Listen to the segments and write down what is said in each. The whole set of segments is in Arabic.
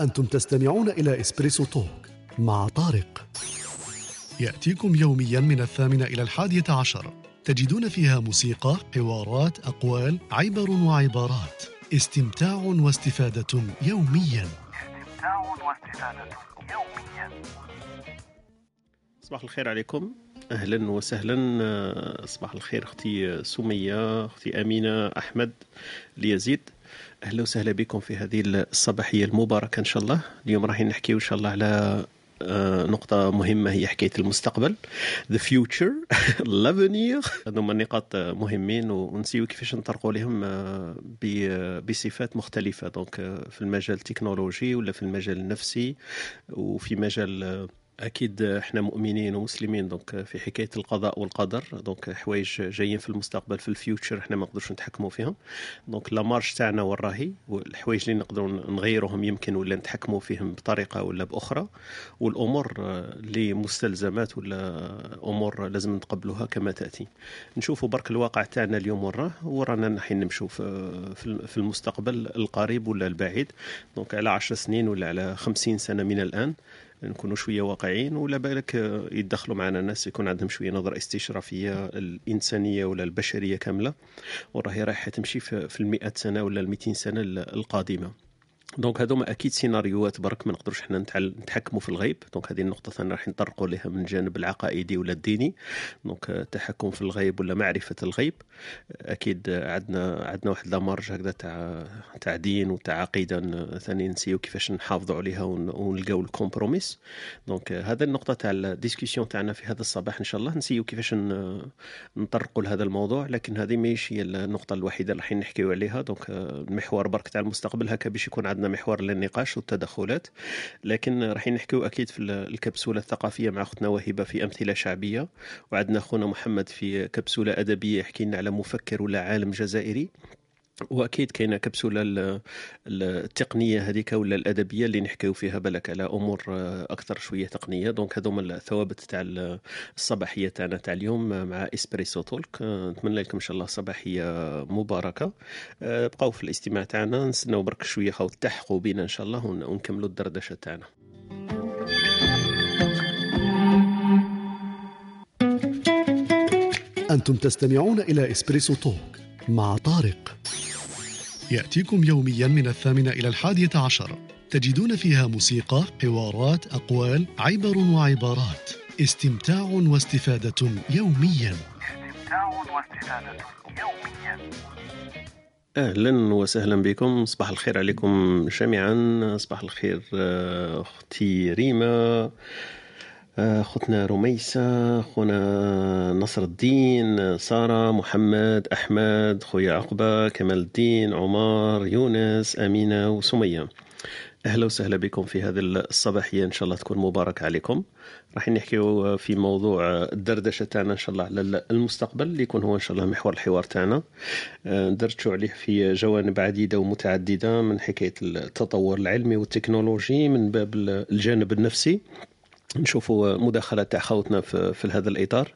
أنتم تستمعون إلى إسبريسو توك مع طارق. يأتيكم يوميا من الثامنة إلى الحادية عشر. تجدون فيها موسيقى، حوارات، أقوال، عبر وعبارات. استمتاع واستفادة يوميا. استمتاع واستفادة يوميا. صباح الخير عليكم. أهلا وسهلا. آه، صباح الخير أختي سمية أختي أمينة أحمد ليزيد. أهلا وسهلا بكم في هذه الصباحية المباركة إن شاء الله. اليوم راح نحكي إن شاء الله على آه، نقطة مهمة هي حكاية المستقبل. The future l'avenir. هذوما نقاط مهمين ونسيو كيفاش نطرقوا لهم آه، ب- بصفات مختلفة. donc آه، في المجال التكنولوجي ولا في المجال النفسي وفي مجال آه، أكيد إحنا مؤمنين ومسلمين donc في حكاية القضاء والقدر donc حوايج جايين في المستقبل في ال future إحنا ما نقدرش نتحكموا فيهم. donc la marge تاعنا وراهي والحوايج اللي نقدروا نغيروهم يمكن ولا نتحكموا فيهم بطريقة ولا بأخرى. والأمور اللي مستلزمات ولا أمور لازم نتقبلوها كما تأتي. نشوفوا برك الواقع تاعنا اليوم وراه ورانا نحين نمشوا في المستقبل القريب ولا البعيد. donc على 10 سنين ولا على 50 سنة من الآن نكونوا شوية واقعيين ولا بالك يدخلوا معنا ناس يكون عندهم شوية نظرة استشرافية الإنسانية ولا البشرية كاملة؟ وراهي رايحة تمشي في المئة سنة ولا المئتين سنة ال- القادمة. donc هذوما أكيد سيناريوهات برك ما نقدروش حنا نتحكموا في الغيب. donc هذه النقطة ثانية راح نطرقوا لها من الجانب العقائدي ولا الديني. donc التحكم في الغيب ولا معرفة الغيب أكيد عندنا عندنا واحد la marge هكذا تاع تاع دين وتاع عقيدة ثاني نسيو كيفاش نحافظوا عليها ون- ونلقاو ال compromis. donc هذا النقطة تاع ال discussion تاعنا في هذا الصباح إن شاء الله. نسيو كيفاش نطرقوا لهذا الموضوع لكن هذه ماهيش هي النقطة الوحيدة اللي راح نحكيو عليها. donc المحور برك تاع المستقبل هكا باش يكون عندنا محور للنقاش والتدخلات لكن راح نحكيو أكيد في ال- الكبسولة الثقافية مع أختنا وهبة في أمثلة شعبية وعندنا أخونا محمد في كبسولة أدبية يحكي لنا على مفكر ولا عالم جزائري. وأكيد كاينة كبسولة ال- ال- التقنية هذيك ولا الأدبية اللي نحكيو فيها بالك على أمور آه، أكثر شوية تقنية. donc هذوما الثوابت تاع ال- الصباحية تاعنا تاع اليوم آه، مع إسبريسو تولك. آه، نتمنى لكم إن شاء الله صباحية مباركة. بقاو في الاستماع تاعنا. نستناو برك شوية خاو تلحقوا بينا إن شاء الله ون- ونكملوا الدردشة تاعنا. أنتم تستمعون إلى إسبريسو توك مع طارق. يأتيكم يوميا من الثامنة إلى الحادية عشر. تجدون فيها موسيقى، حوارات، أقوال، عبر وعبارات. استمتاع واستفادة يوميا. استمتاع واستفادة يوميا أهلا وسهلا بكم. صباح الخير عليكم جميعا. صباح الخير آه، أختي ريما. آه، اختنا رميسة اخونا نصر الدين سارة محمد أحمد خويا عقبة كمال الدين عمر يونس أمينة وسمية. أهلا وسهلا بكم في هذه الصباحيه إن شاء الله تكون مباركه عليكم. راح نحكيو في موضوع الدردشة تاعنا إن شاء الله على المستقبل اللي يكون هو إن شاء الله محور الحوار تاعنا. آه، ندردشوا عليه في جوانب عديدة ومتعددة من حكاية التطور العلمي والتكنولوجي من باب الجانب النفسي. نشوفوا مداخله تاع خوتنا في, في هذا الإطار.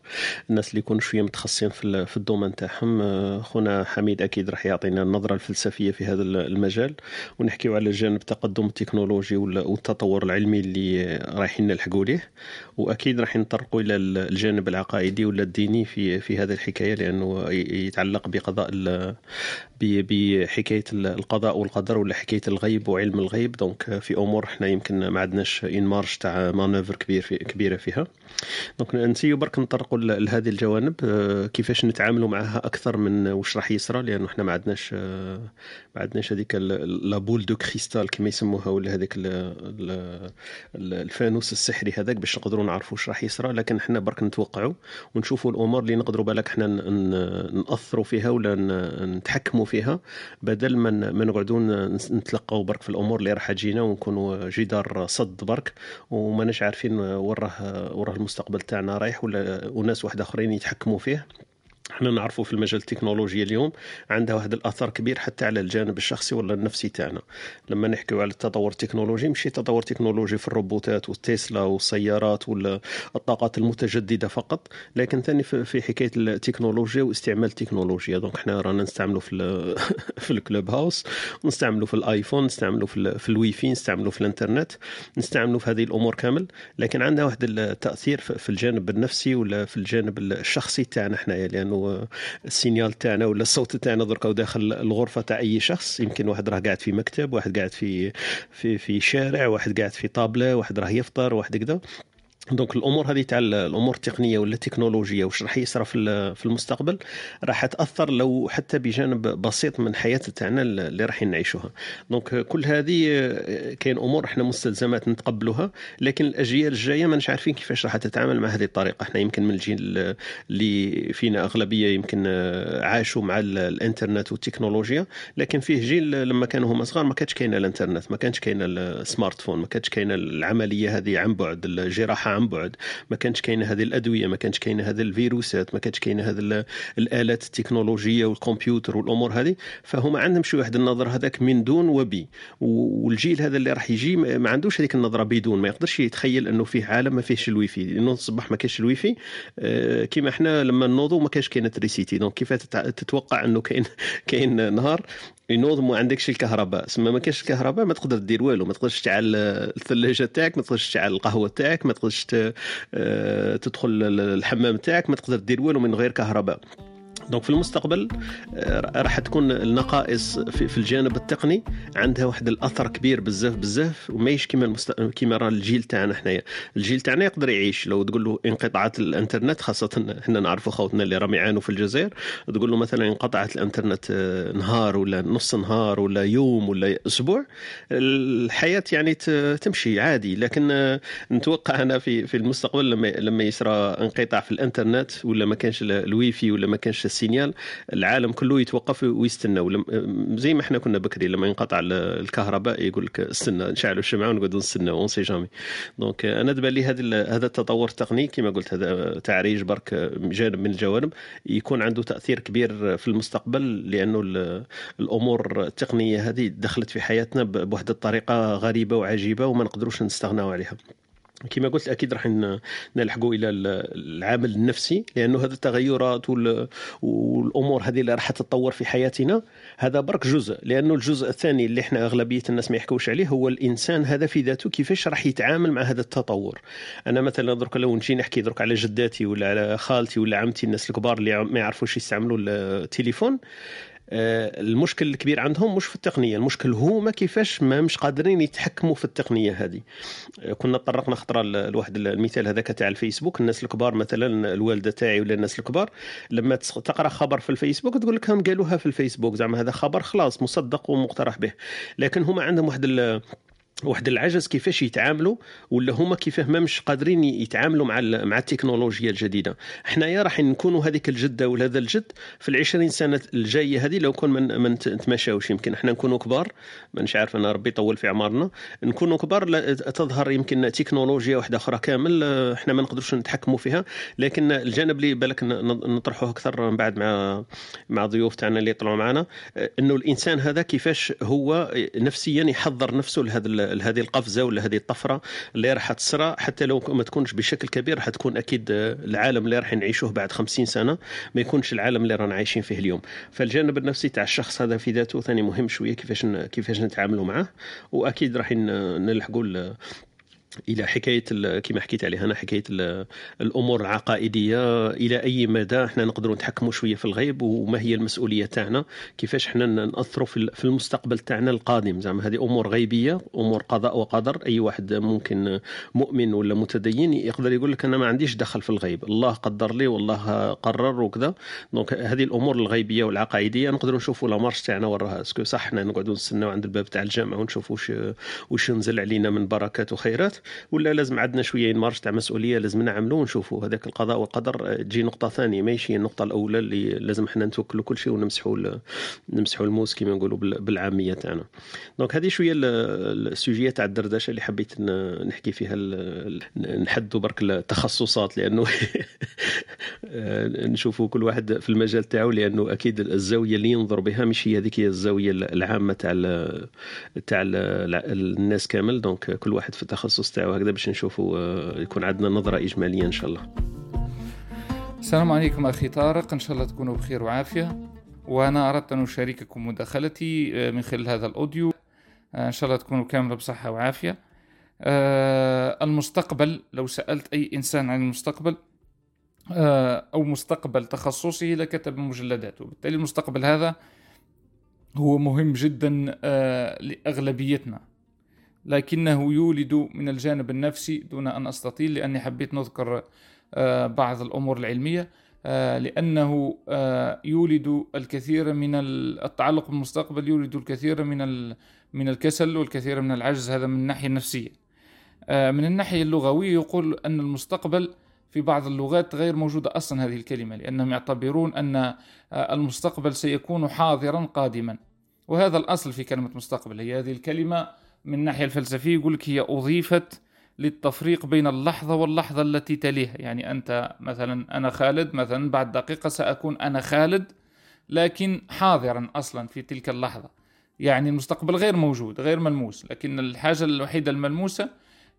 الناس اللي يكونوا شوية متخصصين في في الدومين تاعهم آه، خونا حميد أكيد راح يعطينا النظرة الفلسفية في هذا ال- المجال ونحكيو على جانب التقدم التكنولوجي وال- والتطور العلمي اللي رايحين نلحقوا ليه. وأكيد راح نطرقوا إلى ال- الجانب العقائدي ولا الديني في في هذه الحكاية لأنه يتعلق بقضاء بحكاية ال- القضاء والقدر ولا حكاية الغيب وعلم الغيب. donc في أمور إحنا يمكن ما عندناش une marge تاع manœuvre كبير في كبيرة فيها. donc نسيو برك نطرقوا لهذه الجوانب. آه، كيفاش نتعاملوا معها أكثر من واش راح يصرى؟ لأنه إحنا ما عندناش آه، ما عندناش هذيك ال- la boule de cristal كما يسموها ولا ال- الفانوس السحري هذاك باش نقدروا نعرفوا واش راح يصرى. لكن إحنا برك نتوقعوا ونشوفوا الأمور اللي نقدروا بالك ن- نأثروا فيها ولا نتحكموا فيها. بدل ما ما نقعدوا نتلقاو برك في الأمور اللي راح تجينا ونكونوا جدار صد برك وماناش عارفين وراه وراه المستقبل تاعنا رايح ولا وناس واحد آخرين يتحكموا فيه؟ إحنا نعرفوا في المجال التكنولوجيا اليوم عندها واحد الأثر كبير حتى على الجانب الشخصي ولا النفسي تاعنا. لما نحكيو على التطور التكنولوجي ماشي تطور تكنولوجي في الروبوتات والتسلا والسيارات ولا الطاقات المتجددة فقط لكن ثاني في حكاية التكنولوجيا واستعمال التكنولوجيا. donc إحنا رانا نستعملوا في في ال Clubhouse نستعملوا في ال iPhone نستعملوا في, في الواي نستعملوا في الإنترنت نستعملوا في هذه الأمور كامل. لكن عندها واحد التأثير في الجانب النفسي ولا في الجانب الشخصي تاعنا حنايا لأنه ال signal تاعنا ولا الصوت تاعنا دركا داخل الغرفة تاع أي شخص. يمكن واحد راه قاعد في مكتب واحد قاعد في في في شارع واحد قاعد في طابلة واحد راه يفطر واحد كذا. donc الأمور هذه تاع الأمور التقنيه ولا التكنولوجيا واش راح يصرى في المستقبل راح تاثر لو حتى بجانب بسيط من حياه تاعنا اللي راح نعيشوها. donc كل هذه آه، كاين امور إحنا مستلزمات نتقبلوها لكن الأجيال الجاية ماناش عارفين كيفاش راح تتعامل مع هذه الطريقة. إحنا يمكن من الجيل اللي فينا أغلبية يمكن آه، عاشوا مع الإنترنت والتكنولوجيا لكن فيه جيل لما كانوا هما صغار ما كانش كاين الإنترنت ما كانش كاين ال smartphone ما كانش كاين العملية هذه عن بعد الجراحة عن بعد. ما كانش كاينة هذه الأدوية ما كانش كاينة هذه الفيروسات ما كانش كاينة هذه الآلات التكنولوجية والكمبيوتر والأمور هذه. فهما عندهم شي واحد النظر هذاك من دون وبي. والجيل هذا اللي راح يجي ما عندوش هذيك النظرة بدون. ما يقدرش يتخيل أنه فيه عالم ما فيهش الويفي. لأنه الصباح ما كاينش الويفي. آه، كيما إحنا لما نوضوا ما كانش كاين électricité donc كيف تتوقع أنه كاين كاين نهار؟ ينوض ما عندكش الكهرباء. سما ما كاينش الكهرباء ما تقدر دير والو. ما تقدرش تشعل الثلاجة تاعك ما تقدرش تشعل القهوة تاعك ما تقدرش آه، تدخل الحمام تاعك ما تقدر دير والو من غير كهرباء. donc في المستقبل آه، راح تكون النقائص في, الجانب التقني عندها واحد الأثر كبير بزاف بزاف وماهيش كيما المست... كيما راه الجيل تاعنا حنايا. الجيل تاعنا يقدر يعيش. لو تقول له انقطاعات الإنترنت خاصة حنا نعرفوا خوتنا اللي راهم يعانوا في الجزائر تقول له مثلا انقطعت الإنترنت آه، نهار ولا نص نهار ولا يوم ولا أسبوع الحياة يعني تمشي عادي. لكن آه، نتوقع أنا في في المستقبل لما لما يصرى انقطاع في الإنترنت ولا ما كانش الويفي ولا ما كانش ال signal العالم كله يتوقف ويستنى. زي ما إحنا كنا بكري لما ينقطع الكهرباء يقول لك استنى نشعلوا الشمعة ونقعدوا نستنى on sait jamais دونك أنا دابا لي هذا هذا التطور التقني كما قلت هذا تعريج برك جانب من الجوانب يكون عنده تأثير كبير في المستقبل لأنه الأمور التقنية هذه دخلت في حياتنا بواحد الطريقة غريبة وعجيبة وما نقدروش نستغناو عليها. كما قلت أكيد راح نلحقوا إلى العامل النفسي لأنه هذه التغيرات والأمور هذه اللي راح تتطور في حياتنا هذا برك جزء لأنه الجزء الثاني اللي إحنا أغلبية الناس ما يحكوش عليه هو الإنسان هذا في ذاته كيفاش راح يتعامل مع هذا التطور. أنا مثلا درك لو نجي نحكي درك على جداتي ولا على خالتي ولا عمتي الناس الكبار اللي ما يعرفوش يستعملوا التليفون المشكل الكبير عندهم مش في التقنية المشكل هما كيفاش ما مش قادرين يتحكموا في التقنية هذه. آه، كنا تطرقنا خطرة لواحد المثال هذاك تاع الفيسبوك الناس الكبار مثلا الوالدة تاعي ولا الناس الكبار لما تقرأ خبر في الفيسبوك تقول لك هم قالوها في الفيسبوك زعما هذا خبر خلاص مصدق ومقترح به. لكن هما عندهم واحد واحد العجز كيفاش يتعاملوا ولا هما كيفاه ما مش قادرين يتعاملوا مع مع التكنولوجيا الجديدة. حنايا راح نكونوا هذيك الجدة ولا هذا الجد. في العشرين سنة الجاية هذه لو كون ما نتماشاوش يمكن إحنا نكونوا كبار. مانيش عارف أنا ربي يطول في أعمارنا. نكونوا كبار تظهر يمكن تكنولوجيا واحدة أخرى كامل إحنا ما نقدروش نتحكموا فيها. لكن الجانب اللي بالك نطرحوه أكثر من بعد مع مع ضيوف تاعنا اللي يطلعوا معنا أنه الإنسان هذا كيفاش هو نفسيا يحضر نفسه لهذا هذه القفزة ولا هذه الطفرة اللي راح تصرى حتى لو ما تكونش بشكل كبير راح تكون أكيد العالم اللي راح نعيشوه بعد خمسين سنة ما يكونش العالم اللي رانا عايشين فيه اليوم. فالجانب النفسي تاع الشخص هذا في ذاته ثاني مهم شوية كيفاش كيفاش نتعاملوا معه. وأكيد راح نلحقوا إلى حكاية كما حكيت عليها أنا حكاية الأمور العقائدية إلى أي مدى إحنا نقدروا نتحكموا شوية في الغيب وما هي المسؤولية تاعنا كيفاش إحنا نأثروا في المستقبل تاعنا القادم. زعما هذه أمور غيبية أمور قضاء وقدر أي واحد ممكن مؤمن ولا متدين يقدر يقول لك أنا ما عنديش دخل في الغيب. الله قدر لي والله قرر وكذا. donc هذه الأمور الغيبية والعقائدية نقدروا نشوفوا la marge تاعنا وراها est-ce que صح إحنا نقعدوا نستناو عند الباب تاع الجامع ونشوفوا واش ينزل علينا من بركات وخيرات. ولا لازم عندنا شوية marge تاع مسؤولية لازم نعملوا ونشوفوا هذاك القضاء والقدر آه، تجي نقطة ثانية. ماشي النقطة الأولى اللي لازم إحنا نتوكلوا كل شيء ونمسحوا نمسحوا الموس كما نقولوا بالعامية تاعنا. donc هذه شوية ال sujet تاع الدردشة اللي حبيت نحكي فيها نحدوا برك التخصصات لأنه نشوفوا كل واحد في المجال تاعو لأنه أكيد الزاوية اللي ينظر بها مش هي هذيك الزاوية العامة تاع تاع الناس كامل. donc كل واحد في التخصص تاعو هكذا باش نشوفوا آه، يكون عندنا نظرة إجمالية إن شاء الله. السلام عليكم أخي طارق. إن شاء الله تكونوا بخير وعافية. وأنا أردت أن أشارككم مداخلتي آه، من خلال هذا الأوديو. آه، إن شاء الله تكونوا كاملة بصحة وعافية. المستقبل لو سألت أي إنسان عن المستقبل أو مستقبل تخصصه لكتب مجلدات وبالتالي المستقبل هذا هو مهم جدا لأغلبيتنا. لكنه يولد من الجانب النفسي دون أن أستطيل لأني حبيت نذكر آه، بعض الأمور العلمية آه، لأنه يولد الكثير من التعلق بالمستقبل يولد الكثير من من الكسل والكثير من العجز هذا من الناحية النفسية. من الناحية اللغوية يقول أن المستقبل في بعض اللغات غير موجودة أصلا هذه الكلمة لأنهم يعتبرون أن آه، المستقبل سيكون حاضرا قادما. وهذا الأصل في كلمة مستقبل هي هذه الكلمة من الناحية الفلسفية يقول لك هي أضيفت للتفريق بين اللحظة واللحظة التي تليها. يعني أنت مثلا أنا خالد مثلا بعد دقيقة سأكون أنا خالد لكن حاضرا أصلا في تلك اللحظة. يعني المستقبل غير موجود غير ملموس لكن الحاجة الوحيدة الملموسة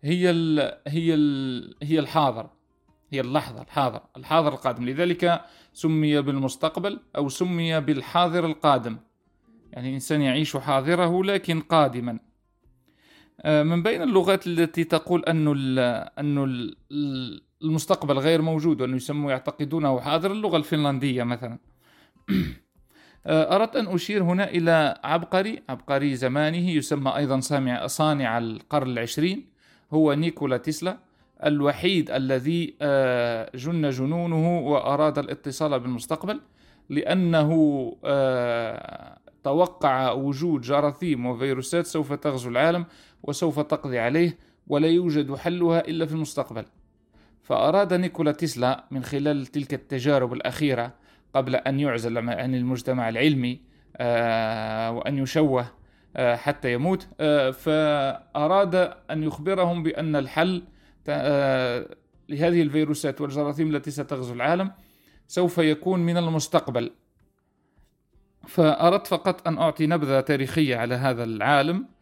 هي ال هي ال هي الحاضر هي اللحظة الحاضر الحاضر القادم. لذلك سمي بالمستقبل أو سمي بالحاضر القادم. يعني الإنسان يعيش حاضره لكن قادما. من بين اللغات التي تقول أن أن المستقبل غير موجود وأنه يسموا يعتقدونه حاضر اللغة الفنلندية مثلا. آه، أردت أن أشير هنا إلى عبقري عبقري زمانه يسمى أيضا صانع القرن العشرين هو نيكولا تسلا الوحيد الذي آه، جن جنونه وأراد الاتصال بالمستقبل لأنه آه، توقع وجود جراثيم وفيروسات سوف تغزو العالم وسوف تقضي عليه ولا يوجد حلها إلا في المستقبل. فأراد نيكولا تسلا من خلال تلك التجارب الأخيرة قبل أن يعزل عن المجتمع العلمي آه، وأن يشوه حتى يموت فأراد أن يخبرهم بأن الحل آه، لهذه الفيروسات والجراثيم التي ستغزو العالم سوف يكون من المستقبل. فأردت فقط أن أعطي نبذة تاريخية على هذا العالم آه،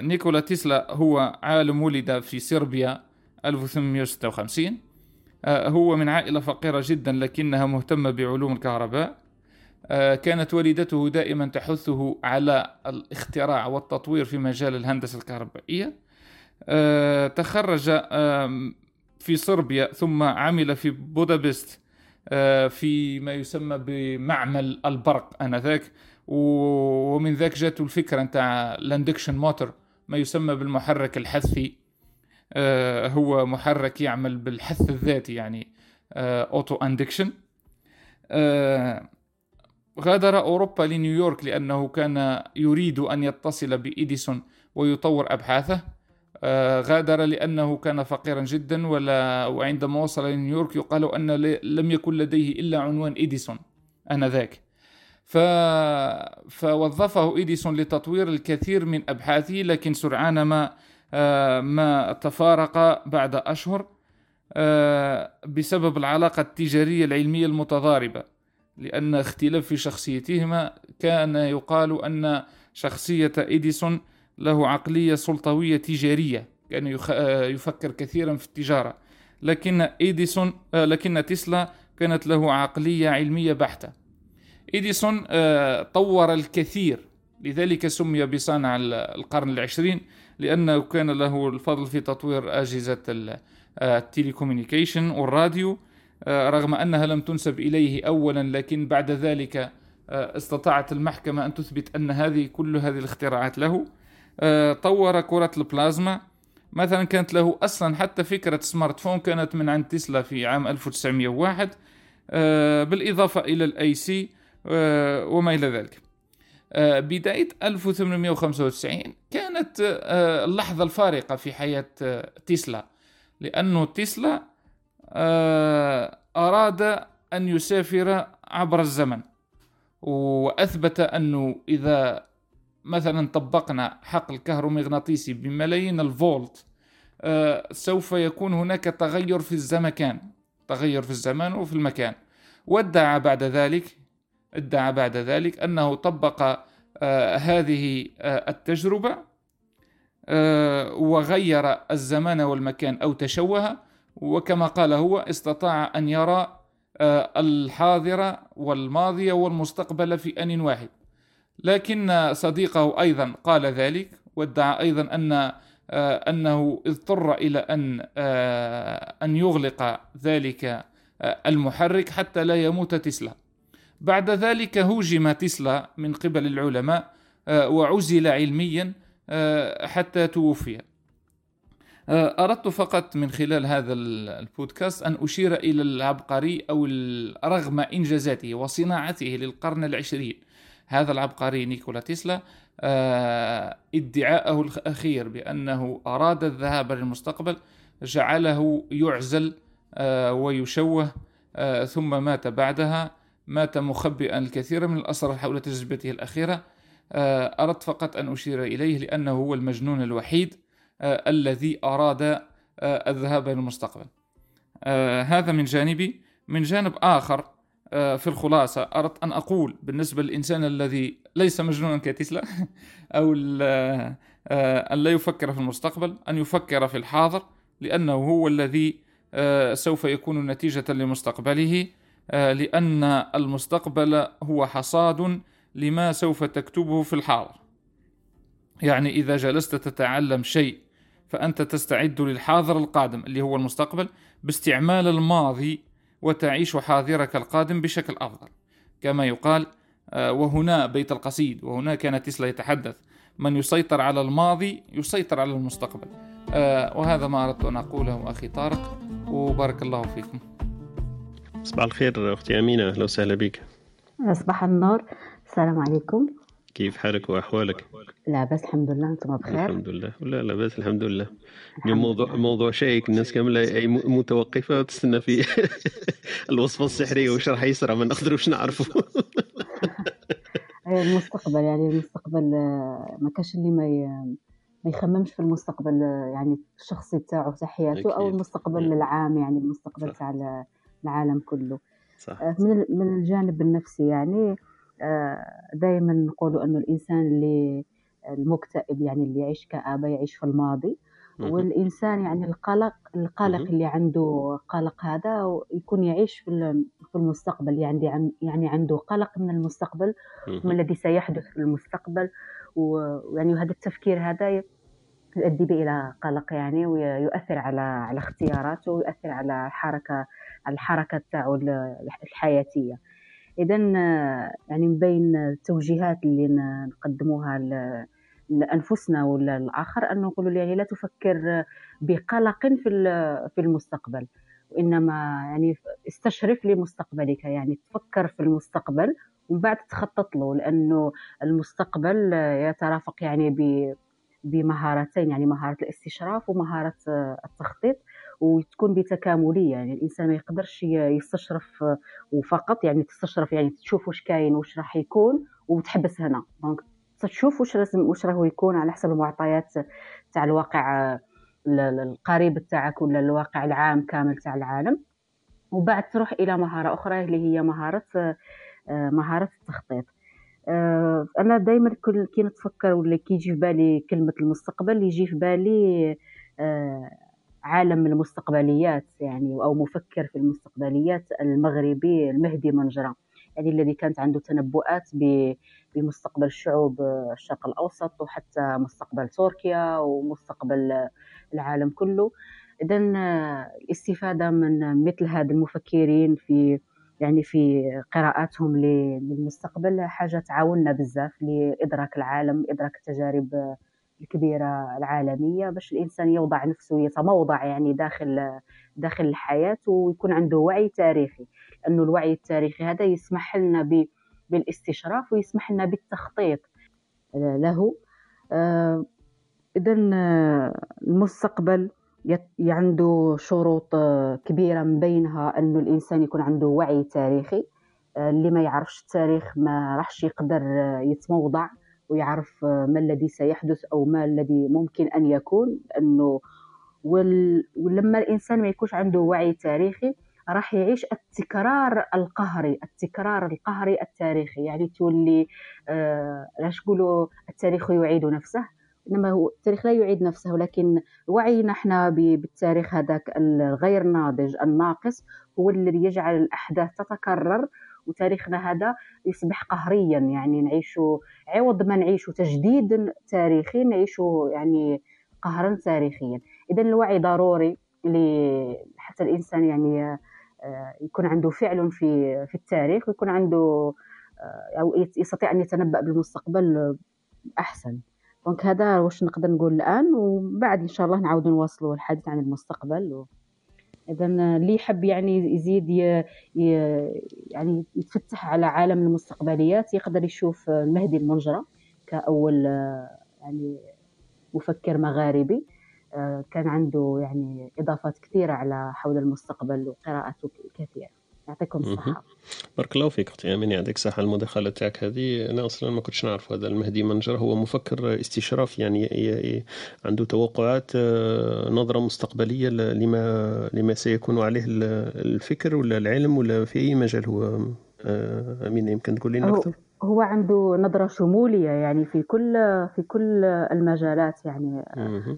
نيكولا تسلا هو عالم ولد في صربيا 1856 آه، هو من عائلة فقيرة جدا لكنها مهتمة بعلوم الكهرباء. كانت والدته دائما تحثه على الاختراع والتطوير في مجال الهندسة الكهربائية. آه، تخرج في صربيا ثم عمل في بودابست آه، في ما يسمى بمعمل البرق آنذاك. ومن ذاك جاته الفكرة نتاع ال induction motor ما يسمى بالمحرك الحثي. آه، هو محرك يعمل بالحث الذاتي يعني auto induction غادر أوروبا لنيويورك لأنه كان يريد أن يتصل بإيديسون ويطور أبحاثه. آه، غادر لأنه كان فقيرا جدا ولا وعندما وصل لنيويورك يقال أن لم يكن لديه إلا عنوان إديسون آنذاك. ف... فوظفه إديسون لتطوير الكثير من أبحاثه لكن سرعان ما آه، ما تفارق بعد أشهر آه، بسبب العلاقة التجارية العلمية المتضاربة لأن اختلاف في شخصيتهما كان يقال أن شخصية إديسون له عقلية سلطوية تجارية كان آه، يفكر كثيرا في التجارة. لكن إيديسون آه، لكن تسلا كانت له عقلية علمية بحتة. إيديسون آه، طور الكثير. لذلك سمي بصانع القرن العشرين لأنه كان له الفضل في تطوير أجهزة ال telecommunication والراديو. رغم أنها لم تنسب إليه أولا لكن بعد ذلك استطاعت المحكمة أن تثبت أن هذه كل هذه الاختراعات له. آه، طور كرة البلازما. مثلا كانت له أصلا حتى فكرة smartphone كانت من عند تسلا في عام 1901 آه، بالإضافة إلى ال AC آه، وما إلى ذلك. آه، بداية 1895 كانت آه، اللحظة الفارقة في حياة آه، تسلا لأنه تسلا أراد أن يسافر عبر الزمن وأثبت أنه إذا مثلا طبقنا حقل كهرومغناطيسي بملايين الفولت سوف يكون هناك تغير في الزمكان تغير في الزمان وفي المكان. وادعى بعد ذلك ادعى بعد ذلك أنه طبق آه، هذه آه، التجربة آه، وغير الزمان والمكان أو تشوه وكما قال هو استطاع أن يرى الحاضر والماضي والمستقبل في آن واحد. لكن صديقه أيضا قال ذلك وادعى أيضا أن أنه اضطر إلى أن أن يغلق ذلك المحرك حتى لا يموت تسلا. بعد ذلك هوجم تسلا من قبل العلماء آه، وعزل علميا آه، حتى توفي. آه، أردت فقط من خلال هذا البودكاست أن أشير إلى العبقري أو رغم إنجازاته وصناعته للقرن العشرين. هذا العبقري نيكولا تسلا ادعاءه الأخير بأنه أراد الذهاب للمستقبل جعله يعزل ويشوه ثم مات بعدها. مات مخبئا الكثير من الأسرار حول تجربته الأخيرة. آه، أردت فقط أن أشير إليه لأنه هو المجنون الوحيد آه، الذي أراد آه، الذهاب إلى المستقبل. هذا من جانبي. من جانب آخر في الخلاصة أردت أن أقول بالنسبة للإنسان الذي ليس مجنونا كتسلا أو أن لا يفكر في المستقبل أن يفكر في الحاضر لأنه هو الذي سوف يكون نتيجة لمستقبله. لأن المستقبل هو حصاد لما سوف تكتبه في الحاضر يعني إذا جلست تتعلم شيء فأنت تستعد للحاضر القادم اللي هو المستقبل باستعمال الماضي وتعيش حاضرك القادم بشكل أفضل. كما يقال آه، وهنا بيت القصيد وهنا كان تسلا يتحدث. من يسيطر على الماضي يسيطر على المستقبل. آه، وهذا ما أردت أن أقوله أخي طارق وبارك الله فيكم. صباح الخير أختي أمينة. أهلا وسهلا بك. صباح النور. السلام عليكم. كيف حالك وأحوالك؟ لا بس الحمد لله. أنتم بخير؟ الحمد لله. لا لا بس الحمد لله. اليوم موضوع موضوع شيك الناس كاملة متوقفة وتستنى في الوصفه السحريه وش راح يصير ما نقدروش نعرفوا المستقبل يعني المستقبل آه، ما كاش اللي ما ما يخممش في المستقبل آه، يعني الشخصي تاعو تاع حياته أو المستقبل العام يعني المستقبل تاع العالم كله. صح. آه، من من الجانب النفسي يعني آه، دائما نقولوا إنه الإنسان اللي المكتئب يعني اللي يعيش كآبة يعيش في الماضي والإنسان يعني القلق القلق اللي عنده قلق هذا يكون يعيش في في المستقبل. يعني يعني عنده قلق من المستقبل من الذي سيحدث في المستقبل. ويعني هذا التفكير هذا يؤدي به إلى قلق يعني ويؤثر على على اختياراته ويؤثر على الحركة الحركه تاعو الحياتية. اذا يعني من بين التوجيهات اللي نقدموها لأنفسنا ولا الآخر انه نقولوا يعني لا تفكر بقلق في في المستقبل وإنما يعني استشرف لمستقبلك. يعني تفكر في المستقبل ومن بعد تخطط له لأنه المستقبل يترافق يعني بمهارتين يعني مهارة الاستشراف ومهارة التخطيط وتكون بتكاملية. يعني الإنسان ما يقدرش يستشرف وفقط. يعني تستشرف يعني تشوف واش كاين واش راح يكون وتحبس هنا. دونك تشوف واش لازم واش راهو يكون على حسب المعطيات تاع الواقع القريب تاعك ولا الواقع العام كامل تاع العالم. وبعد تروح إلى مهارة أخرى اللي هي مهارة مهارة التخطيط. أنا دائما كي نتفكر ولا كيجي في بالي كلمة المستقبل يجي في بالي عالم المستقبليات يعني أو مفكر في المستقبليات المغربي المهدي منجرة. يعني الذي كانت عنده تنبؤات بمستقبل الشعوب الشرق الأوسط وحتى مستقبل تركيا ومستقبل العالم كله. إذا الاستفادة من مثل هذا المفكرين في يعني في قراءاتهم للمستقبل حاجة تعاوننا بزاف لإدراك العالم إدراك التجارب الكبيرة العالمية باش الإنسان يوضع نفسه يتموضع يعني داخل داخل الحياة ويكون عنده وعي تاريخي. لأنه الوعي التاريخي هذا يسمح لنا بالاستشراف ويسمح لنا بالتخطيط له. إذا المستقبل عنده شروط كبيرة من بينها أنه الإنسان يكون عنده وعي تاريخي. اللي ما يعرفش التاريخ ما راحش يقدر يتموضع ويعرف ما الذي سيحدث أو ما الذي ممكن أن يكون. لأنه ولما الإنسان ما يكونش عنده وعي تاريخي راح يعيش التكرار القهري التكرار القهري التاريخي. يعني تولي آه نقولوا التاريخ يعيد نفسه؟ إنما هو التاريخ لا يعيد نفسه ولكن وعينا إحنا بالتاريخ هذاك الغير ناضج الناقص هو الذي يجعل الأحداث تتكرر وتاريخنا هذا يصبح قهريا. يعني نعيش عوض ما نعيش تجديد تاريخي نعيش يعني قهرا تاريخيا. اذا الوعي ضروري حتى الإنسان يعني آه، يكون عنده فعل في في التاريخ ويكون عنده آه، أو يستطيع أن يتنبأ بالمستقبل أحسن. دونك هذا واش نقدر نقول الآن وبعد إن شاء الله نعاودوا نواصلوا الحديث عن المستقبل. و... إذا اللي يحب يعني يزيد ي... ي... يعني يتفتح على عالم المستقبليات يقدر يشوف المهدي المنجرة كأول يعني مفكر مغاربي. كان عنده يعني إضافات كثيرة على حول المستقبل وقراءته كثيرة. يعطيكم الصحة. بارك الله فيك أختي امين يعطيك الصحه المداخلة تاعك هذه؟ أنا أصلا ما كنتش نعرف هذا المهدي منجر هو مفكر استشراف يعني عنده توقعات آه، نظرة مستقبلية لما لما سيكون عليه الفكر ولا العلم ولا في أي مجال هو آه، امين يمكن تقول لنا أكثر؟ هو عنده نظرة شمولية يعني في كل في كل المجالات يعني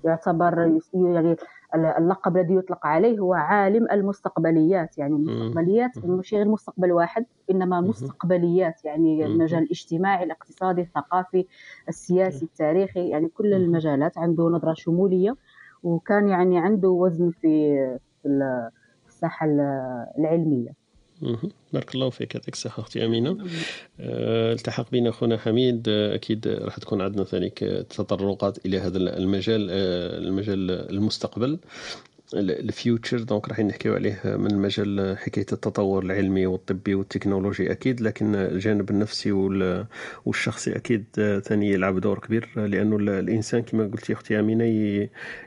يعتبر يعني اللقب الذي يطلق عليه هو عالم المستقبليات. يعني المستقبليات مش غير مستقبل واحد إنما مستقبليات. يعني المجال الاجتماعي الاقتصادي الثقافي السياسي التاريخي يعني كل المجالات عنده نظرة شمولية. وكان يعني عنده وزن في في الساحة العلمية. بارك الله فيك يعطيك الصحة أختي أمينة. أه التحق بنا أخونا حميد أه أكيد راح تكون عندنا ثاني تطرقات إلى هذا المجال أه المجال المستقبل. ال future donc راح نحكيو عليه من مجال حكاية التطور العلمي والطبي والتكنولوجي أكيد لكن الجانب النفسي والشخصي أكيد ثاني يلعب دور كبير لأنه الإنسان كما قلتي أختي أمينة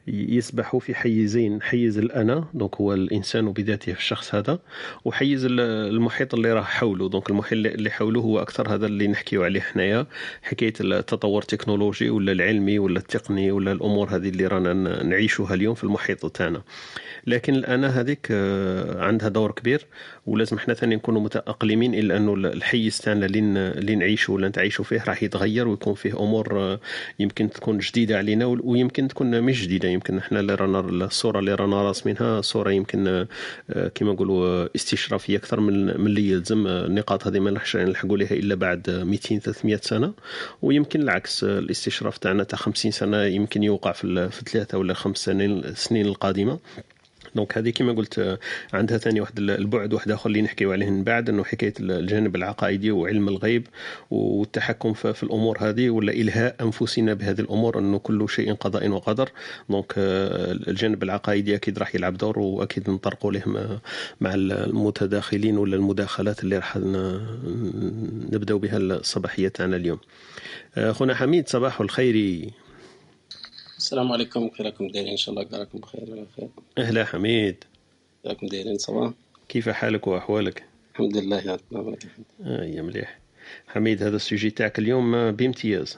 يسبح في حيزين حيز الأنا donc هو الإنسان بذاته الشخص هذا وحيز المحيط اللي راه حوله donc المحيط اللي حوله هو أكثر هذا اللي نحكيو عليه حنايا حكاية التطور التكنولوجي ولا العلمي ولا التقني ولا الأمور هذه اللي رانا نعيشوها اليوم في المحيط تاعنا. لكن الانا هذيك آه، عندها دور كبير ولازم إحنا ثاني نكونوا متأقلمين الا أنه الحيز تاعنا اللي نعيشوا ولا نتعيشوا فيه راح يتغير ويكون فيه أمور آه، يمكن تكون جديدة علينا ويمكن تكون مش جديدة. يمكن إحنا اللي رانا الصورة اللي رانا راسمينها صورة يمكن آه، كما نقولوا استشرافية أكثر من من اللي يلزم النقاط هذه ما نلحقش نلحقوا لها إلا بعد 200 300 سنة. ويمكن العكس الاستشراف تاعنا تاع 50 سنة يمكن يوقع في ثلاثة ولا خمس سنين السنين القادمة. دونك هذه كما قلت عندها ثاني واحد البعد واحد آخر اللي نحكيو عليه من بعد إنه حكاية الجانب العقائدي وعلم الغيب والتحكم في الأمور هذه ولا إلهاء أنفسنا بهذه الأمور إنه كل شيء قضاء وقدر. دونك آه، الجانب العقائدي أكيد راح يلعب دور وأكيد نطرقوا له مع المتداخلين ولا المداخلات اللي راح نبدأو بها الصباحية تاعنا اليوم. آه، اخونا حميد صباح الخير. السلام عليكم. كيف راكم دايرين؟ إن شاء الله راكم بخير خير. أهلا حميد. راكم دايرين؟ صباح. كيف حالك وأحوالك؟ الحمد لله يا رب. آه يا مليح. حميد هذا ال sujet تاعك اليوم بامتياز.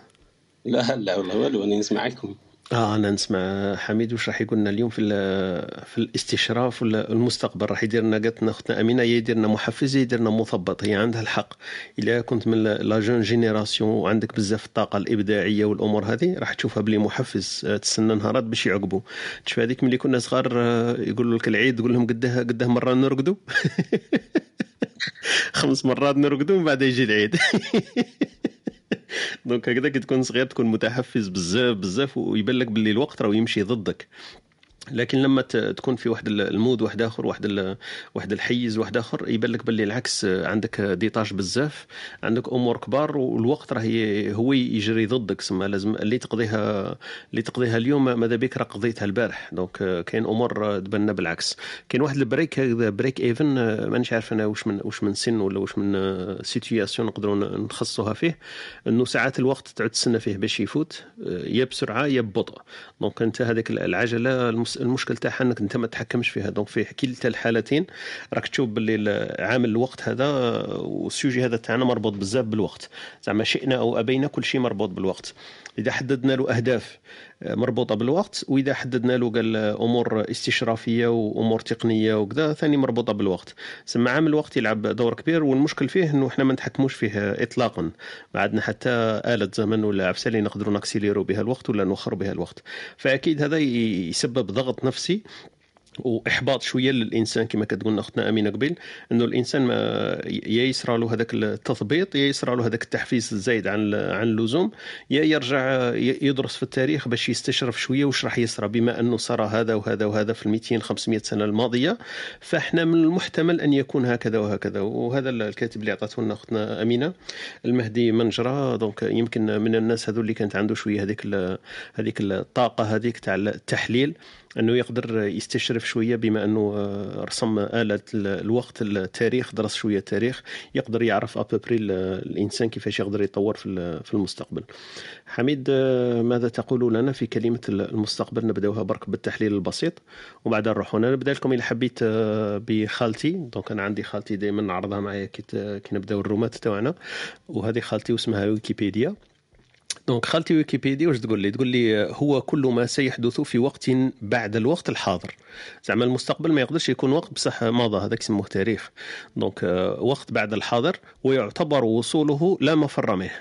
لا لا والله والو أنا نسمعكم آه أنا نسمع حميد واش راح يقول لنا اليوم في في الاستشراف ولا المستقبل؟ راح يدير لنا قالت لنا أختنا أمينة يدير لنا محفز يدير لنا مثبط هي عندها الحق. إلا كنت من la jeune génération وعندك بزاف الطاقة الإبداعية والأمور هذه راح تشوفها بلي محفز آه، تستنى نهارات باش يعقبوا. تشوف هذيك ملي كنا صغار آه، يقولوا لك العيد تقول لهم قداه قداه مرة نرقدوا. خمس مرات نرقدوا ومن بعد يجي العيد. donc هكذا كي تكون صغير تكون متحفز بزاف بزاف ويبان لك باللي الوقت راه يمشي ضدك. لكن لما تكون في واحد ال- mode واحد آخر واحد واحد الحيز واحد آخر يبان لك باللي العكس عندك des tâches بزاف عندك أمور كبار والوقت راه هو يجري ضدك. سما لازم اللي تقضيها اللي تقضيها اليوم ماذا بك؟ راه قضيتها البارح. donc كاين أمور تبان بالعكس. كاين واحد ال break break-even مانيش عارف أنا واش من واش من سن ولا واش من situation نقدروا نخصوها فيه إنه ساعات الوقت تعود تسنى فيه باش يفوت يا بسرعة يا ببطء. donc أنت هذيك العجلة المشكل تاعها انك انت ما تحكمش فيها. donc في كلتا الحالتين. راك تشوف باللي ال- عامل الوقت هذا آه، وال sujet هذا تاعنا مربوط بزاف بالوقت. زعما شئنا أو أبينا كل شيء مربوط بالوقت. إذا حددنا له أهداف مربوطة بالوقت وإذا حددنا له قال أمور استشرافية وأمور تقنية وكذا ثاني مربوطة بالوقت. سما عامل الوقت يلعب دور كبير والمشكل فيه إنه إحنا ما نتحكموش فيه اطلاقا. ما عندنا حتى آلة زمن ولا عفسة نقدروا نكسيليرو بها الوقت ولا نوخروا بها الوقت. فأكيد هذا يسبب ضغط نفسي وإحباط شوية للإنسان كما كتقولنا أختنا أمينة قبيل إنه الإنسان ما يا يصرى له هذاك التثبيط يا يصرى له هذاك التحفيز الزايد عن عن اللزوم يا يرجع يدرس في التاريخ باش يستشرف شوية واش راح يصرى بما أنه صرى هذا وهذا وهذا في ال 200 500 سنة الماضية فإحنا من المحتمل أن يكون هكذا وهكذا. وهذا الكاتب اللي عطاته لنا أختنا أمينة المهدي منجرة دونك يمكن من الناس هذو اللي كانت عنده شوية هذيك هذيك الطاقة هذيك تاع التحليل. أنه يقدر يستشرف شوية بما أنه آه، رسم آلة ال- الوقت التاريخ درس شوية التاريخ يقدر يعرف à peu près الإنسان كيفاش يقدر يتطور في ال- في المستقبل. حميد آه، ماذا تقول لنا في كلمة المستقبل؟ نبدأوها برك بالتحليل البسيط وبعد نروحوا. أنا نبدأ لكم إلى حبيت آه، بخالتي. donc أنا عندي خالتي دائما نعرضها معايا كي نبداو الرومات تاعنا. وهذه خالتي واسمها ويكيبيديا donc خالتي ويكيبيديا واش تقول لي؟ تقول لي هو كل ما سيحدث في وقت بعد الوقت الحاضر. زعما المستقبل ما يقدرش يكون وقت بصح مضى هذاك يسموه تاريخ. donc آه، وقت بعد الحاضر ويعتبر وصوله لا مفر منه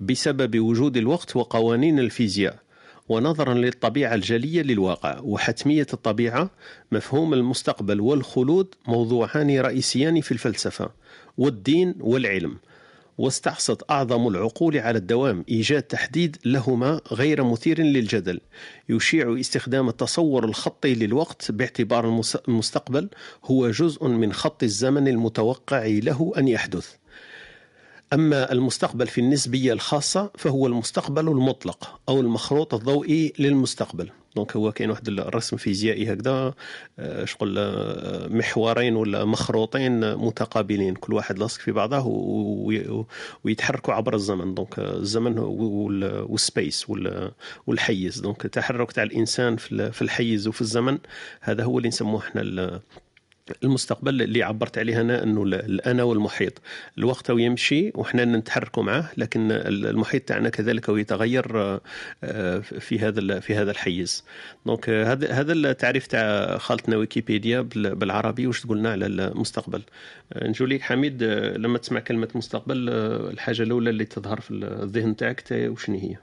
بسبب وجود الوقت وقوانين الفيزياء. ونظرا للطبيعة الجلية للواقع وحتمية الطبيعة مفهوم المستقبل والخلود موضوعان رئيسيان في الفلسفة والدين والعلم واستعصت أعظم العقول على الدوام إيجاد تحديد لهما غير مثير للجدل يشيع استخدام التصور الخطي للوقت باعتبار المس- المستقبل هو جزء من خط الزمن المتوقع له أن يحدث. أما المستقبل في النسبية الخاصة فهو المستقبل المطلق أو المخروط الضوئي للمستقبل. دونك هو كاين واحد الرسم فيزيائي هكذا آه، شغل آه، محورين ولا مخروطين متقابلين. كل واحد لاصق في بعضه ويتحركوا عبر الزمن. donc الزمن وال- وال espace وال- والحيز. donc التحرك تاع الإنسان في ال- في الحيز وفي الزمن هذا هو اللي نسموه إحنا المستقبل اللي عبرت عليه أنا أنه ال- الانا والمحيط. الوقت يمشي وحنا نتحركوا معه لكن ال- المحيط تاعنا كذلك هو يتغير آه، آه، في هذا في هذا الحيز. donc هذا هذا التعريف تاع خالتنا ويكيبيديا بال- بالعربي واش تقولنا على المستقبل؟ آه، نجو ليك حميد لما تسمع كلمة مستقبل الحاجة الأولى اللي تظهر في الذهن تاعك تا- وشنو هي؟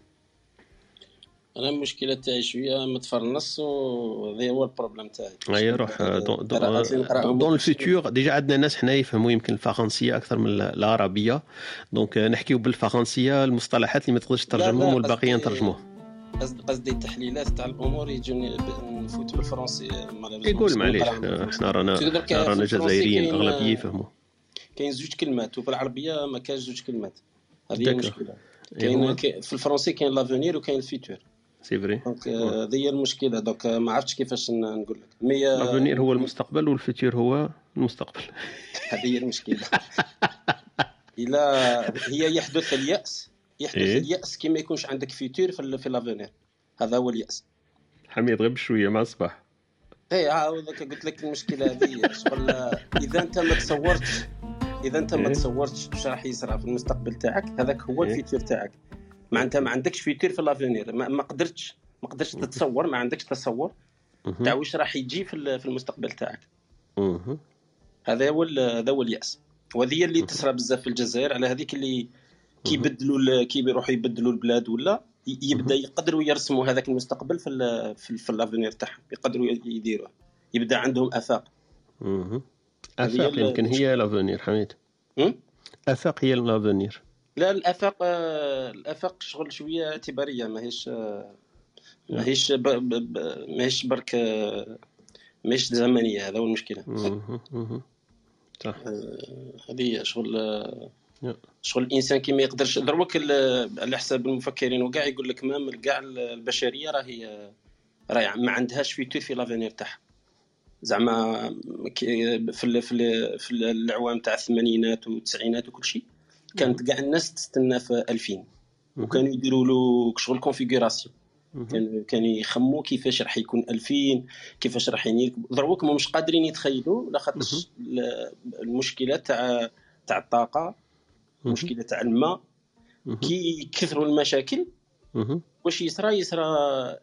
أنا المشكلة تاعي شوية متفرنس وهذا هو ال problème تاعي. أي روح آه، donc donc ال futur. déjà عندنا ناس حنا يفهموا يمكن الفرنسية أكثر من العربية. donc آه، نحكيو بالفرنسية المصطلحات اللي ما تقدرش تترجمهم والباقيين نترجموه قصد- قصدي التحليلات تاع الأمور يجوني نفوت بالفرنسي. يقول معليش آه،. إحنا رانا رانا جزائريين الاغلبيه يفهموا. كاين زوج كلمات وبالعربية ما كاينش زوج كلمات. هذه. المشكلة. هو؟ كاين- في الفرنسي كاين l'avenir وكاين ال futur c'est vrai donc آه، هذه هي المشكلة. donc آه، ما عرفتش كيفاش نقول لك. mais آه، l'avenir هو المستقبل وال futur هو المستقبل. هذه هي المشكلة. إلى هي يحدث اليأس. يحدث إيه؟ اليأس كي ما يكونش عندك futur في في l'avenir هذا هو اليأس. حميد غير بشويه مع الصباح اي قلت لك المشكلة هذه. شغل إذا أنت ما تصورتش إذا أنت ما إيه؟ تصورتش واش راح يصرى في المستقبل تاعك هذاك هو إيه؟ ال futur تاعك. انت ما عندكش futur في l'avenir ما, ما قدرتش ما قدرتش تتصور ما عندكش تصور. تاع واش راح يجي في ال- في المستقبل تاعك. هذا هو هذا هو اليأس. وهذه اللي تصرى بزاف في الجزائر. على هذيك اللي كيبدلوا ال- كي يروحوا يبدلوا البلاد ولا يبدأ يقدروا يرسموا هذاك المستقبل في ال- في, في l'avenir تاعهم. يقدروا يديروه. يبدأ عندهم آفاق. آفاق يمكن هي l'avenir حميد؟ آفاق هي l'avenir لا الأفاق الأفاق شغل شوية اعتبارية ماهيش ماهيش ب... ب... ب... ماهيش برك ماهيش زمنية هذا هو المشكلة. صح آه، هذه هي شغل. شغل الإنسان كي ما يقدرش دروك على حساب المفكرين وكاع يقول لك même كاع البشرية راهي راهي ما عندهاش futur في l'avenir تاعها زعما في ال- في ال- في الاعوام تاع الثمانينات والتسعينات وكل شيء كانت كاع الناس تستنى في 2000 وكانوا يديروا له شغل configuration مهم. كان كانوا يخموا كيفاش راح يكون 2000 كيفاش راح ينيك دروك ما مش قادرين يتخيلوا لاخاطش ال- المشكلة تاع تاع الطاقة. المشكلة تاع الماء. كي كثروا المشاكل. واش يصرى يصرى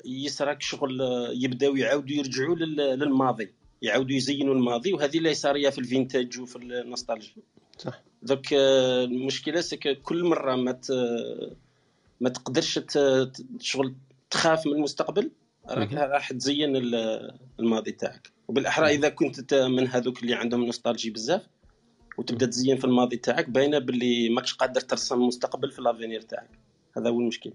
يصرى شغل يبداو يعاودوا يرجعوا لل- للماضي يعاودوا يزينوا الماضي وهذه اللي صاريه في ال vintage وفي ال nostalgie صح donc آه، المشكلة c'est que كل مرة ما ما تقدرش شغل تخاف من المستقبل راك. راح تزين ال- الماضي تاعك. وبالأحرى إذا كنت من هذوك اللي عندهم nostalgie بزاف وتبدأ تزين في الماضي تاعك باينة باللي ماكش قادر ترسم المستقبل في l'avenir تاعك. هذا هو المشكل.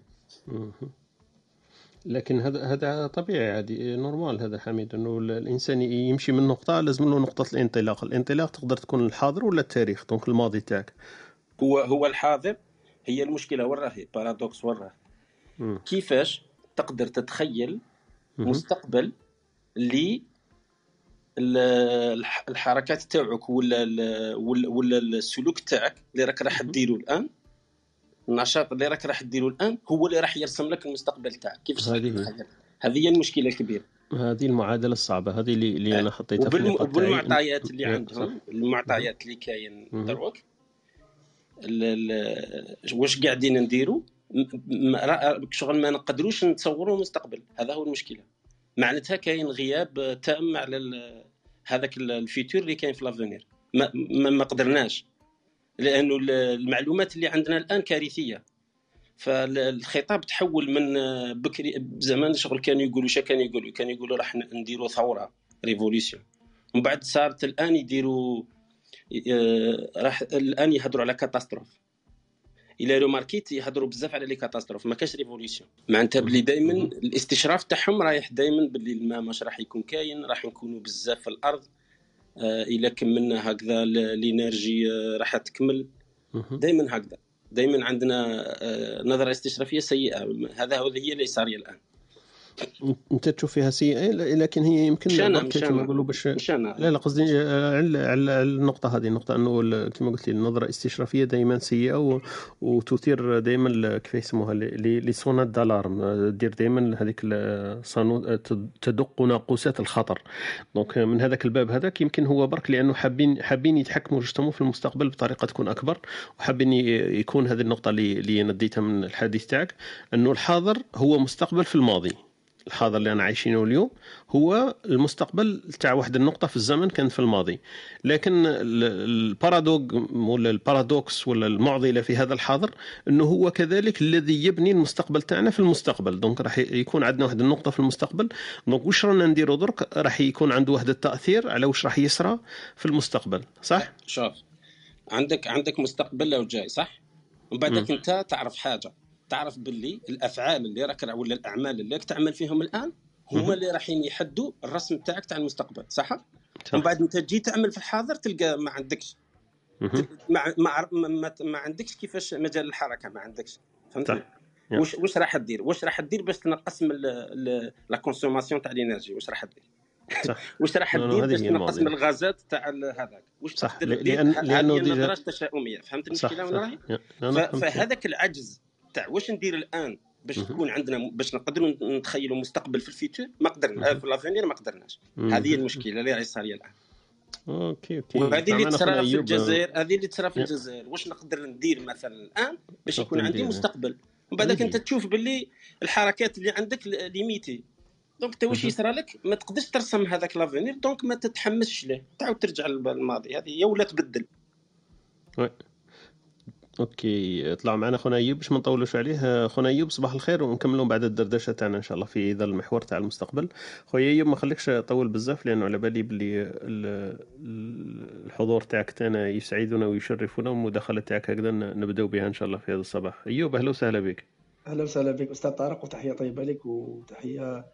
لكن هذا هذا طبيعي عادي normal هذا حميد إنه ال- الإنسان يمشي من نقطة لازم له نقطة الانطلاق. الانطلاق تقدر تكون الحاضر ولا التاريخ donc الماضي تاعك. هو هو الحاضر هي المشكلة وين راهي؟ paradoxe وين راهي. كيفاش تقدر تتخيل. مستقبل اللي الح- الحركات تاعك ولا ولا ولا السلوك تاعك اللي راك راح ديرو الآن؟ النشاط اللي راك راح ديرو الآن هو اللي راح يرسم لك المستقبل تاعك. كيفاش هذه هي. تتخيل هذه هي المشكلة الكبيرة. هذه المعادلة الصعبة هذه اللي, اللي أنا حطيتها في وبالم-. وبالمعطيات اللي عندهم المعطيات اللي كاين. دروك ال- ال- واش قاعدين نديروا م- م- راه- شغل ما نقدروش نتصوروا المستقبل هذا هو المشكلة. معناتها كاين غياب تام على ال- هذاك ال- ال futur اللي كاين في l'avenir. ما, ما, ما قدرناش. لأنه ال- المعلومات اللي عندنا الآن كارثية. فالخطاب تحول من بكري زمان شغل كانوا يقولوا شا كانوا يقولوا؟ كانوا يقولوا راح نديروا ثورة révolution ومن بعد صارت الآن يديروا آه، راح الآن يهضروا على catastrophe إلى روماركيت يهضروا بزاف على les catastrophes ما كاش révolution معناتها بلي دائما. الاستشراف تاعهم رايح دائما باللي الماء ماش راح يكون كاين راح نكونوا بزاف في الأرض. آه، إلى كملنا هكذا ال- ال énergie آه، راح تكمل. دائما هكذا. دائما عندنا آه، نظرة استشرافية سيئة. هذا هو هي اللي صار الآن. انت تشوف فيها سيئه لكن هي يمكن مش برك مش كما أنا. نقولوا باش مش أنا لا لا قصدي آه، على النقطة هذه النقطة أنه ال- كما قلت لي النظرة الاستشرافية دائما سيئة و- وتثير دائما كيف يسموها les- sonnettes d'alarme آه، دير دائما هذيك آه، تد- تدق ناقوسات الخطر. donc من هذاك الباب هذاك يمكن هو برك لأنه حابين حابين يتحكموا ويجتمعوا في المستقبل بطريقة تكون أكبر وحابين يكون هذه النقطة اللي اللي نديتها من الحديث تاعك أنه الحاضر هو مستقبل في الماضي. الحاضر اللي أنا عايشينه اليوم هو المستقبل تاع واحد النقطة في الزمن كانت في الماضي. لكن ال- paradoxe ولا ال paradoxe ولا المعضلة في هذا الحاضر إنه هو كذلك الذي يبني المستقبل تاعنا في المستقبل. donc راح يكون عندنا واحد النقطة في المستقبل. donc واش رانا نديرو درك؟ راح يكون عنده واحد التأثير على واش راح يصرى في المستقبل. صح؟ شوف عندك عندك مستقبل لو جاي صح؟ ومن بعدك. أنت تعرف حاجة. تعرف باللي الأفعال اللي راك ولا الأعمال اللي راك تعمل فيهم الآن. هما اللي راح يحدوا الرسم تاعك تاع المستقبل صح. ومن بعد أنت تجي تعمل في الحاضر تلقى ما عندكش. ما ما ما, ما, عندكش كيفاش مجال الحركة ما عندكش. فهمتني. واش واش راح دير واش راح دير باش تنقص من la consommation تاع ال énergie؟ واش راح دير صح. واش راح لا، لا، دير هذه باش تنقص من. الغازات تاع هذاك؟ واش صح، تقدر لأن- دير لأنه هذه déjà- النظره التشاؤميه فهمت المشكلة وين راهي. فهذاك العجز تاع واش ندير الآن باش. تكون عندنا باش نقدروا نتخيلوا مستقبل في ال futur ما قدرنا مهم. في l'avenir ما قدرناش. هذه هي المشكلة اللي راهي صاريه الآن OK OK وهذه اللي تصرى في. الجزائر هذه اللي تصرى في. الجزائر واش نقدر ندير مثلا الآن باش يكون عندي. مستقبل ومن بعدك أنت تشوف باللي الحركات اللي عندك limités donc أنت واش. يصرى لك ما تقدرش ترسم هذاك l'avenir donc ما تتحمسش له تعاود ترجع للماضي هذه هي ولا تبدل oui. OK طلع معنا. خونا ايوب باش ما نطولوش عليه. خونا ايوب صباح الخير ونكملوا بعد الدردشة تاعنا إن شاء الله في ذا المحور تاع المستقبل. خويا ايوب ما خليكش طول بزاف لأنه على بالي ال- الحضور تاعك تانا يسعدنا ويشرفنا والمداخلة تاعك هكذا نبداو بها إن شاء الله في هذا الصباح. أيوب أهلا وسهلا بك. أهلا وسهلا بك أستاذ طارق وتحية طيبة لك وتحية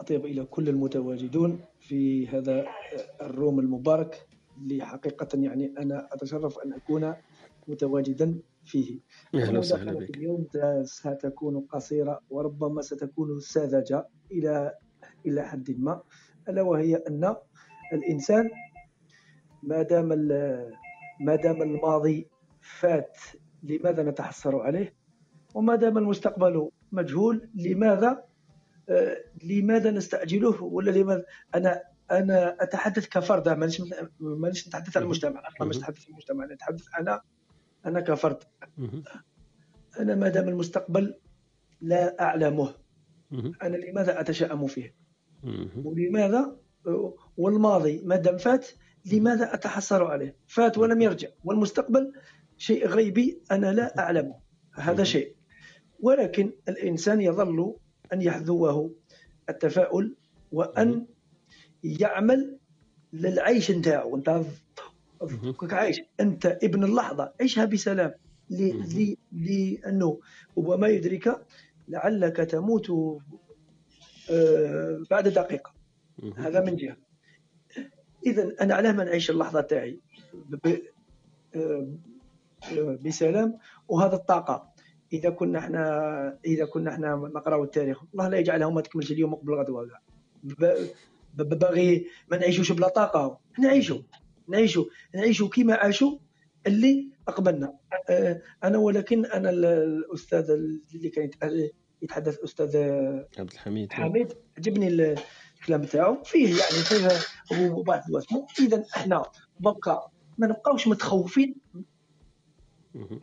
أطيب إلى كل المتواجدون في هذا الروم المبارك. اللي حقيقه يعني أنا أتشرف أن أكون متواجدا فيه. أهلا وسهلا بك. اليوم ستكون قصيره وربما ستكون ساذجه إلى إلى حد ما ألا وهي أن الإنسان ما دام ما دام الماضي فات لماذا نتحسر عليه؟ وما دام المستقبل مجهول لماذا؟ آه، لماذا نستعجله؟ ولا لماذا؟ أنا أنا أتحدث كفرد مانيش مانيش نتحدث عن المجتمع أصلا مش. نتحدث عن المجتمع أنا اتحدث أنا أنا كفرد. أنا ما دام المستقبل لا أعلمه. أنا لماذا اتشائم فيه. ولماذا؟ والماضي ما دام فات لماذا أتحسر عليه؟ فات ولم يرجع. والمستقبل شيء غيبي أنا لا أعلمه. هذا. شيء. ولكن الإنسان يظل أن يحذوه التفاؤل وأن يعمل للعيش نتاعو. أنت عايش. أنت ابن اللحظة. عيشها بسلام. ل- مهم. ل- لأنه وما يدرك لعلك تموت آه، بعد دقيقة. هذا من جهة. اذا أنا علاه ما نعيش اللحظة تاعي؟ ب- آه، آه، بسلام. وهذا الطاقة. إذا كنا إحنا إذا كنا إحنا نقراو التاريخ الله لا يجعلها ما تكملش اليوم قبل غدوه كاع. ب- ب- باغي ما نعيشوش بلا طاقة. نعيشوا. نعيشوا نعيشوا كيما عاشوا اللي قبلنا آه، أنا ولكن أنا ال- الأستاذ اللي كان يت- يتحدث أستاذ عبد الحميد. حميد عجبني ال- الكلام تاعو فيه يعني فيه هو بعض اذا إحنا بقى ما نبقاوش متخوفين.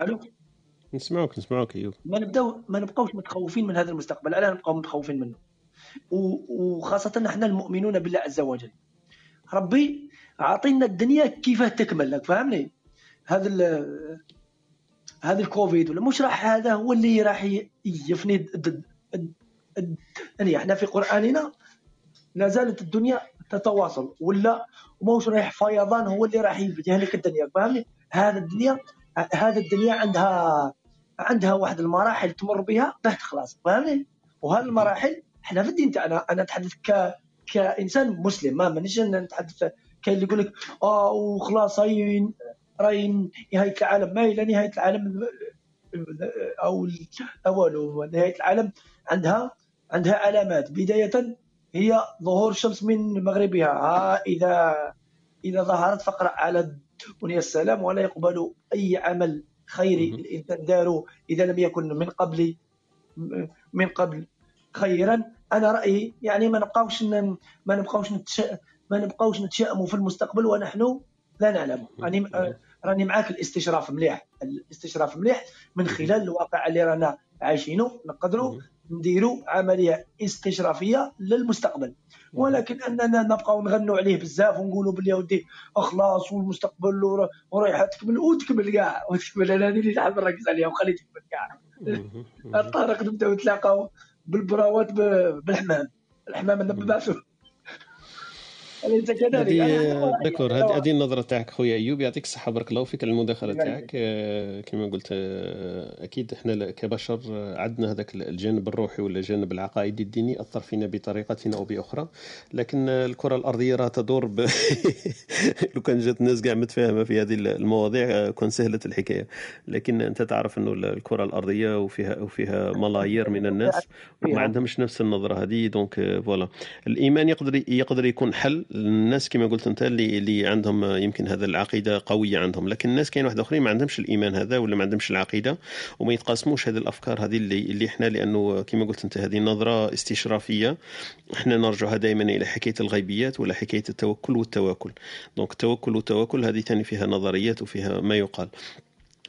ألو؟ نسمعوك نسمعوك أيوب. ما نبداو ما نبقاوش متخوفين من هذا المستقبل. علاه نبقاو متخوفين منه. و- وخاصة إحنا المؤمنون بالله عز وجل. ربي عاطينا الدنيا كيف تكمل لك فاهمني هذا هذا الكوفيد ولا مش راح هذا هو اللي راح يفني يعني إحنا في قرآننا لا زالت الدنيا تتواصل ولا وماهوش رايح فيضان هو اللي راح يهلك الدنيا فاهمني هذا الدنيا هذا الدنيا عندها عندها واحد المراحل تمر بها باه تخلص فاهمني وهذه المراحل إحنا في الدين تاعنا أنا أتحدث ك كإنسان مسلم ما مانيش نتحدث كاين اللي يقول لك آه وخلاص هاي راهي نهاية العالم. ما إلى نهاية العالم أو اول نهاية العالم عندها عندها علامات. بداية هي ظهور الشمس من مغربها. ها إذا إذا ظهرت فاقرا على الدنيا السلام ولا يقبل أي عمل خيري. الإنسان. داره إذا لم يكن من قبل من قبل خيرا. أنا رأيي يعني ما نبقاوش ما نبقاوش ما نبقاوش نتشائموا في المستقبل ونحن لا نعلم. راني راني معاك الاستشراف مليح. الاستشراف مليح من خلال الواقع اللي رانا عايشينه. نقدروا. نديروا عملية استشرافية للمستقبل. ولكن أننا نبقاو نغنوا عليه بزاف ونقولوا باللي ودي أخلاص والمستقبل ورا- ورايحه تكمل وتكمل كاع وتكمل. أنا هذه اللي نحب نركز عليها وخلي تكمل كاع. الطارق نبداو نتلاقاو بالبراوات بالحمام. الحمام نبعثوا كذلك هذه دكتور هذه النظرة تاعك خويا أيوب. يعطيك الصحة بارك الله فيك. على المداخلة الله تاعك آه، كما قلت آه، أكيد إحنا كبشر آه، عندنا هذاك الجانب الروحي ولا الجانب العقائدي الديني أثر فينا بطريقه أو بأخرى. لكن الكرة الأرضية راه تدور ب... لو كان جات الناس كاع متفاهمة في هذه المواضيع كون سهلت الحكاية. لكن أنت تعرف إنه الكرة الأرضية وفيها وفيها ملايير من الناس وما عندهمش نفس النظرة هذه. donc voilà. الإيمان يقدر يقدر يكون حل للناس كما قلت أنت اللي اللي عندهم يمكن هذا العقيدة قوية عندهم لكن الناس كاين واحد آخرين ما عندهمش الإيمان هذا ولا ما عندهمش العقيدة وما يتقاسموش هذه الأفكار هذه اللي اللي إحنا لأنه كما قلت أنت هذه نظرة استشرافية. إحنا نرجعها دائما إلى حكاية الغيبيات ولا حكاية التوكل والتواكل. donc التوكل والتواكل هذه ثاني فيها نظريات وفيها ما يقال.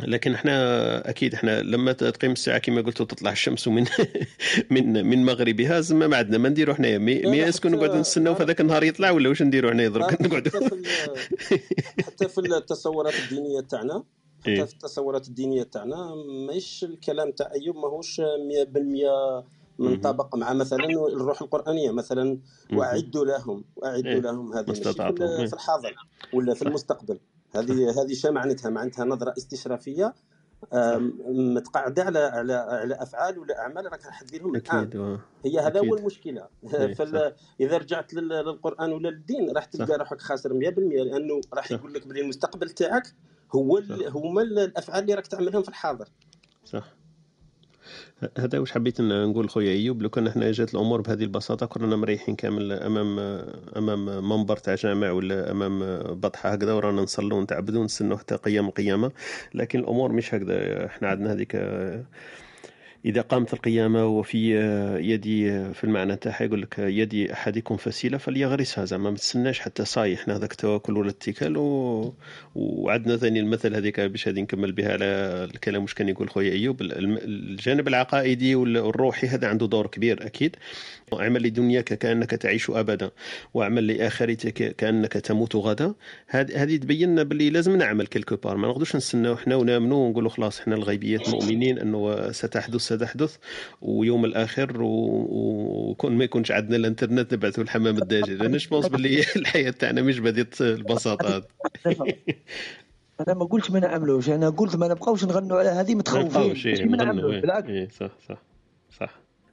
لكن إحنا أكيد إحنا لما تقيم الساعة كما قلت وتطلع الشمس من من من مغربها زعما ما عندنا ما نديروا حنايا مي, اسكو نقعدوا نستناو في هذاك النهار يطلع ولا واش نديروا حنايا درك نقعدوا حتى في التصورات الدينية تاعنا إيه. حتى في التصورات الدينية تاعنا ماهيش الكلام تاع أيوب ماهوش 100% منطبق مع مثلا الروح القرآنية مثلا وأعدوا لهم وأعدوا إيه. لهم في استطعتم. إيه. في الحاده ولا في. المستقبل هذه هذه شا معناتها معناتها نظرة استشرافية متقاعدة على على على أفعال ولا أعمال راك راح ديرهم الآن هي هذا. هو المشكلة إيه،. إذا رجعت لل- للقرآن ولا للدين راح تلقى. روحك خاسر 100% لأنه راح. يقول لك بلي المستقبل تاعك هو ال... هما الأفعال اللي راك تعملهم في الحاضر صح هذا واش حبيت نقول خويا إيوب لو كان إحنا جات الأمور بهذه البساطة كنا مريحين كامل امام أمام منبر تاع جامع ولا أمام بطحة هكذا ورانا نصلوا ونتعبدوا ونستنوا حتى قيام القيامة. لكن الأمور مش هكذا. إحنا عندنا هذيك إذا قامت القيامة وفي يدي في المعنى تاعها يقول لك يدي أحدكم فسيلة فليغرسها. زعما ما تستناش حتى صاي إحنا هذاك التوكل ولا الاتكال و... وعندنا ثاني المثل هذيك باش هذه نكمل بها على الكلام واش كان يقول خويا أيوب. الجانب العقائدي والروحي هذا عنده دور كبير أكيد. اعمل لدنياك كأنك تعيش أبدا واعمل لآخرتك كأنك تموت غدا. هذه تبين لنا باللي لازم نعمل كيلكو بار. ما نقدرش نستناو إحنا ونامنوا ونقولوا خلاص إحنا الغيبيات مؤمنين أنه ستحدث ستحدث ويوم الآخر وكون ما يكونش عندنا الإنترنت نبعثوا الحمام الداجل أنا نشبونس باللي الحياة تاعنا مش بديت البساطة هذه؟ أنا ما قلتش ما نعملوش. أنا قلت ما نبقاوش نغنوا على هذه متخوفين. إيه، ما نغنوا، نعملوش إيه، بالعكس. إيه، صح صح.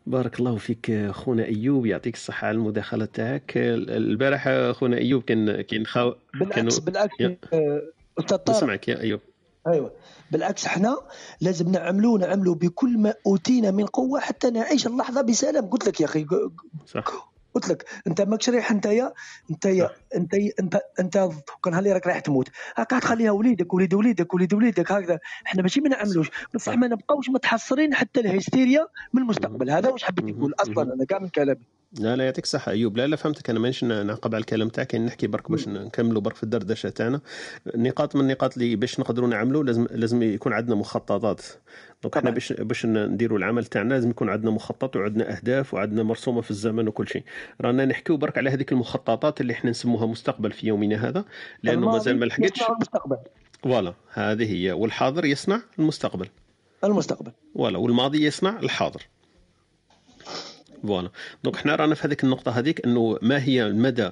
بارك الله فيك خونا إيوب. يعطيك الصحة على المداخلة تاعك. البارح خونا إيوب كان كان خاو بالعكس كانوا بالعكس. أستاذ طارق. نسمعك يا إيوب. أيوه. بالعكس إحنا لازم نعملوا نعملوا بكل ما أوتينا من قوة حتى نعيش اللحظة بسلام. قلت لك يا أخي صح. قلت لك أنت ماكش رايح انت يا انت يا أنت أنت انت كان هاللي راك رايح تموت؟ هاك تخليها وليدك وليد وليدك وليد وليدك هكذا. إحنا ماشي ما نعملوش. بصح ما نبقاوش متحصرين حتى الهستيريا من المستقبل. هذا واش حبيت نقول أصلا أنا كاع من كلامي. لا لا يعطيك الصحة أيوب. لا لا فهمتك. أنا مانيش نعقب على الكلام تاعك. يعني نحكي برك باش نكملوا برك في الدردشة تاعنا. نقاط من النقاط اللي باش نقدروا نعملوا لازم لازم يكون عندنا مخططات. donc إحنا. باش باش نديروا العمل تاعنا لازم يكون عندنا مخطط وعندنا أهداف وعندنا مرسومة في الزمن وكل شيء. رانا نحكيو برك على هذيك المخططات اللي إحنا نسموها مستقبل في يومنا هذا لأنه الماضي مازال ما لحقتش. المستقبل. voilà. هذه هي. والحاضر يصنع المستقبل. المستقبل. voilà. والماضي يصنع الحاضر. voilà donc حنا رانا في هذيك النقطة هذيك أنه ما هي المدى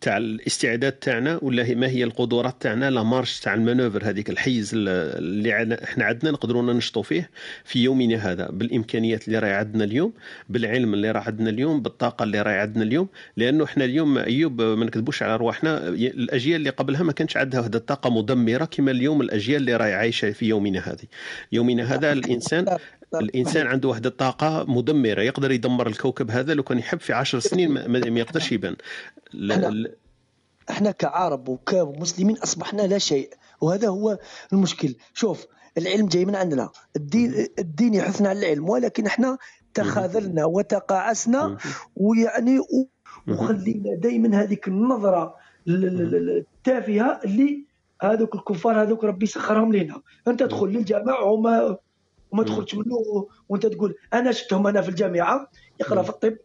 تاع الاستعداد تاعنا ولا هي ما هي القدرات تاعنا la marge تاع ال manœuvre هذيك الحيز اللي إحنا عندنا نقدروا ننشطوا فيه في يومنا هذا بالإمكانيات اللي راهي عندنا اليوم بالعلم اللي راه عندنا اليوم بالطاقة اللي راهي عندنا اليوم لأنه إحنا اليوم أيوب ما نكذبوش على رواحنا الأجيال اللي قبلها ما كانش عندها هذه الطاقة مدمرة كما اليوم الأجيال اللي راهي عايشة في يومنا هذه. يومنا هذا الإنسان الإنسان عنده واحد الطاقه مدمرة يقدر يدمر الكوكب هذا لو كان يحب في عشر سنين ما, يقدرش يبان. لا- إحنا كعرب وكمسلمين أصبحنا لا شيء وهذا هو المشكل. شوف العلم جاي من عندنا. الدين الدين يحثنا على العلم ولكن إحنا تخاذلنا وتقاعسنا ويعني وخلينا دائما هذيك النظرة ال- ال- ال- التافهة اللي هذوك الكفار هذوك ربي سخرهم لنا أنت تدخل للجامع وما وما مم. تخرجش منه وانت تقول أنا شفتهم أنا في الجامعة يقرأ في الطب.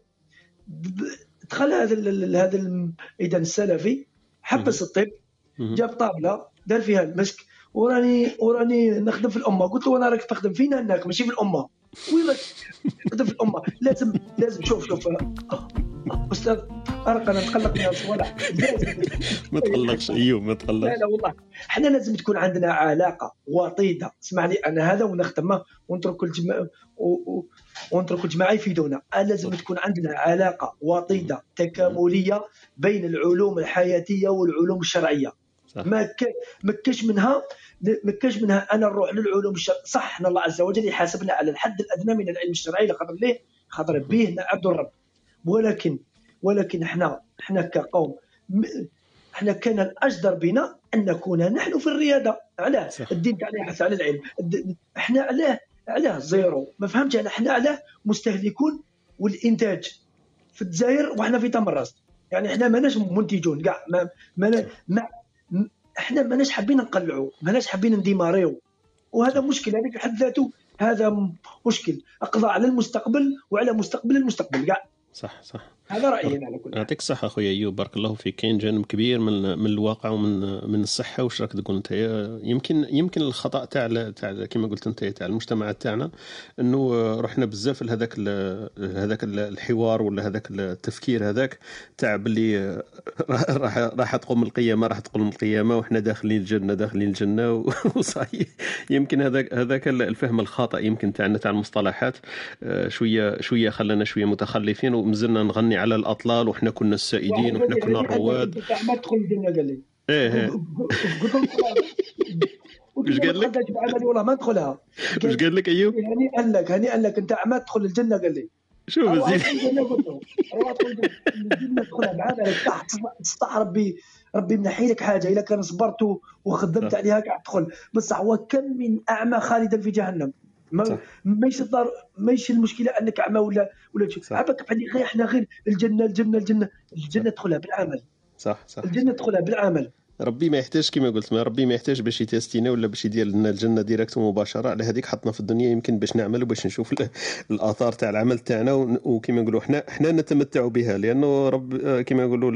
دخل هذا هذا الميدان السلفي حبس الطب. جاب طابلة دار فيها المسك. وراني وراني نخدم في الأمة. قلت له أنا راك تخدم فينا؟ هناك ماشي في الأمة. وين راك تخدم في الأمة. لازم لازم شوف شوف. أستاذ طارق أنا نتقلق من الصوالح ما تقلقش ايوب ما لا تقلقش لا والله. إحنا لازم تكون عندنا علاقة وطيدة. اسمعني أنا هذا ونختمه ونترك الجماعه ونترك الجماعه يفيدونا. لازم تكون عندنا علاقة وطيدة تكاملية بين العلوم الحياتية والعلوم الشرعية. صح. ما كاش منها ما كاش منها أنا نروح للعلوم الشرعيه صح إن الله عز وجل يحاسبنا على الحد الأدنى من العلم الشرعي لخاطر ليه؟ خاطر به نعبد الرب. ولكن ولكن إحنا إحنا كقوم إحنا كان الأجدر بنا أن نكون نحن في الريادة. علاه. الدين تاعنا يحث على العلم. إحنا علاه علاه زيرو. ما فهمتش؟ انا إحنا علاه مستهلكون والإنتاج في الجزائر وإحنا في تمرست يعني إحنا ماناش منتجون. كاع ما ما, ما إحنا ماناش حابين نقلعوا ماناش حابين نديماريو. وهذا مشكل هذاك بحد ذاته. هذا مشكل. أقضى على المستقبل وعلى مستقبل المستقبل. كاع صح صح. هذا رايي على كل يعطيك الصحة أخويا أيوب بارك الله فيك. كاين جانب كبير من من الواقع ومن من الصحة. واش راك تقول أنت؟ يمكن يمكن الخطأ تاع تاع كما قلت أنت تاع المجتمع تاعنا أنه رحنا بزاف لهذاك هذاك الحوار ولا هذاك التفكير هذاك تاع باللي راح راح تقوم القيامة راح تقوم القيامة وحنا داخلين الجنة داخلين الجنة. وصحيح. يمكن هذاك هذاك الفهم الخاطئ يمكن تاعنا تاع المصطلحات. آه، شوية شوية خلانا شوية متخلفين ومازلنا نغني على الأطلال وحنا كنا السائدين وحنا كنا الرواد. ما تدخل قال لي. إيه إيه. وش قال لك؟ والله ما ادخلها وش قال لك أيوب؟ هنيئا لك هنيئا لك أنت ما تدخل الجنة قال لي. شوف زين الجنة تدخلها بعملك صح ربي ربي منحي لك حاجة. اذا كان صبرت وخدمت عليها قاعد تدخل. بصح وكم من أعمى خالدا في جهنم. ما ماشي الضار ماشي المشكلة أنك اعمى ولا ولا عبك غير إحنا غير الجنه الجنه الجنه الجنة تدخلها بالعمل. صح صح. الجنة تدخلها بالعمل. ربي ما يحتاج كما قلت ما ربي ما يحتاج باش يتيستينا ولا باش يدير لنا الجنة ديريكت مباشره على هذيك حطنا في الدنيا يمكن باش نعمل وباش نشوف الآثار تاع العمل تاعنا وكما نقولوا إحنا إحنا نتمتع بها لأنه رب كما نقولوا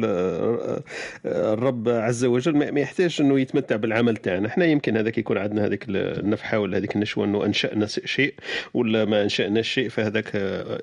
الرب عز وجل ما يحتاج إنه يتمتع بالعمل تاعنا. إحنا يمكن هذاك يكون عندنا هذيك النفحة ولا هذيك النشوة إنه أنشأنا شيء ولا ما أنشأنا شيء فهذاك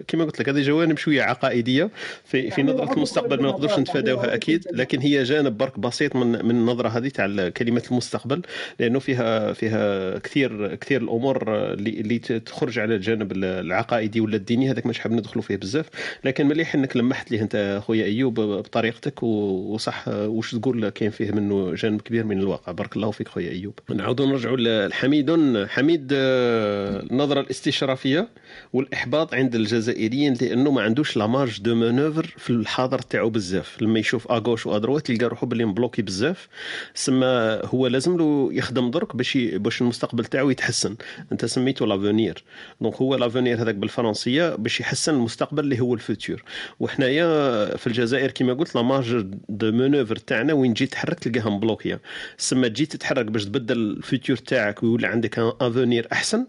كما قلت لك هذه جوانب شوية عقائدية في في نظرة المستقبل ما نقدرش نتفاداوها أكيد لكن هي جانب برك بسيط من من النظرة هذه تاع كلمة المستقبل لأنه فيها فيها كثير كثير الأمور اللي, اللي تخرج على الجانب العقائدي ولا الديني هذاك مش حاب ندخلوا فيه بزاف. لكن مليح إنك لمحت ليه أنت خويا أيوب بطريقتك وصح واش تقول كاين فيه منه جانب كبير من الواقع. بارك الله فيك خويا أيوب. نعاودوا نرجعوا لحميد حميد النظرة الاستشرافية والإحباط عند الجزائريين لأنه ما عندوش la marge de manœuvre في الحاضر تاعو بزاف. لما يشوف à gauche و à droite يلقى روحه باللي مbloqué بزاف. سما هو لازم له يخدم درك باش باش المستقبل تاعو يتحسن. أنت سميته l'avenir donc هو l'avenir هذاك بالفرنسية باش يحسن المستقبل اللي هو ال futur. وحنايا في الجزائر كما قلت la marge de manœuvre تاعنا وين تجي تحرك تلقاها مbloquية. سما تجي تتحرك باش تبدل ال futur تاعك ويولي عندك avenir أحسن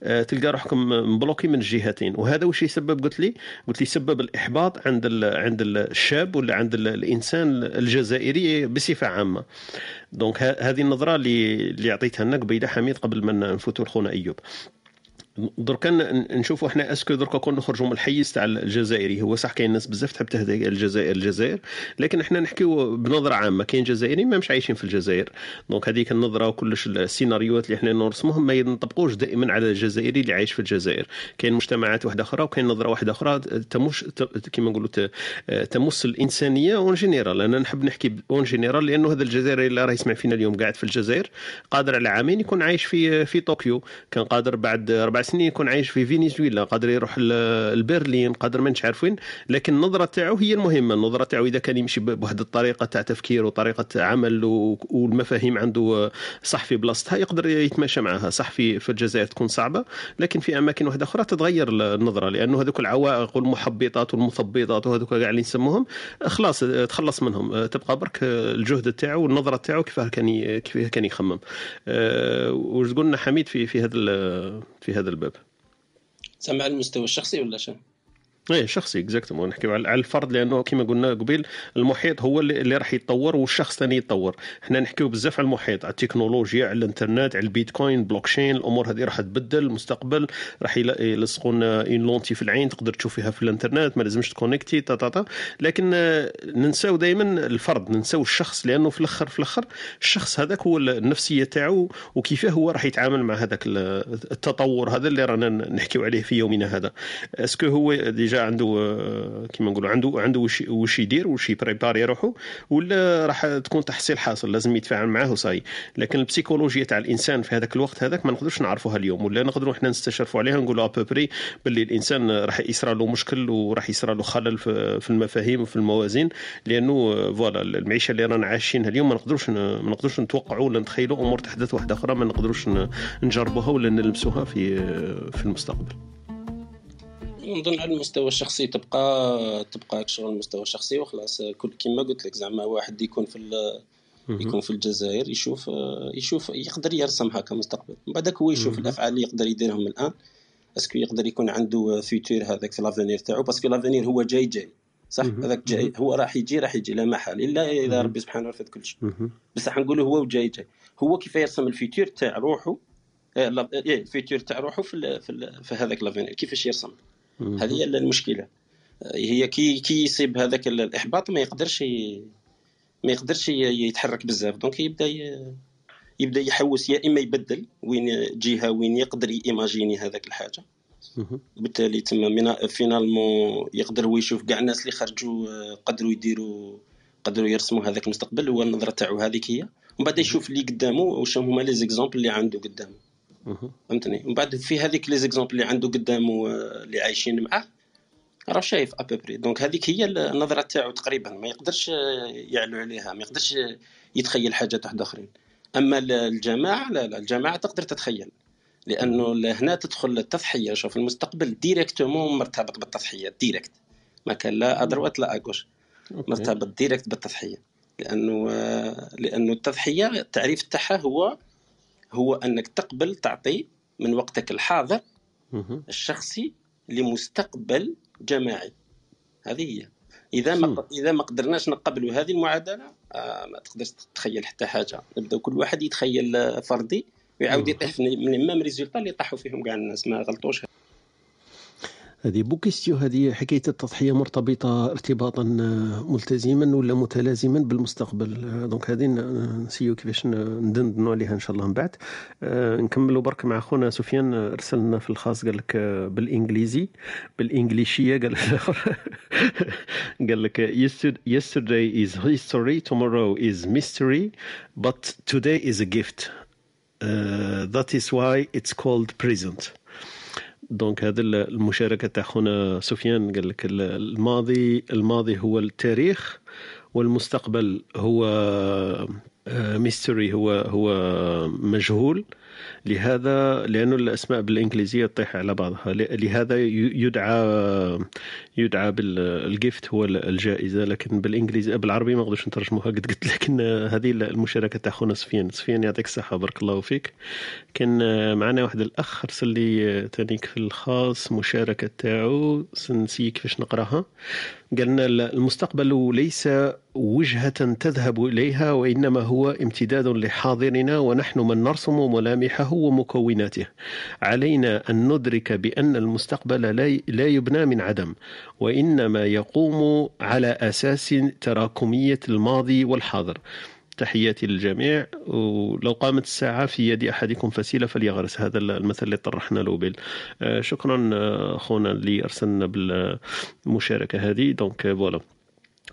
تلقى روحكم مbloqué من الجهتين. وهذا وش يسبب؟ قلت لي قلت لي يسبب الإحباط عند عند الشاب ولا عند الإنسان الجزائري بصفة عامة. donc هذه النظرة اللي اللي عطيتها لنا قبيله حميد قبل ما نفوتوا لخونا أيوب. دركا نشوفوا إحنا est-ce que دركا كون نخرجوا من الحيز تاع الجزائري. هو صح كاين ناس بزاف تحب تهدر الجزائر الجزائر لكن إحنا نحكيو بنظرة عامة. كاين جزائريين ما مش عايشين في الجزائر. donc هذيك النظرة وكلش السيناريوهات اللي إحنا نرسمهم ما ينطبقوش دائما على الجزائري اللي عايش في الجزائر. كاين مجتمعات واحدة أخرى وكاين نظرة واحدة أخرى تمس كما نقولوا تمس الإنسانية en général أنا نحب نحكي en général لأنه هذا الجزائري اللي راه يسمع فينا اليوم قاعد في الجزائر قادر على عامين يكون عايش في في طوكيو. كان قادر بعد أربع سنين يكون عايش في فينيزويلا قادر يروح لبرلين قادر ما عارف وين لكن النظرة تاعو هي المهمة. النظرة تاعو إذا كان يمشي بواحد الطريقة تاع تفكير وطريقة عمل والمفاهيم عنده صح في بلاصتها يقدر يتماشى معها. صح في في الجزائر تكون صعبة لكن في أماكن واحدة أخرى تتغير النظرة لأنه هذوك العوائق والمحبطات والمثبطات وهذوك كاع اللي نسموهم خلاص تخلص منهم. تبقى برك الجهد تاعو والنظرة تاعو كيفاه كان كيفاه كان يخمم. أه واش قلنا حميد في في هذا في هذا الباب سمع المستوى الشخصي ولا شنو؟ إيه شخصي exactement نحكيو على الفرد لأنه كما قلنا قبيل المحيط هو اللي, راح يتطور والشخص ثاني يتطور. إحنا نحكيو بزاف على المحيط على التكنولوجيا على الإنترنت على البيتكوين بلوكشين الأمور هذه راح تبدل المستقبل راح يلصقون une lentille في العين تقدر تشوف فيها في الإنترنت ما لازمش تconnecté تا تا تا. لكن ننساو دائما الفرد ننساو الشخص لأنه في الآخر في الأخر الشخص هذاك هو النفسية تاعو وكيفاه هو راح يتعامل مع هذاك التطور هذا اللي رانا نحكيو عليه في يومنا هذا. est-ce que هو déjà عنده آه، كيما نقولوا عنده عنده وش يدير وش ي préparer روحه ولا راح تكون تحصيل حاصل لازم يتفاعل معاه وصاي. لكن البسيكولوجيا تاع الإنسان في هذاك الوقت هذاك ما نقدرش نعرفوها اليوم ولا نقدروا إحنا نستشرفوا عليها نقولوا à peu près باللي الإنسان راح يصرى له مشكل وراح يصرى له خلل في المفاهيم وفي الموازين لأنه آه، فوالا المعيشة اللي رانا عايشينها اليوم ما نقدروش ما نقدروش نتوقعوا ولا نتخيلوا أمور تحدث واحدة أخرى ما نقدروش نجربوها ولا نلمسوها في آه، في المستقبل. نظن على المستوى الشخصي تبقى تبقى شغل المستوى الشخصي وخلاص. كل كيما قلت لك زعما واحد يكون في يكون في الجزائر يشوف يشوف يقدر يرسمها كمستقبل من بعدك هو يشوف الأفعال اللي يقدر يديرهم الآن. est-ce que يقدر يكون عنده futur هذاك في l'avenir تاعو parce que l'avenir هو جاي جاي. صح. هذاك جاي. هو راح يجي راح يجي لا محال. إلا إذا. ربي سبحانه رفض كل شيء. مهم. بس حنقولوا هو وجاي جاي. هو كيف يرسم ال futur تاع روحه آه، إيه، ال futur تاع روحه في ال في, ال في هذاك l'avenir كيفاش يرسم. هذه هي المشكلة. هي كي كي يصيب هذاك ال- الإحباط ما يقدرش ي... ما يقدرش يتحرك بزاف. donc يبدأ ي... يبدأ يحوس يا إما يبدل وين جهة وين يقدر ي imaginer هذاك الحاجة. وبالتالي تما من finalement يقدر هو يشوف كاع الناس اللي خرجوا آه، قدروا يديروا قدروا يرسموا هذاك المستقبل هو النظرة تاعو هذيك هي. ومن بعد يشوف اللي قدامه وش هما les exemples اللي عنده قدامه. فهمتني؟ ومن بعد في هذيك les exemples اللي عنده قدامه اللي عايشين معاه راه شايف à peu près donc هذيك هي النظرة تاعو تقريبا. ما يقدرش يعلو عليها ما يقدرش يتخيل حاجات واحدة أخرين. أما ال- الجماعة لا لا الجماعة تقدر تتخيل. لأنه هنا تدخل التضحية. شوف المستقبل directement مرتبط بالتضحية direct ما كان لا à droite لا à gauche. مرتبط direct بالتضحية. لأنه آه، لأنه التضحية التعريف تاعها هو هو أنك تقبل تعطي من وقتك الحاضر. الشخصي لمستقبل جماعي هذه هي إذا ما. إذا ما قدرناش نقبلوا هذه المعادلة آه ما تقدرش تتخيل حتى حاجة نبداو كل واحد يتخيل فردي ويعاود. يطيح من ال même résultat اللي طاحوا فيهم كاع الناس ما غلطوش هذه bonne question هذه حكاية التضحية مرتبطة ارتباطا آه، ملتزما ولا متلازما بالمستقبل. آه، donc هذه ن- ن essayer و كيفاش ندندنوا عليها إن شاء الله من بعد. آه، نكملوا برك مع خونا سفيان آه، ارسلنا في الخاص قال لك آه، بالإنجليزي بالإنجليشية قال قال لك "Yester- yesterday is history tomorrow is mystery but today is a gift. uh, that is why it's called present. donc هذا المشاركة تاع خونا سفيان. قال لك الماضي الماضي هو التاريخ والمستقبل هو mystery هو هو مجهول. لهذا لأنه الأسماء بالإنجليزية تطيح على بعضها. لهذا يدعى يدعى بالجيفت هو الجائزة. لكن بالإنجليزي بالعربي ما نقدرش نترجموها قد قلت. لكن هذه المشاركة تاع خونا سفيان. سفيان يعطيك الصحة بارك الله فيك. كان معنا واحد الأخ أرسل لي تانيك في الخاص مشاركة تاعو. سنسي كيفاش نقراها. قالنا المستقبل ليس وجهة تذهب إليها وإنما هو امتداد لحاضرنا ونحن من نرسم ملامحه. ومكوناته علينا أن ندرك بأن المستقبل لا- يبنى من عدم وإنما يقوم على أساس تراكمية الماضي والحاضر. تحياتي للجميع ولو قامت الساعة في يد أحدكم فسيلة فليغرس. هذا المثل اللي طرحنا له بال آه، شكرا آه، أخونا اللي أرسلنا بالمشاركة هذه. donc voilà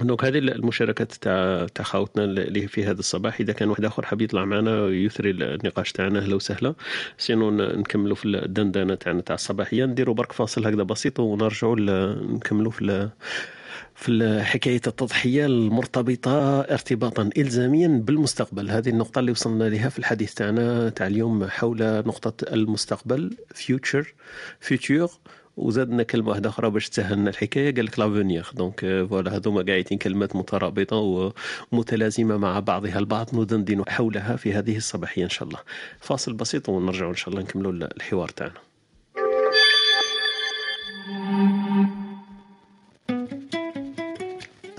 donc هذه المشاركات تاع تاع خاوتنا اللي في هذا الصباح. إذا كان واحد آخر حاب يطلع معنا ويثري النقاش تاعنا. أهلا وسهلا. sinon نكملوا في الدندنة تاعنا تاع الصباحية. نديروا برك فاصل هكذا بسيط ونرجعوا نكملوا في في حكاية التضحية المرتبطة ارتباطا إلزاميا بالمستقبل. هذه النقطة اللي وصلنا لها في الحديث تاعنا تاع اليوم حول نقطة المستقبل future future. وزادنا كلمة واحدة أخرى باش تسهلنا الحكاية قال لك l'avenir donc voilà هذوما قاعدين كلمات مترابطة ومتلازمة مع بعضها البعض. ندندن حولها في هذه الصباحية إن شاء الله. فاصل بسيط ونرجع إن شاء الله نكملوا الحوار تاعنا.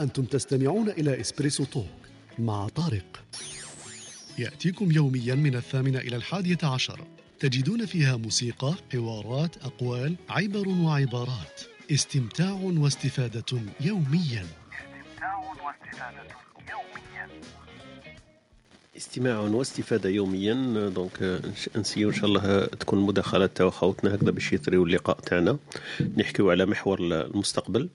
أنتم تستمعون إلى إسبريسو توك مع طارق. يأتيكم يوميا من الثامنة إلى الحادية عشر. تجدون فيها موسيقى حوارات أقوال عبر وعبارات. استمتاع واستفادة يوميا. استمتاع واستفادة يوميا. استماع واستفاده يوميا دونك نسيو إن شاء الله تكون المداخلات تاع خوتنا هكذا باش يثريو اللقاء تاعنا. نحكيو على محور المستقبل.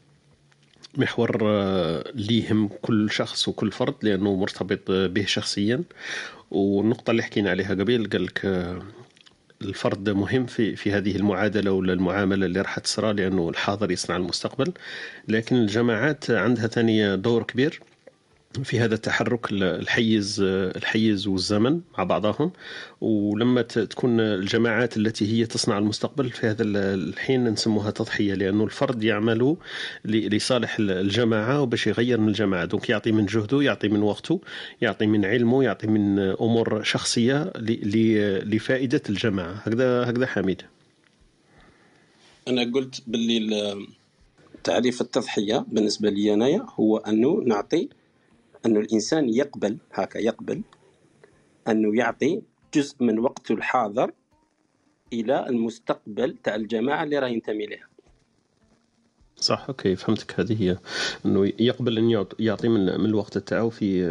محور آه، اللي يهم كل شخص وكل فرد لأنه مرتبط به شخصيا. والنقطة اللي حكينا عليها قبل قال لك آه، الفرد مهم في في هذه المعادلة ولا المعاملة اللي راح تصرى لأنه الحاضر يصنع المستقبل. لكن الجماعات عندها ثاني دور كبير. في هذا التحرك الحيز الحيز والزمن مع بعضهم. ولما تكون الجماعات التي هي تصنع المستقبل في هذا ال- الحين نسموها تضحية لأنه الفرد يعمل لصالح الجماعة وباش يغير من الجماعة. دونك يعطي من جهده يعطي من وقته يعطي من علمه يعطي من أمور شخصية لفائدة الجماعة. هكذا هكذا حميد. أنا قلت باللي ال- تعريف التضحية بالنسبة لي أنايا هو أنه نعطي انه الإنسان يقبل هكا يقبل أنه يعطي جزء من وقته الحاضر إلى المستقبل تاع الجماعة اللي راه ينتمي لها صح أوكي فهمتك. هذه هي أنه يقبل أن يعطي من, من الوقت تاعو في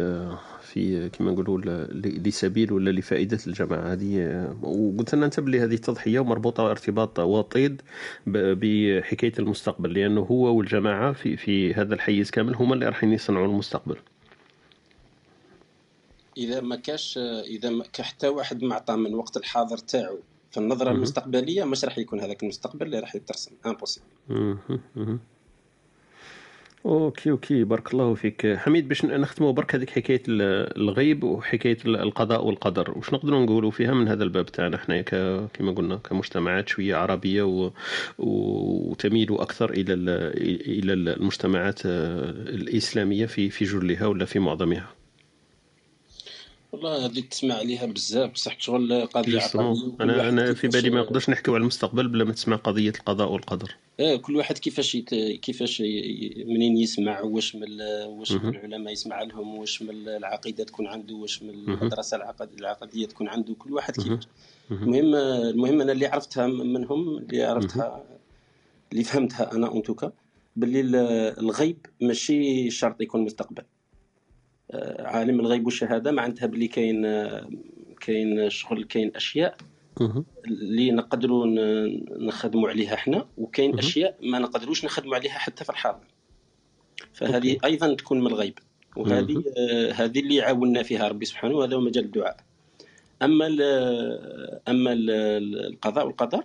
في كما نقولوا لسبيل ولا لفائدة الجماعة. هذه وقلت لنا أنت بلي هذه التضحيه مربوطه ارتباط وطيد بحكاية المستقبل لأنه هو والجماعة في في هذا الحيز كامل هما اللي راح يصنعوا المستقبل. إذا ما كاش إذا ما حتى واحد ما عطى من وقت الحاضر تاعو في النظرة المستقبلية مش راح يكون هذاك المستقبل اللي راح يترسم. impossible OK OK. بارك الله فيك. حميد باش نختموا برك هذيك حكاية الغيب وحكاية القضاء والقدر. واش نقدروا نقولوا فيها من هذا الباب تاعنا إحنا كما قلنا كمجتمعات شوية عربية و... وتميل أكثر إلى إلى المجتمعات الإسلامية في في جلها ولا في معظمها. والله هذيك تسمع عليها بزاف بصح شغل قضية أنا أنا في بالي ما نقدرش نحكيو على المستقبل بلا ما تسمع قضية القضاء والقدر. آه كل واحد كيفاش يت... كيفاش منين يسمع واش من واش من العلماء يسمع لهم واش من العقيدة تكون عنده واش من المدرسة العقد... العقدية تكون عنده كل واحد كيفاش. المهم المهم أنا اللي عرفتها منهم اللي عرفتها اللي فهمتها أنا اون باللي الغيب ماشي شرط يكون مستقبل. عالم الغيب والشهاده معناتها بلي كاين كاين شغل كاين أشياء اللي نقدروا نخدموا عليها إحنا وكاين أشياء ما نقدروش نخدموا عليها حتى في الحاضر فهذه أيضا تكون من الغيب. وهذه هذه اللي عاوننا فيها ربي سبحانه وهذا هو مجال الدعاء. أما ال أما ال القضاء والقدر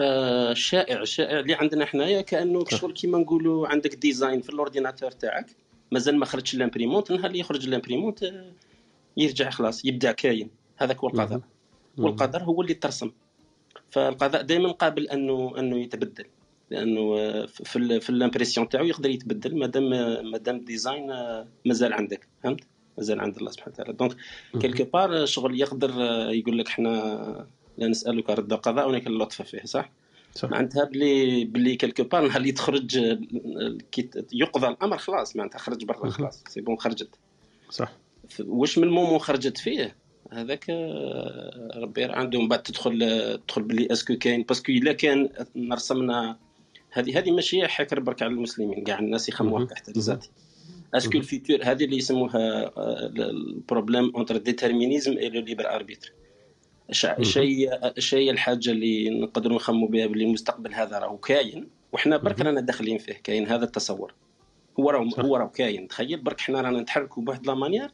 الشائع الشائع اللي عندنا حنايا كأنه شغل كيما نقولوا عندك design في ال ordinateur تاعك. مازال ما خرجش ال imprimante نهار اللي يخرج ال imprimante آه، يرجع خلاص يبدأ كاين. هذاك هو القضاء. والقدر هو اللي ترسم. فالقضاء دائما قابل أنه أنه يتبدل. لأنه آه، في في ال impression تاعو يقدر يتبدل مادام مادام design آه، مازال عندك. فهمت؟ مازال عند الله سبحانه وتعالى. donc quelque part شغل يقدر يقول لك إحنا لا نسألك رد قضاء ولكن اللطف فيه صح. معناتها بلي بلي quelque part نهار اللي تخرج يقضى الأمر خلاص معناتها خرج برا خلاص. c'est bon خرجت. صح. واش من ال moment خرجت فيه؟ هذاك ربي عنده من بعد تدخل تدخل بلي est-ce que كاين parce que إلا كان رسمنا هذه هذه ماشي حكر برك على المسلمين كاع الناس يخموها تحت ذاتي est-ce que ال futur هذه اللي يسموها ال problème entre déterminisme et le libre arbitre شيء شيء الحاجة اللي نقدروا نخموا بها باللي المستقبل هذا راهو كاين وحنا برك رانا داخلين فيه كاين هذا التصور. هو راهو هو راهو كاين تخيل؟ برك حنا رانا نتحركوا بواحد la manière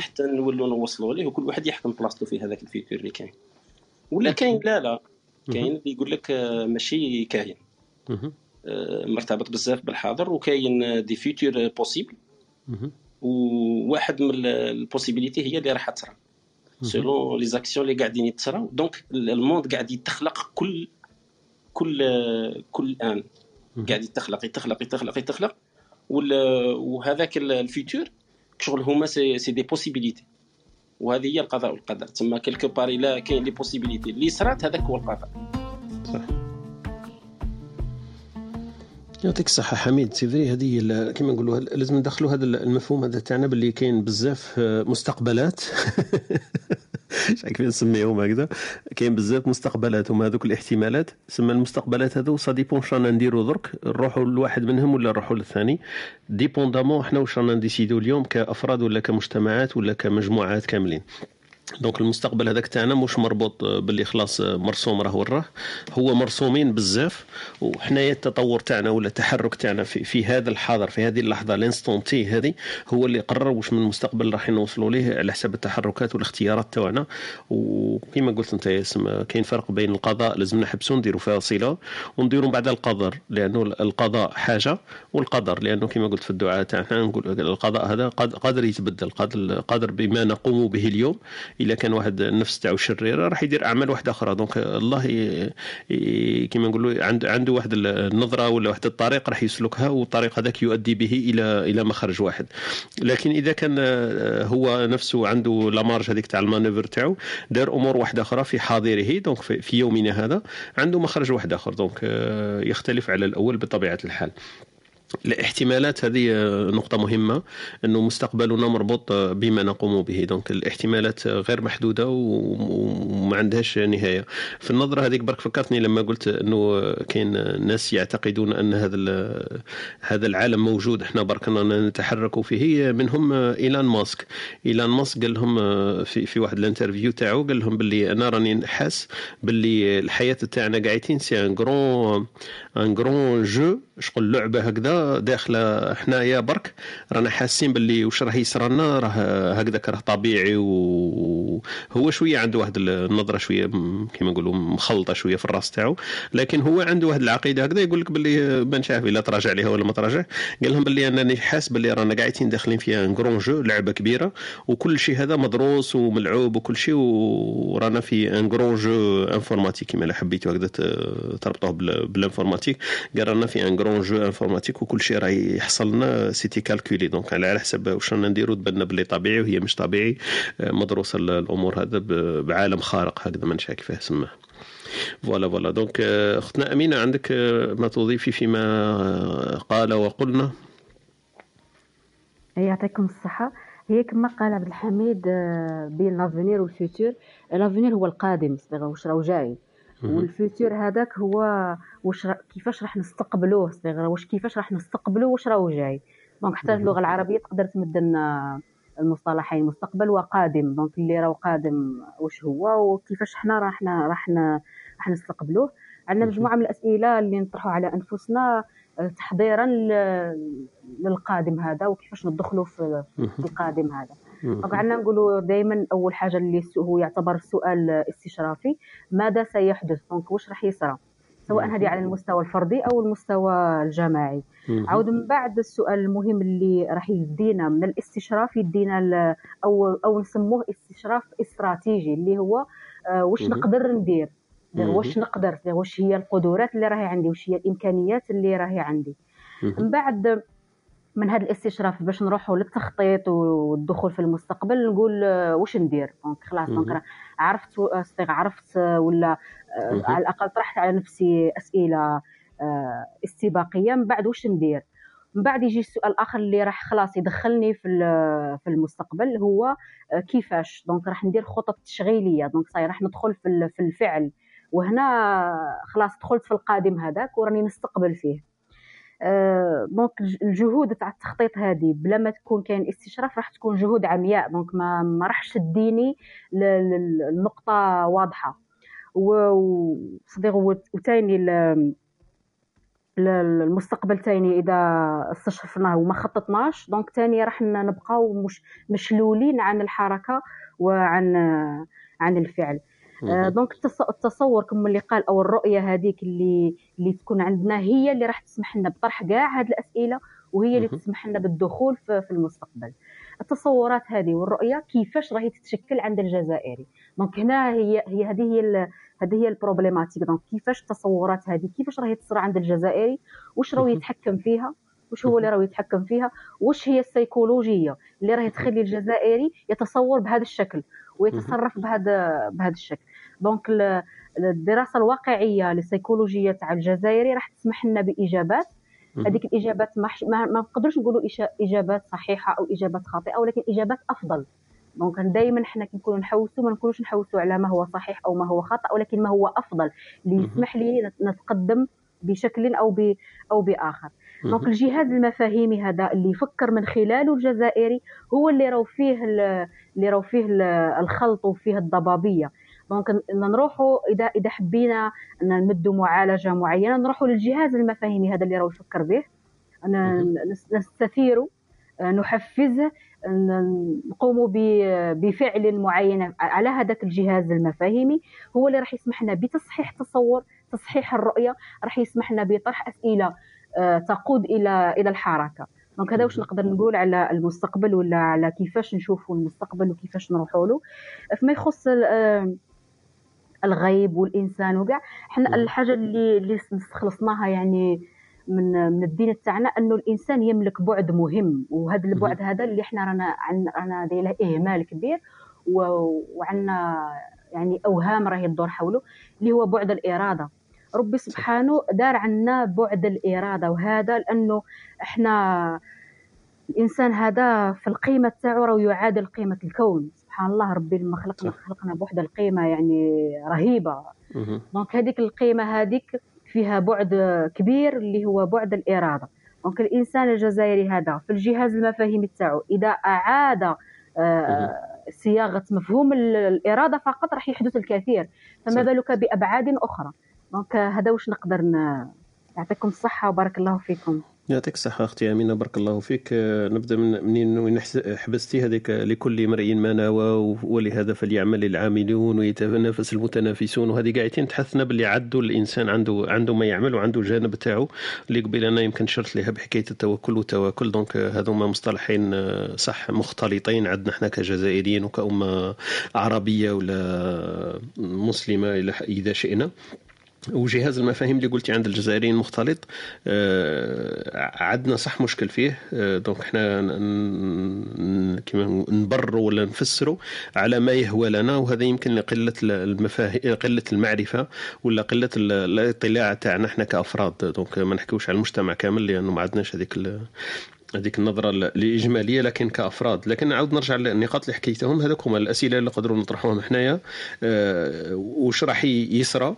حتى نولوا نوصلوا ليه وكل واحد يحكم بلاصتو في هذاك ال futur اللي كاين. ولا كاين؟ لا لا. كاين اللي يقول لك آه، ماشي كاين. آه، مرتبط بزاف بالحاضر وكاين des futurs possibles وواحد من ال possibilités هي اللي راح تصرا selon les actions اللي قاعدين يتصراو donc ال monde قاعد يتخلق كل كل كل ان قاعد يتخلق يتخلق يتخلق يتخلق وهذاك ال futur شغل هما c'est, des possibilités وهذه هي القضاء والقدر تسمى quelque part الا كاين les possibilités اللي صرات هذاك هو القضاء يعطيك الصحة حميد. c'est vrai هذه كما نقولوا لازم ندخلوا هذا المفهوم هذا تاعنا باللي كاين بزاف آه، مستقبلات. كيف نسميهم هكذا؟ كاين بزاف مستقبلات هما هذوك الاحتمالات. سما المستقبلات هذو ça dépend واش رانا نديرو درك نروحوا لواحد منهم ولا نروحوا للثاني. dépendamment حنا واش رانا نديسيدو اليوم كأفراد ولا كمجتمعات ولا كمجموعات كاملين. donc المستقبل هذاك تاعنا مش مربوط باللي خلاص مرسوم راه وراه هو مرسومين بزاف وحنايا التطور تاعنا ولا التحرك تاعنا في, في هذا الحاضر في هذه اللحظة l'instant T هذه هو اللي قرر واش من المستقبل راح نوصلوا ليه على حسب التحركات والاختيارات تاعنا. وكما قلت أنت ياسم كاين فرق بين القضاء لازم نحبسوا نديروا فاصلة ونديروا بعد القدر لأنه القضاء حاجة والقدر لأنه كما قلت في الدعاء تاعنا نقول القضاء هذا قادر يتبدل قادر بما نقوم به اليوم إلا كان واحد النفس تاعو شريره راح يدير أعمال واحدة أخرى. donc الله كما نقولوا عنده عنده واحد النظرة ولا واحد الطريق راح يسلكها والطريق هذاك يؤدي به إلى إلى مخرج واحد. لكن إذا كان هو نفسه عنده la marge هذيك تاع ال manœuvre تاعو دار أمور واحدة أخرى في حاضره donc في يومنا هذا عنده مخرج واحد آخر. donc يختلف على الأول بطبيعة الحال. الاحتمالات هذه نقطة مهمة أنه مستقبلنا مربوط بما نقوم به. donc الاحتمالات غير محدودة وما عندهاش نهاية. في النظرة هذيك برك فكرتني لما قلت أنه كاين ناس يعتقدون أن هذا هذا العالم موجود. إحنا برك نتحرك فيه. منهم إيلان ماسك. إيلان ماسك قال لهم في, في واحد ال interview تاعو قال لهم باللي أنا راني حاس باللي الحياة تاعنا قاعدين c'est un grand un grand jeu شغل لعبة هكذا داخله حنايا برك. رانا حاسين باللي واش راه يصرى لنا راه هكذاك راه طبيعي وهو شوية عنده واحد النظرة شوية كيما نقولوا مخلطة شوية في الراس تاعو. لكن هو عنده واحد العقيدة هكذا يقول لك باللي ما عارف إلا تراجع لها ولا ما تراجع قال لهم باللي أنني حاس باللي رانا قاعدين داخلين فيها grand jeu لعبة كبيرة. وكل شيء هذا مدروس وملعوب وكل شيء ورانا في un grand jeu informatique كما حبيتوا هكذا تربطوه بال informatique. قال رانا في un grand jeu informatique وكل شيء راه يحصل لنا c'était calculé. donc على حسب واش رانا نديرو تبان باللي طبيعي وهي مش طبيعي. آه، مدروسه الأمور هذا بعالم خارق هكذا ما نشفاش كيفاه سماه voilà voilà donc أختنا أمينة عندك آه، ما تضيفي فيما آه، قال وقلنا؟ يعطيكم الصحة. هي كما قال عبد الحميد بين l'avenir وال futur l'avenir هو القادم واش راه جاي. وال futur هذاك هو واش كيفاش راح نستقبلوه c'est-à-dire واش كيفاش راح نستقبلوه؟ واش راهو جاي؟ donc حتى اللغة العربية تقدر تمد لنا المصطلحين مستقبل وقادم donc اللي راهو قادم واش هو وكيفاش حنا راح راح راح نستقبلوه. عندنا مجموعة من الأسئلة اللي نطرحوا على أنفسنا آه، تحضيرا للقادم هذا وكيفاش ندخلوا في القادم هذا. عندنا نقولوا دائما أول حاجة اللي هو يعتبر السؤال استشرافي ماذا سيحدث؟ دونك واش راح يصرى؟ سواء هذه على المستوى الفردي أو المستوى الجماعي. عاود من بعد السؤال المهم اللي راح يدينا من الاستشراف يدينا أو أو نسموه استشراف استراتيجي اللي هو آه، واش نقدر ندير؟ واش نقدر؟ واش هي القدرات اللي راهي عندي؟ واش هي الإمكانيات اللي راهي عندي؟ من بعد من هذا الاستشراف باش نروحوا للتخطيط والدخول في المستقبل نقول آه، واش ندير؟ donc خلاص donc عرفت c'est-à-dire عرفت آه، ولا آه، على الأقل طرحت على نفسي أسئلة استباقية. من بعد واش ندير؟ من بعد يجي السؤال الآخر اللي راح خلاص يدخلني في في المستقبل هو كيفاش؟ donc راح ندير خطط تشغيلية. donc c'est-à-dire راح ندخل في الفعل. وهنا خلاص دخلت في القادم هذاك وراني نستقبل فيه. donc الجهود تاع التخطيط هذه بلا ما تكون كاين استشراف راح تكون جهود عمياء donc ما ما راحش تديني للنقطه واضحة. و c'est-à-dire وثاني المستقبل تاني إذا استشرفناه وما خططناش donc تاني راح نبقاو مش مشلولين عن الحركة وعن عن الفعل. آه، donc التصور كما اللي قال أو الرؤية هذيك اللي اللي تكون عندنا هي اللي راح تسمح لنا بطرح كاع هذه الأسئلة وهي اللي تسمح لنا بالدخول في, في المستقبل. التصورات هذه والرؤية كيفاش راهي تتشكل عند الجزائري؟ donc هنا هي هي هذه هي هذه هي ال problématique donc كيفاش التصورات هذه كيفاش راهي تصرى عند الجزائري؟ واش راهو يتحكم فيها؟ واش هو اللي راهو يتحكم فيها؟ واش هي السيكولوجية اللي راهي تخلي الجزائري يتصور بهذا الشكل؟ ويتصرف بهذا بهذا الشكل. donc الدراسة الواقعية للسيكولوجية تاع الجزائري راح تسمح لنا باجابات هذيك الإجابات ما ما نقدروش نقولوا إجابات صحيحة أو إجابات خاطئة ولكن إجابات أفضل. donc دائما حنا كي نكونوا نحوسوا ما نكونوش نحوسوا على ما هو صحيح أو ما هو خطا ولكن ما هو أفضل. اللي يسمح لي نتقدم بشكل أو أو بآخر. donc الجهاز المفاهيمي هذا اللي يفكر من خلاله الجزائري هو اللي راهو فيه اللي راهو فيه الخلط وفيه الضبابية. donc نروحوا اذا إذا حبينا نمدوا معالجة معينة نروحوا للجهاز المفاهيمي هذا اللي راهو يفكر به. نستثيره نحفزه نقوم بفعل معين على هذاك الجهاز المفاهيمي. هو اللي راح يسمح لنا بتصحيح تصور تصحيح الرؤية راح يسمح لنا بطرح أسئلة. آه، تقود إلى إلى الحركة. دونك هذا واش نقدر نقول على المستقبل ولا على كيفاش نشوفوا المستقبل وكيفاش نروحوا له. فيما يخص الغيب والإنسان وكاع حنا الحاجة اللي اللي استخلصناها يعني من من الدين تاعنا أنه الإنسان يملك بعد مهم. وهذا البعد هذا اللي إحنا رانا رانا داير له إهمال كبير وعندنا يعني أوهام راهي تدور حوله اللي هو بعد الإرادة. ربي سبحانه دار عنا بعد الإرادة وهذا لأنه إحنا الإنسان هذا في القيمة تاعو راه يعادل قيمة الكون. سبحان الله ربي لما خلقنا خلقنا بوحدة القيمة يعني رهيبة. دونك هذيك القيمة هذيك فيها بعد كبير اللي هو بعد الإرادة. donc الإنسان الجزائري هذا في الجهاز المفاهيمي تاعو إذا أعاد آه، صياغة مفهوم الإرادة فقط راح يحدث الكثير. فما بالك بأبعاد أخرى. donc هذا واش نقدر. يعطيكم الصحة وبارك الله فيكم. يعطيك الصحة أختي أمينة بارك الله فيك. نبدأ من منين وين حبستي هذيك لكل امرئ ما نوى ولهذا فليعمل العاملون ويتنافس المتنافسون. وهذه قاعدين تحثنا باللي عدوا الإنسان عنده عنده ما يعمل وعنده الجانب تاعو اللي قبل أنا يمكن شرت لها بحكاية التوكل والتواكل. donc هذوما مصطلحين آه، صح مختلطين. عندنا إحنا كجزائريين وكأمة عربية ولا مسلمة إذا شئنا. وجهاز المفاهيم اللي قلتي عند الجزائريين مختلط آه عندنا صح مشكل فيه. آه donc إحنا كما نبرروا ولا نفسروا على ما يهوى لنا وهذا يمكن لقلة المفاهيم قلة المعرفة ولا قلة الاطلاع تاعنا إحنا كأفراد. donc ما نحكيوش على المجتمع كامل لأنه ما عندناش هذيك هذيك النظرة الإجمالية لكن كأفراد. لكن نعاود نرجع للنقاط اللي حكيتهم هذوك هما الأسئلة اللي نقدروا نطرحوهم حنايا. أه وش راح يصرى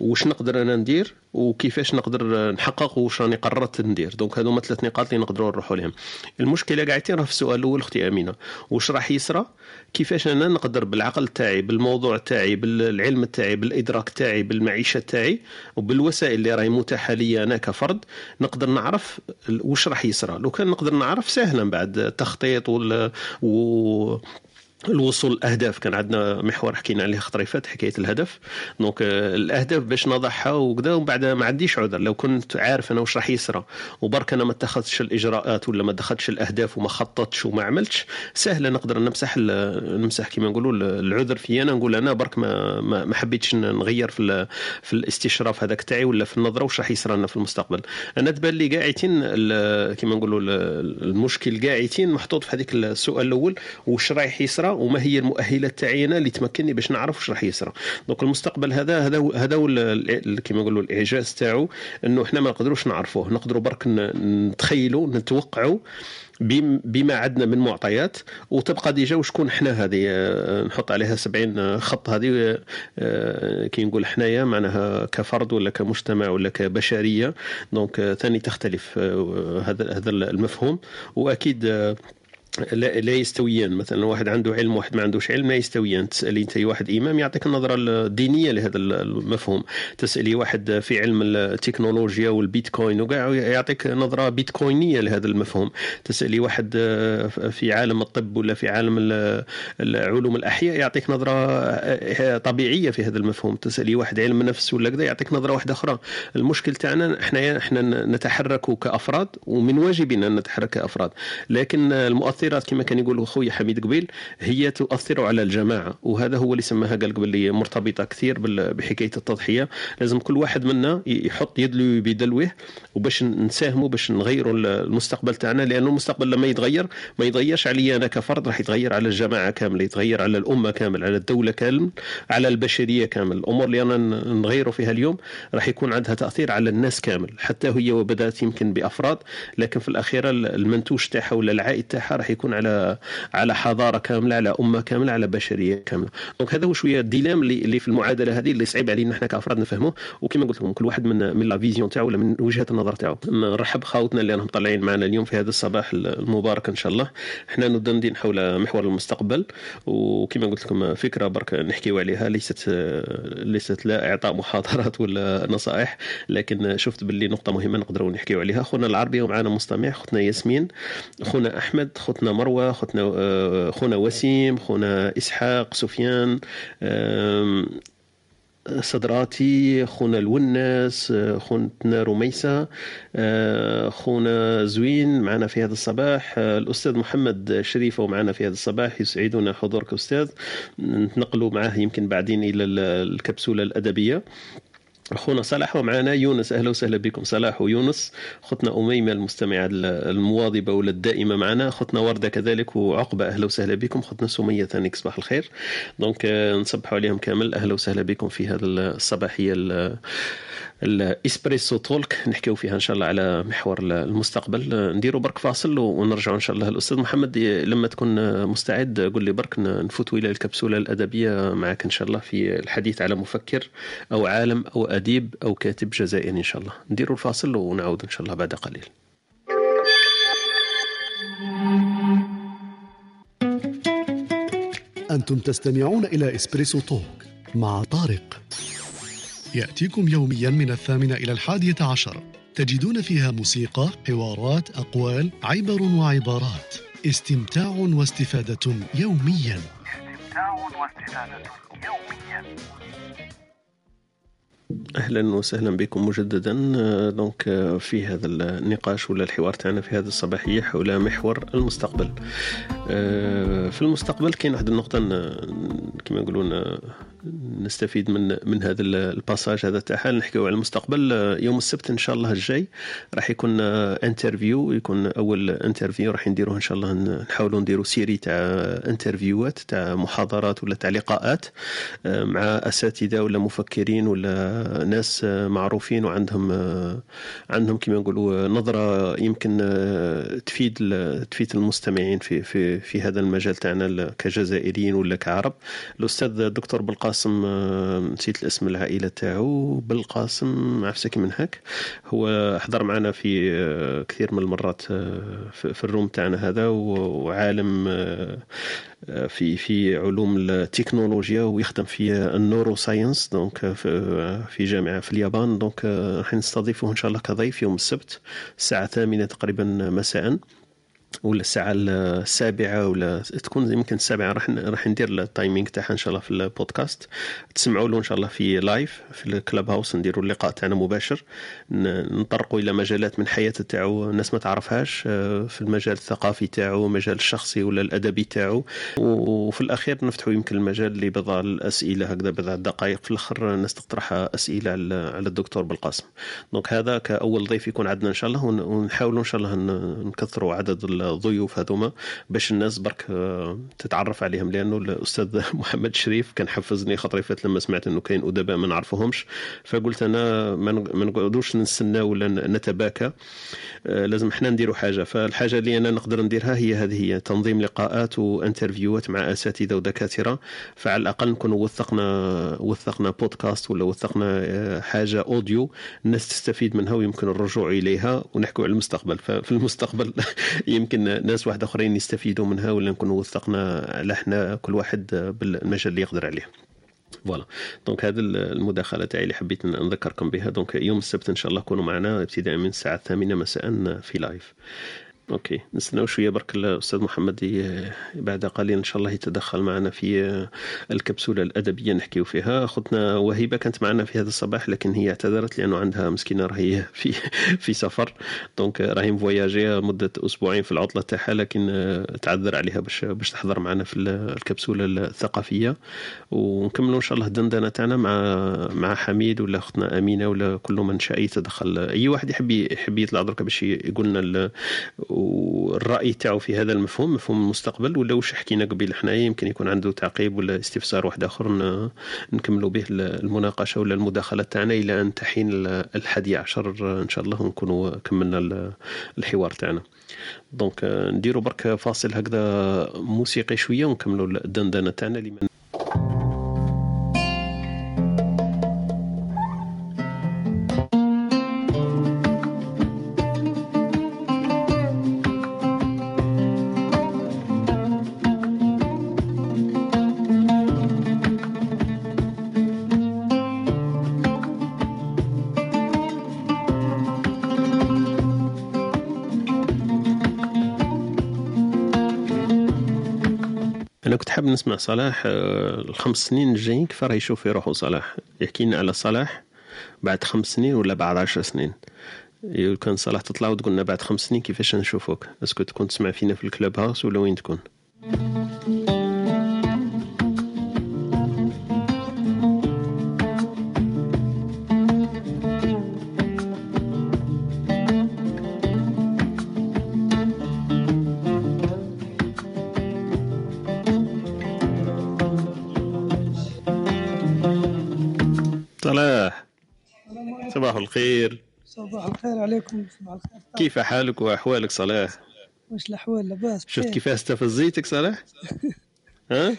واش نقدر أنا ندير وكيفاش نقدر نحقق واش راني قررت ندير. donc هذوما ثلاث نقاط اللي نقدروا نروحوا لهم المشكلة قاعدين راه في السؤال الأول أختي أمينة. واش راح يصرى كيفاش أنا نقدر بالعقل تاعي بالموضوع تاعي بالعلم تاعي بالإدراك تاعي بالمعيشة تاعي وبالوسائل اللي راهي متاحة لي أنا كفرد نقدر نعرف واش راح يصرى لو كان نقدر نعرف سهلا بعد تخطيط و الوصول الاهداف كان عندنا محور حكينا عليه خطريفات حكاية الهدف. دونك آه، الأهداف باش نضعها وكذا ومن بعد ما عنديش عذر. لو كنت عارف أنا واش راح يصرى وبرك أنا ما اتخذتش الإجراءات ولا ما دخلتش الأهداف وما خططتش وما عملتش سهلة نقدر نمسح نمسح كما نقولوا العذر في أنا. نقول أنا برك ما ما حبيتش نغير في في الاستشراف هذاك تاعي ولا في النظرة واش راح يصرى لنا في المستقبل. أنا تبان لي قاعدين كما نقولوا المشكل قاعدين محطوط في هذيك السؤال الأول واش رايح يصرى وما هي المؤهلات تاعي أنا اللي تمكنني باش نعرف واش راح يصرى دونك المستقبل هذا هذا هذا كما نقولوا الإعجاز تاعو إنه إحنا ما نقدروش نعرفوه. نقدروا برك نتخيلوا نتوقعوا بما عندنا من معطيات. وتبقى déjà وشكون حنا هذه؟ آه، نحط عليها 70 خط هذه آه، كي نقول حنايا معناها كفرد ولا كمجتمع ولا كبشرية. donc ثاني تختلف آه، هذا هذا المفهوم. وأكيد لا, لا يستويان. مثلا واحد عنده علم وواحد ما عندوش علم لا يستويان. تسألي أنت واحد إمام يعطيك النظرة الدينية لهذا المفهوم. تسألي واحد في علم التكنولوجيا والبيتكوين وكاع يعطيك نظرة بيتكوينية لهذا المفهوم. تسألي واحد في عالم الطب ولا في عالم علوم الأحياء يعطيك نظرة طبيعية في هذا المفهوم. تسألي واحد علم النفس ولا كذا يعطيك نظرة واحدة أخرى. المشكل تاعنا إحنا إحنا نتحرك كأفراد ومن واجبنا أن نتحرك كأفراد. لكن المؤثر المؤثرات كما كان يقول خويا حميد قبيل هي تؤثر على الجماعة وهذا هو اللي سماها قال قبل لي مرتبطة كثير بحكاية التضحية. لازم كل واحد منا يحط يدلو بدلوه وباش نساهموا باش نغيروا المستقبل تاعنا لأنه المستقبل لما يتغير ما يتغيرش علي أنا كفرد راح يتغير على الجماعة كاملة يتغير على الأمة كامل على الدولة كامل على البشرية كامل. الأمور اللي أنا نغيروا فيها اليوم راح يكون عندها تأثير على الناس كامل حتى هي وبدات يمكن بأفراد لكن في الأخيرة المنتوج تاعها ولا العائد تاعها راح يكون على على حضارة كاملة على أمة كاملة على بشرية كاملة. دونك هذا هو شوية الديلام اللي, اللي في المعادلة هذه اللي صعيب علينا إحنا كأفراد نفهموه وكما قلت لكم كل واحد من من لا فيزيون تاعو ولا من وجهة النظر تاعو. نرحب خاوتنا اللي راهم طالعين معنا اليوم في هذا الصباح المبارك إن شاء الله. إحنا ندندن حول محور المستقبل. وكما قلت لكم فكرة برك نحكيو عليها ليست ليست لا إعطاء محاضرات ولا نصائح لكن شفت باللي نقطة مهمة نقدروا نحكيو عليها. خونا العربي ومعنا مستمع خوتنا ياسمين خونا أحمد خوتنا مروة خوتنا آه، خونا وسيم خونا إسحاق سفيان صدراتي خونا الوناس خونا رميسة خونا زوين معنا في هذا الصباح الأستاذ محمد شريفة ومعنا في هذا الصباح يسعدنا حضورك أستاذ. نتنقلوا معه يمكن بعدين إلى الكبسولة الأدبية. أخونا صلاح ومعنا يونس. أهلا وسهلا بكم صلاح ويونس. أختنا أميمة المستمعة المواظبة ولا الدائمه معنا. أختنا وردة كذلك وعقبة. أهلا وسهلا بكم. أختنا سمية ثانيك صباح الخير. دونك نصبحوا عليهم كامل. أهلا وسهلا بكم في هذا الصباحية الإسبريسو تولك نحكيو فيها إن شاء الله على محور المستقبل. نديروا برك فاصل ونرجعوا إن شاء الله الاستاذ محمد. لما تكون مستعد قول لي برك نفوتوا إلى الكبسولة الأدبية معك إن شاء الله في الحديث على مفكر أو عالم أو أديب أو كاتب جزائري إن شاء الله. نديروا الفاصل ونعود إن شاء الله بعد قليل. أنتم تستمعون إلى Espresso Talk مع طارق. يأتيكم يوميا من الثامنة إلى الحادية عشر. تجدون فيها موسيقى، حوارات، أقوال، عبر وعبارات. استمتاع واستفادة يوميا. استمتاع واستفادة يوميا أهلا وسهلا بكم مجددا. donc في هذا النقاش ولا الحوار تاعنا في هذه الصباحيه حول محور المستقبل. في المستقبل كاين واحد النقطة كما يقولون نستفيد من من هذا ال passage هذا تاعها نحكيو على المستقبل يوم السبت إن شاء الله الجاي راح يكون interview يكون أول interview راح نديروه إن شاء الله نحاولوا نديروا série تاع interview ات تاع محاضرات ولا تاع لقاءات مع أساتذة ولا مفكرين ولا ناس معروفين وعندهم عندهم كما نقولوا نظرة يمكن تفيد تفيد المستمعين في في في هذا المجال تاعنا كجزائريين ولا كعرب. الأستاذ الدكتور بالقاسم نسيت الاسم العائلة تاعو. بالقاسم عرفتش من هاك. هو حضر معنا في كثير من المرات في ال room تاعنا هذا. وعالم في في علوم التكنولوجيا. ويخدم في ال neuroscience donc في جامعة في اليابان. donc راح نستضيفه إن شاء الله كضيف يوم السبت الساعة الثامنة تقريبا مساء. ولا الساعة السابعة ولا تكون يمكن السابعة راح راح ندير ال timing تاعها إن شاء الله في البودكاست. تسمعوا له إن شاء الله في live في ال Clubhouse نديروا اللقاء تاعنا مباشر. نطرقوا إلى مجالات من حياته تاعو الناس ما تعرفهاش في المجال الثقافي تاعو المجال الشخصي ولا الأدبي تاعو. وفي الأخير نفتحوا يمكن المجال لبضع الأسئلة هكذا بضع الدقائق. في الآخر الناس تقترح أسئلة على الدكتور بالقاسم. donc هذا كأول ضيف يكون عندنا إن شاء الله ونحاولوا إن شاء الله نكثروا عدد الضيوف هذوما باش الناس برك تتعرف عليهم. لأنه الأستاذ محمد شريف كان حفزني خطري فات لما سمعت إنه كاين أدباء ما نعرفوهمش. فقلت أنا ما نقعدوش نستنى ولا نتباكى. لازم إحنا نديروا حاجة. فالحاجة اللي أنا نقدر نديرها هي هذه هي تنظيم لقاءات و interview ات مع أساتذة ودكاترة. فعلى الأقل نكونوا وثقنا وثقنا بودكاست ولا وثقنا حاجة audio الناس تستفيد منها ويمكن الرجوع إليها ونحكوا على المستقبل. ففي المستقبل يمكن ناس واحد آخرين يستفيدوا منها ولا نكونوا وثقنا على إحنا كل واحد بالمجال اللي يقدر عليه. ف voilà. donc هذه المداخلة تاعي اللي حبيت نذكركم بها. donc يوم السبت إن شاء الله كونوا معنا ابتداء من الساعة الثامنة مساء في live OK نستناو شوية. برك الأستاذ محمد بعد قليل إن شاء الله يتدخل معنا في الكبسولة الأدبية نحكيو فيها. أختنا وهبه كانت معنا في هذا الصباح لكن هي اعتذرت لأنه عندها مسكينة راهي في في سفر. دونك راهي مفواياجي مدة أسبوعين في العطلة تاعها لكن تعذر عليها باش باش تحضر معنا في الكبسولة الثقافية. ونكملوا إن شاء الله الدندنة تاعنا مع مع حميد ولا أختنا أمينة ولا كل من شاء يتدخل. أي واحد يحب يحب يطلع درك باش يقول لنا والرأي تاعو في هذا المفهوم مفهوم المستقبل ولا واش حكينا قبيل؟ حنايا يمكن يكون عنده تعقيب ولا استفسار واحد آخر نكملوا به المناقشة ولا المداخلة تاعنا إلى أن تحين الحادي عشر إن شاء الله ونكونوا كملنا الحوار تاعنا. دونك نديروا برك فاصل هكذا موسيقي شوية ونكملوا الدندنة تاعنا لمن نسمع صلاح آه، الخمس سنين الجايين كيف راه يشوف في روحه صلاح؟ يحكي لنا على صلاح بعد خمس سنين ولا بعد عشر سنين؟ كان صلاح تطلع وتقول لنا بعد خمس سنين كيفاش نشوفوك؟ est-ce que تكون تسمع فينا في ال Clubhouse ولا وين تكون؟ الخير. صباح الخير عليكم صباح الخير. كيف حالك وأحوالك صلاح؟ واش الأحوال؟ لاباس شفت كيفاش استفزيتك صلاح؟ ها؟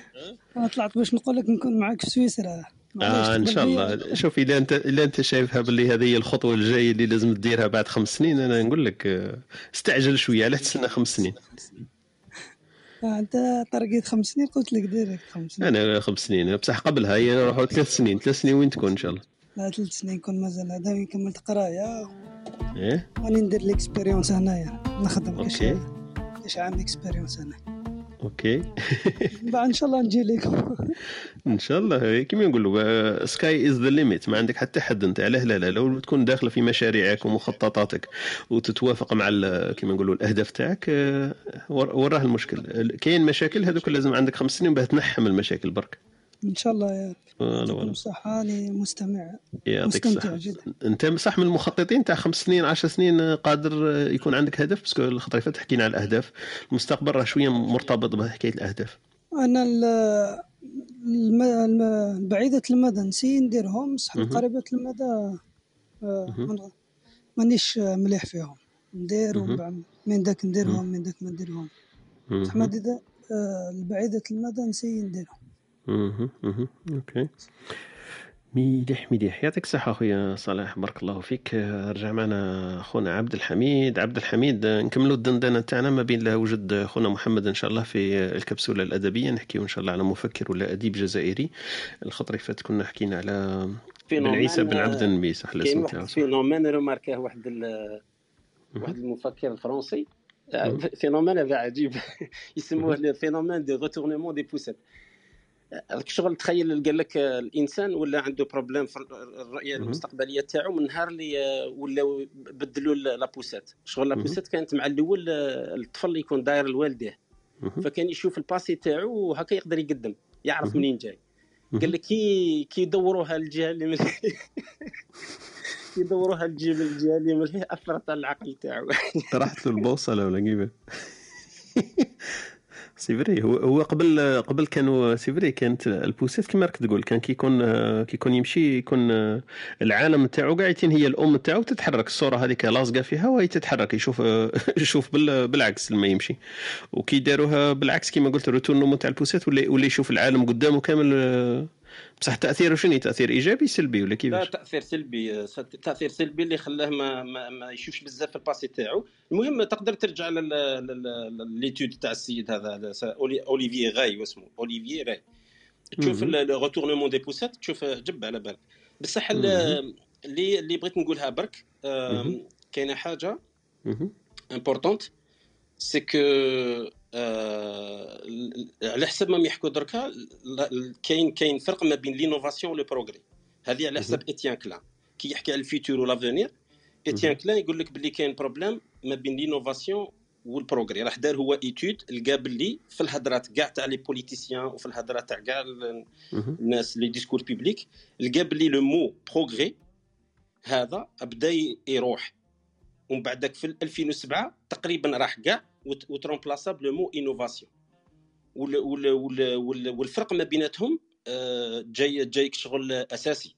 أنا طلعت باش نقول لك نكون معك في سويسرا. آه إن شاء الله. شوف إذا انت إذا أنت شايفها باللي هذه هي الخطوة الجاية اللي لازم تديرها بعد خمس سنين أنا نقول لك آه، استعجل شوية لا تستنى خمس سنين. آه أنت طرقيت خمس سنين قلت لك directe خمس سنين. أنا خمس سنين. بصح قبلها هي نروحوا ثلاث سنين. ثلاث سنين وين تكون إن شاء الله؟ لا ثلاث سنين كون مازال هذا كملت قراية. إيه؟ راني ندير l'expérience هنايا نخدم أوكي. كاش عام expérience هنا أوكي. بعد إن شاء الله نجي لكم. إن شاء الله. كيما نقولوا sky is the limit ما عندك حتى حد أنت. علاه لا لا لو تكون داخلة في مشاريعك ومخططاتك وتتوافق مع كيما نقولوا الأهداف تاعك آه، ور- وراه المشكل. كاين مشاكل؟ هذوك لازم عندك خمس سنين باه تنحي المشاكل برك. إن شاء الله يا الصحه اني مستمع. يعطيك مستمتع جدا. أنت صح من المخططين تاع خمس سنين عشر سنين قادر يكون عندك هدف؟ parce que الخطره اللي حكينا على الأهداف. المستقبل راه شوية مرتبط بحكاية الأهداف. أنا ال- الم- الم- بعيدة المدى نسي نديرهم بصح. قريبة المدى آه، مانيش مليح فيهم. ندير من داك نديرهم من داك ما نديرهم بصح. مدى البعيدة المدى نسي نديرهم. مهم. مهم. OK. مليح مليح يعطيك الصحة أخويا صلاح بارك الله فيك. رجع معنا خونا عبد الحميد. عبد الحميد نكملوا الدندنة تاعنا ما بين لا وجد خونا محمد إن شاء الله في الكبسولة الأدبية. نحكيو إن شاء الله على مفكر ولا أديب جزائري. الخطرة فاتت كنا حكينا على بن عيسى بن عبد النبي صح الاسم تاعو. phénomène remarqué واحد واحد المفكر الفرنسي. phénomène هذا عجيب. يسموه ال phénomène du retournement des poussettes. راك شغل تخيل قال لك آه، الإنسان ولا عنده problème في الرؤية. المستقبلية تاعو من نهار اللي ولاو بدلوا la poussette شغل. la poussette كانت مع الأول آه، الطفل اللي يكون داير لوالديه. فكان يشوف ال passé تاعو وهكا يقدر يقدم يعرف. منين جاي. قال لك كي كي يدوروها الجهة اللي من كي يدوروها الجهة الجهة اللي من أثرت على العقل تاعو طرحت له البوصلة ولا كيف سي فري هو هو قبل قبل كانوا سي فري كانت البوسيت كما راك تقول كان كيكون كيكون يمشي يكون العالم تاعو قاعدين هي الأم تاعو تتحرك. الصورة هذيك لاصقه فيها وهي تتحرك يشوف يشوف بال- بالعكس لما يمشي. وكي داروها بالعكس كما قلت الروتورنمون تاع البوسيت ولا ولا يشوف العالم قدامه كامل بصح تاثيره شنو تأثير إيجابي سلبي ولا لا كيفاش؟ تأثير سلبي تأثير سلبي اللي خلاه ما ما, ما يشوفش بزاف في ال passé تاعو المهم تقدر ترجع ل l'étude تاع السيد هذا اوليفيي غاي واسمه اوليفيي غاي تشوف. ال retournement des poussettes تشوف جب على بالك بصح. اللي اللي بغيت نقولها برك. كاينة حاجة. importante c'est que على حسب ما يحكوا دركا كاين كاين فرق ما بين l'innovation و le progrès هذه على حسب Étienne Klein كي يحكي على ال futur و l'avenir Étienne. Klein يقول لك باللي كاين problème ما بين l'innovation وال progrès راح دار هو étude لقى باللي في الهضرات كاع تاع les politiciens وفي الهضرات تاع كاع. الناس les discours publics لقى باللي le mot progrès هذا بدا يروح. ومن بعدك في 2007 تقريبا راح كاع وت- وت remplaça ب le mot innovation وال- وال- وال- وال- والفرق ما بيناتهم آه، جاي جايك شغل أساسي.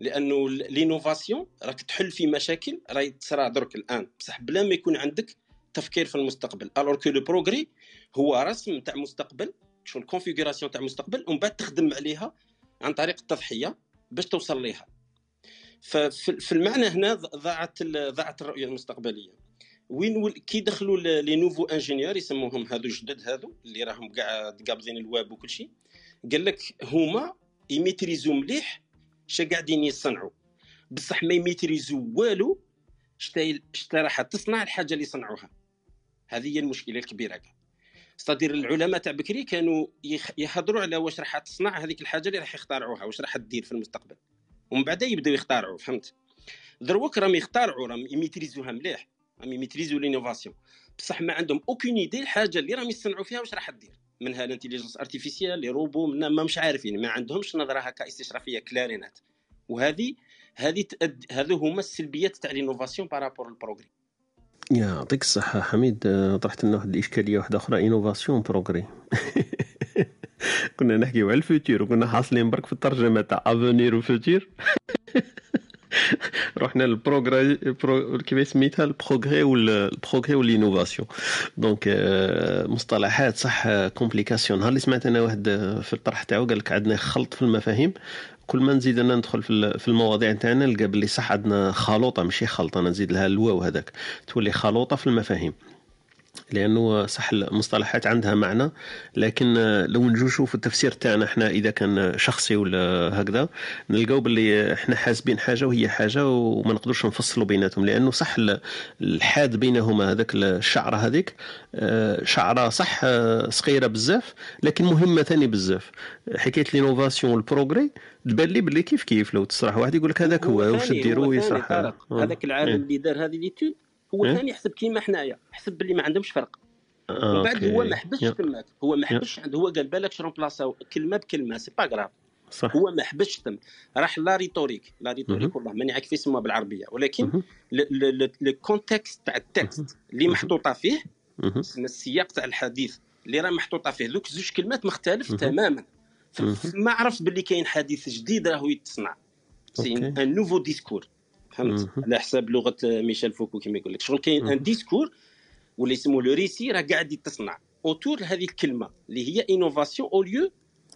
لأنه l'innovation راك تحل في مشاكل راهي تصرى درك الآن. بصح بلا ما يكون عندك تفكير في المستقبل. alors que le progrès هو رسم تاع مستقبل شغل configuration تاع مستقبل ومن بعد تخدم عليها عن طريق التضحية باش توصل ليها. ففي في المعنى هنا ضاعت ضاعت الرؤية المستقبلية. وين كي دخلوا les nouveaux ingénieurs يسموهم هذو جدد هذو اللي راهم كاع قابضين الواب وكل شيء قال لك هما ي maîtrisو مليح شا قاعدين يصنعوا بصح ما ي maîtrisو والو شتا راح تصنع الحاجة اللي صنعوها. هذه هي المشكلة الكبيرة كاع. c'est-à-dire العلماء تاع بكري كانوا يهضروا على واش راح تصنع هذيك الحاجة اللي راح يخترعوها واش راح تدير في المستقبل. ومن بعد يبداو يخترعوا فهمت؟ دروك راهم يخترعوا راهم ي maîtrisوها مليح. راهم ي maîtrisو l'innovation. بصح ما عندهم aucune idée الحاجة اللي راهم يصنعوا فيها واش راح دير منها ال intelligence artificielle les robots ما مش عارفين ما عندهمش نظرة هكا استشرافية كلارينات. وهذه هذه هذو هما السلبيات تاع l'innovation par rapport ال progrès يعطيك الصحة حميد طرحت لنا واحد الإشكالية واحدة أخرى innovation progrès كنا نحكيو على ال futur وكنا حاصلين برك في الترجمة تاع avenir و futur رحنا لل progrès pro... كيف سميتها؟ ال progrès وال progrès وال innovation. donc مصطلحات صح complication نهار اللي سمعت أنا واحد في الطرح تاعو قال لك عندنا خلط في المفاهيم؟ كل ما نزيد أنا ندخل في المواضيع تاعنا نلقى باللي صح عندنا خلوطة ماشي خلطة أنا نزيد لها الواو هذاك. تولي خلوطة في المفاهيم. لأنه صح المصطلحات عندها معنى لكن لو نجو في التفسير تاعنا إحنا إذا كان شخصي ولا هكذا نلقاو باللي إحنا حاسبين حاجة وهي حاجة وما نقدرش نفصلوا بيناتهم لأنه صح الحاد بينهما هذاك الشعره هذيك آه، شعرة صح آه، صغيرة بزاف لكن مهمة ثاني بزاف. حكاية l'innovation و ال progrès تبان لي باللي كيف كيف لو تصرح واحد يقول لك هذاك هو واش ديروا يصرح هذاك العالم إيه. اللي دار هذه l'étude هو إيه؟ ثاني يحسب كيما حنايا حسب باللي ما عندهمش فرق. ومن بعد هو ما حبسش تماك هو ما حبسش عنده هو قال بالك remplaça كلمة بكلمة c'est pas grave. صح. هو ما حبسش تم. راح la rhétorique la rhétorique والله ماني عارف يسموها بالعربية. ولكن le contexte تاع ال texte اللي محطوطة فيه السياق تاع الحديث اللي راه محطوطة فيه. ذوك زوج كلمات مختلف تماما. ما عرفت باللي كاين حديث جديد راهو يتصنع. c'est un nouveau discours فهمت؟ على حساب لغة ميشيل فوكو كما يقول لك. شغل كاين un discours واللي يسموه le récit راه قاعد يتصنع autour هذه الكلمة اللي هي innovation أو le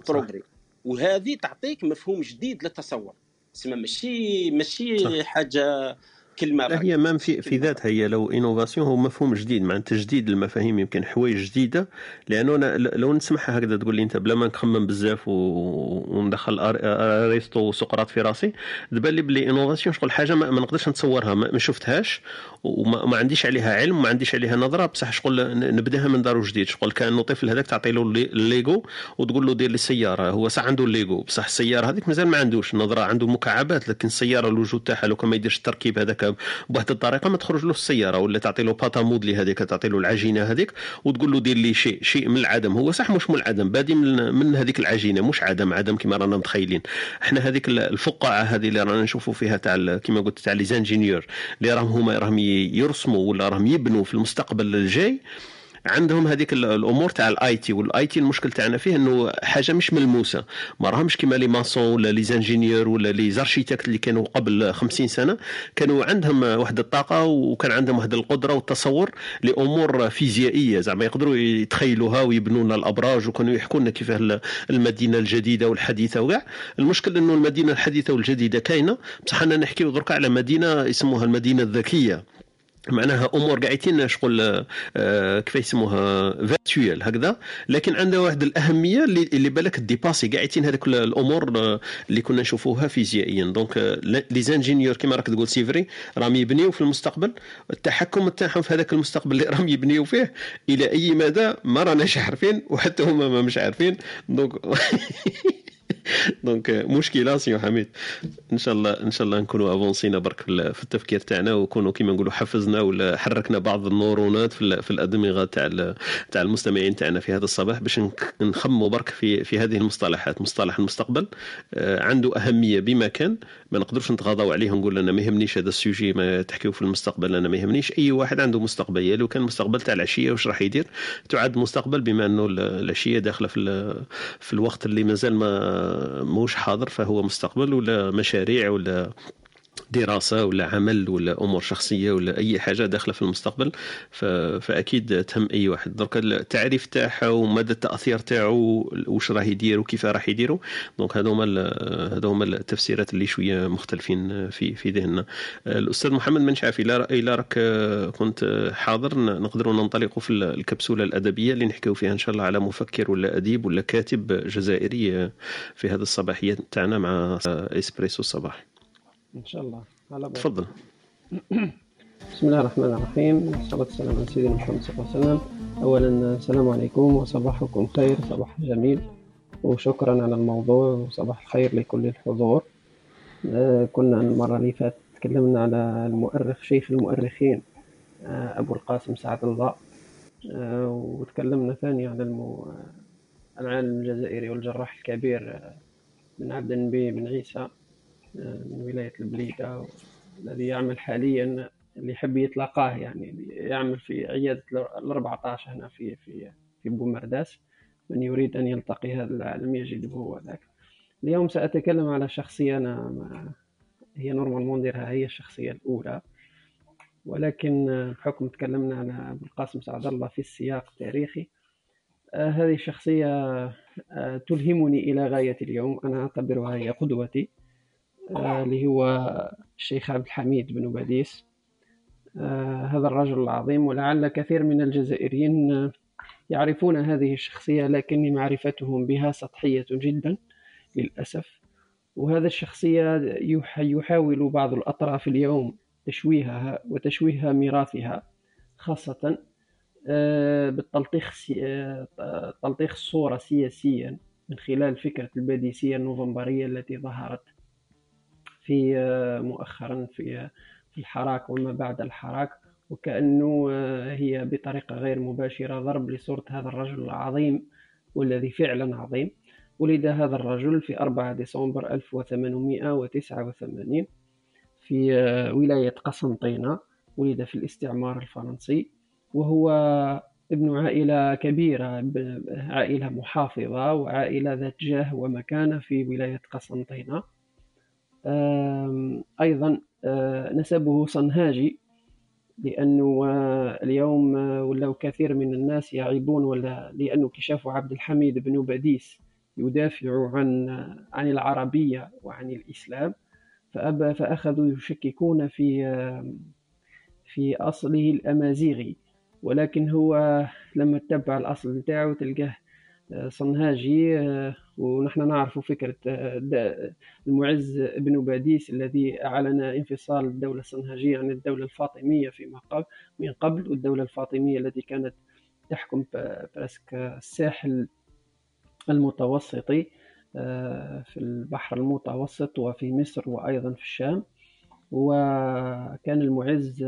progrès وهذه تعطيك مفهوم جديد للتصور. تسمى ماشي ماشي حاجة كلمة لا هي même في في ذاتها هي l'innovation هو مفهوم جديد مع تجديد المفاهيم يمكن حوايج جديدة. لأنه أنا لو نسمعها هكذا تقول لي أنت بلا ما نخمم بزاف وندخل ارسطو وسقراط في راسي تبان لي بلي innovation شغل حاجة ما, ما نقدرش نتصورها ما, ما شفتهاش وما ما عنديش عليها علم وما عنديش عليها نظرة بصح شغل نبدأها من دار جديد شغل كانه طفل هذاك تعطي له الليغو وتقول له دير لي السيارة هو صح عنده الليغو بصح السيارة هذيك مازال ما عندوش نظرة عنده مكعبات لكن السيارة الوجود تاعها لو كان ما يديرش التركيب هذاك بواحد الطريقة ما تخرج له السيارة ولا تعطي له pâte à modeler هذيك تعطي له العجينة هذيك وتقول له دير لي شيء شيء من العدم هو. صح مش من العدم بادي من, من هذيك العجينة مش عدم عدم كما رانا متخيلين. إحنا هذيك الفقاعة هذه اللي رانا نشوفوا فيها تاع كما قلت تاع les ingénieurs اللي راهم هما راهم يرسموا ولا راهم يبنوا في المستقبل الجاي عندهم هذيك الأمور تاع ال IT وال IT المشكل تاعنا فيه إنه حاجة مش ملموسة. ما راهمش كيما les maçons ولا les ingénieurs ولا les architectes اللي كانوا قبل 50 سنة. كانوا عندهم واحد الطاقة وكان عندهم واحد القدرة والتصور لأمور فيزيائية. زعما يقدروا يتخيلوها ويبنوا لنا الأبراج وكانوا يحكوا لنا كيفاه المدينة الجديدة والحديثة. وكاع المشكل إنه المدينة الحديثة والجديدة كاينة. بصح أنا نحكيو درك على مدينة يسموها المدينة الذكية. معناها امور قاعدين شغل آه كيف يسموها virtuelle هكذا. لكن عندها واحد الأهمية اللي, اللي بالك dépassés قاعدين هذوك الأمور آه، اللي كنا نشوفوها فيزيائيا. donc les ingénieurs كما راك تقول c'est vrai راهم يبنيو في المستقبل. التحكم تاعهم في هذاك المستقبل اللي راهم يبنيو فيه إلى أي مدى ما راناش عارفين وحتى هما ما مش عارفين. donc donc مشكلة سي حميد. إن شاء الله إن شاء الله نكونوا أفونسينا برك في التفكير تاعنا ونكونوا كيما نقولوا حفزنا ولا حركنا بعض النورونات في, الأدمغة تاع تاع المستمعين تاعنا في هذا الصباح باش نخمموا برك في في هذه المصطلحات. مصطلح المستقبل آه، عنده أهمية بما كان ما نقدرش نتغاضوا عليه ونقول أنا ما يهمنيش هذا ال sujet ما تحكيو في المستقبل أنا ما يهمنيش. أي واحد عنده مستقبل لو كان المستقبل تاع العشية واش راح يدير؟ تعد مستقبل بما أنه العشية داخلة في في الوقت اللي مازال ما موش حاضر فهو مستقبل ولا مشاريع ولا دراسة ولا عمل ولا أمور شخصية ولا أي حاجة داخلة في المستقبل فأكيد تهم أي واحد. درك التعريف تاعها ومدى التأثير تاعو واش راه يدير وكيف راح يديروا دونك هذو هما هذو هما التفسيرات اللي شوية مختلفين في في ذهننا. الأستاذ محمد منش عافي إلا راك كنت حاضر نقدروا ننطلقوا في الكبسولة الأدبية اللي نحكيو فيها إن شاء الله على مفكر ولا أديب ولا كاتب جزائري في هذا الصباحية تاعنا مع إسبريسو الصباح إن شاء الله. على بال تفضل. بسم الله الرحمن الرحيم. والصلاة والسلام على سيدنا محمد صلى الله عليه وسلم. أولا السلام عليكم وصباحكم خير. صباح جميل. وشكرا على الموضوع. وصباح الخير لكل الحضور. آه، كنا المرة اللي فاتت تكلمنا على المؤرخ شيخ المؤرخين آه، أبو القاسم سعد الله. آه، وتكلمنا ثاني على المو... العالم الجزائري والجراح الكبير بن عبد النبي بن عيسى. من ولاية البليدة الذي يعمل حاليا اللي يحب يتلاقاه يعني يعمل في عيادة ال 14 هنا في في في بومرداس من يريد أن يلتقي هذا العالم يجده هو ذاك. اليوم سأتكلم على شخصية أنا هي normalement نديرها هي الشخصية الأولى. ولكن بحكم تكلمنا على أبو القاسم سعد الله في السياق التاريخي آه، هذه الشخصية آه، تلهمني إلى غاية اليوم. أنا أعتبرها هي قدوتي. اللي هو الشيخ عبد الحميد بن باديس هذا الرجل العظيم ولعل كثير من الجزائريين يعرفون هذه الشخصية لكن معرفتهم بها سطحية جدا للأسف. وهذا الشخصية يحاول بعض الأطراف اليوم تشويهها وتشويه ميراثها خاصة آه، بالتلطيخ آه، تلطيخ الصورة سياسيا من خلال فكرة الباديسية النوفمبرية التي ظهرت. في آه، مؤخرا في في الحراك وما بعد الحراك وكأنه هي بطريقة غير مباشرة ضرب لصورة هذا الرجل العظيم والذي فعلا عظيم. ولد هذا الرجل في 4 ديسمبر 1889 في ولاية قسنطينة. ولد في الاستعمار الفرنسي وهو ابن عائلة كبيرة عائلة محافظة وعائلة ذات جاه ومكانة في ولاية قسنطينة. أيضا آه، نسبه صنهاجي لأنه اليوم ولاو كثير من الناس يعيبون ولا لأنه كشاف عبد الحميد بن باديس يدافع عن عن العربية وعن الإسلام فأبى فأخذوا يشككون في في أصله الأمازيغي. ولكن هو لما تتبع الأصل نتاعو تلقاه صنهاجي ونحن نعرف فكرة المعز بن باديس الذي أعلن انفصال الدولة الصنهاجية عن الدولة الفاطمية فيما قبل من قبل والدولة الفاطمية التي كانت تحكم presque الساحل المتوسطي في البحر المتوسط وفي مصر وأيضا في الشام. وكان المعز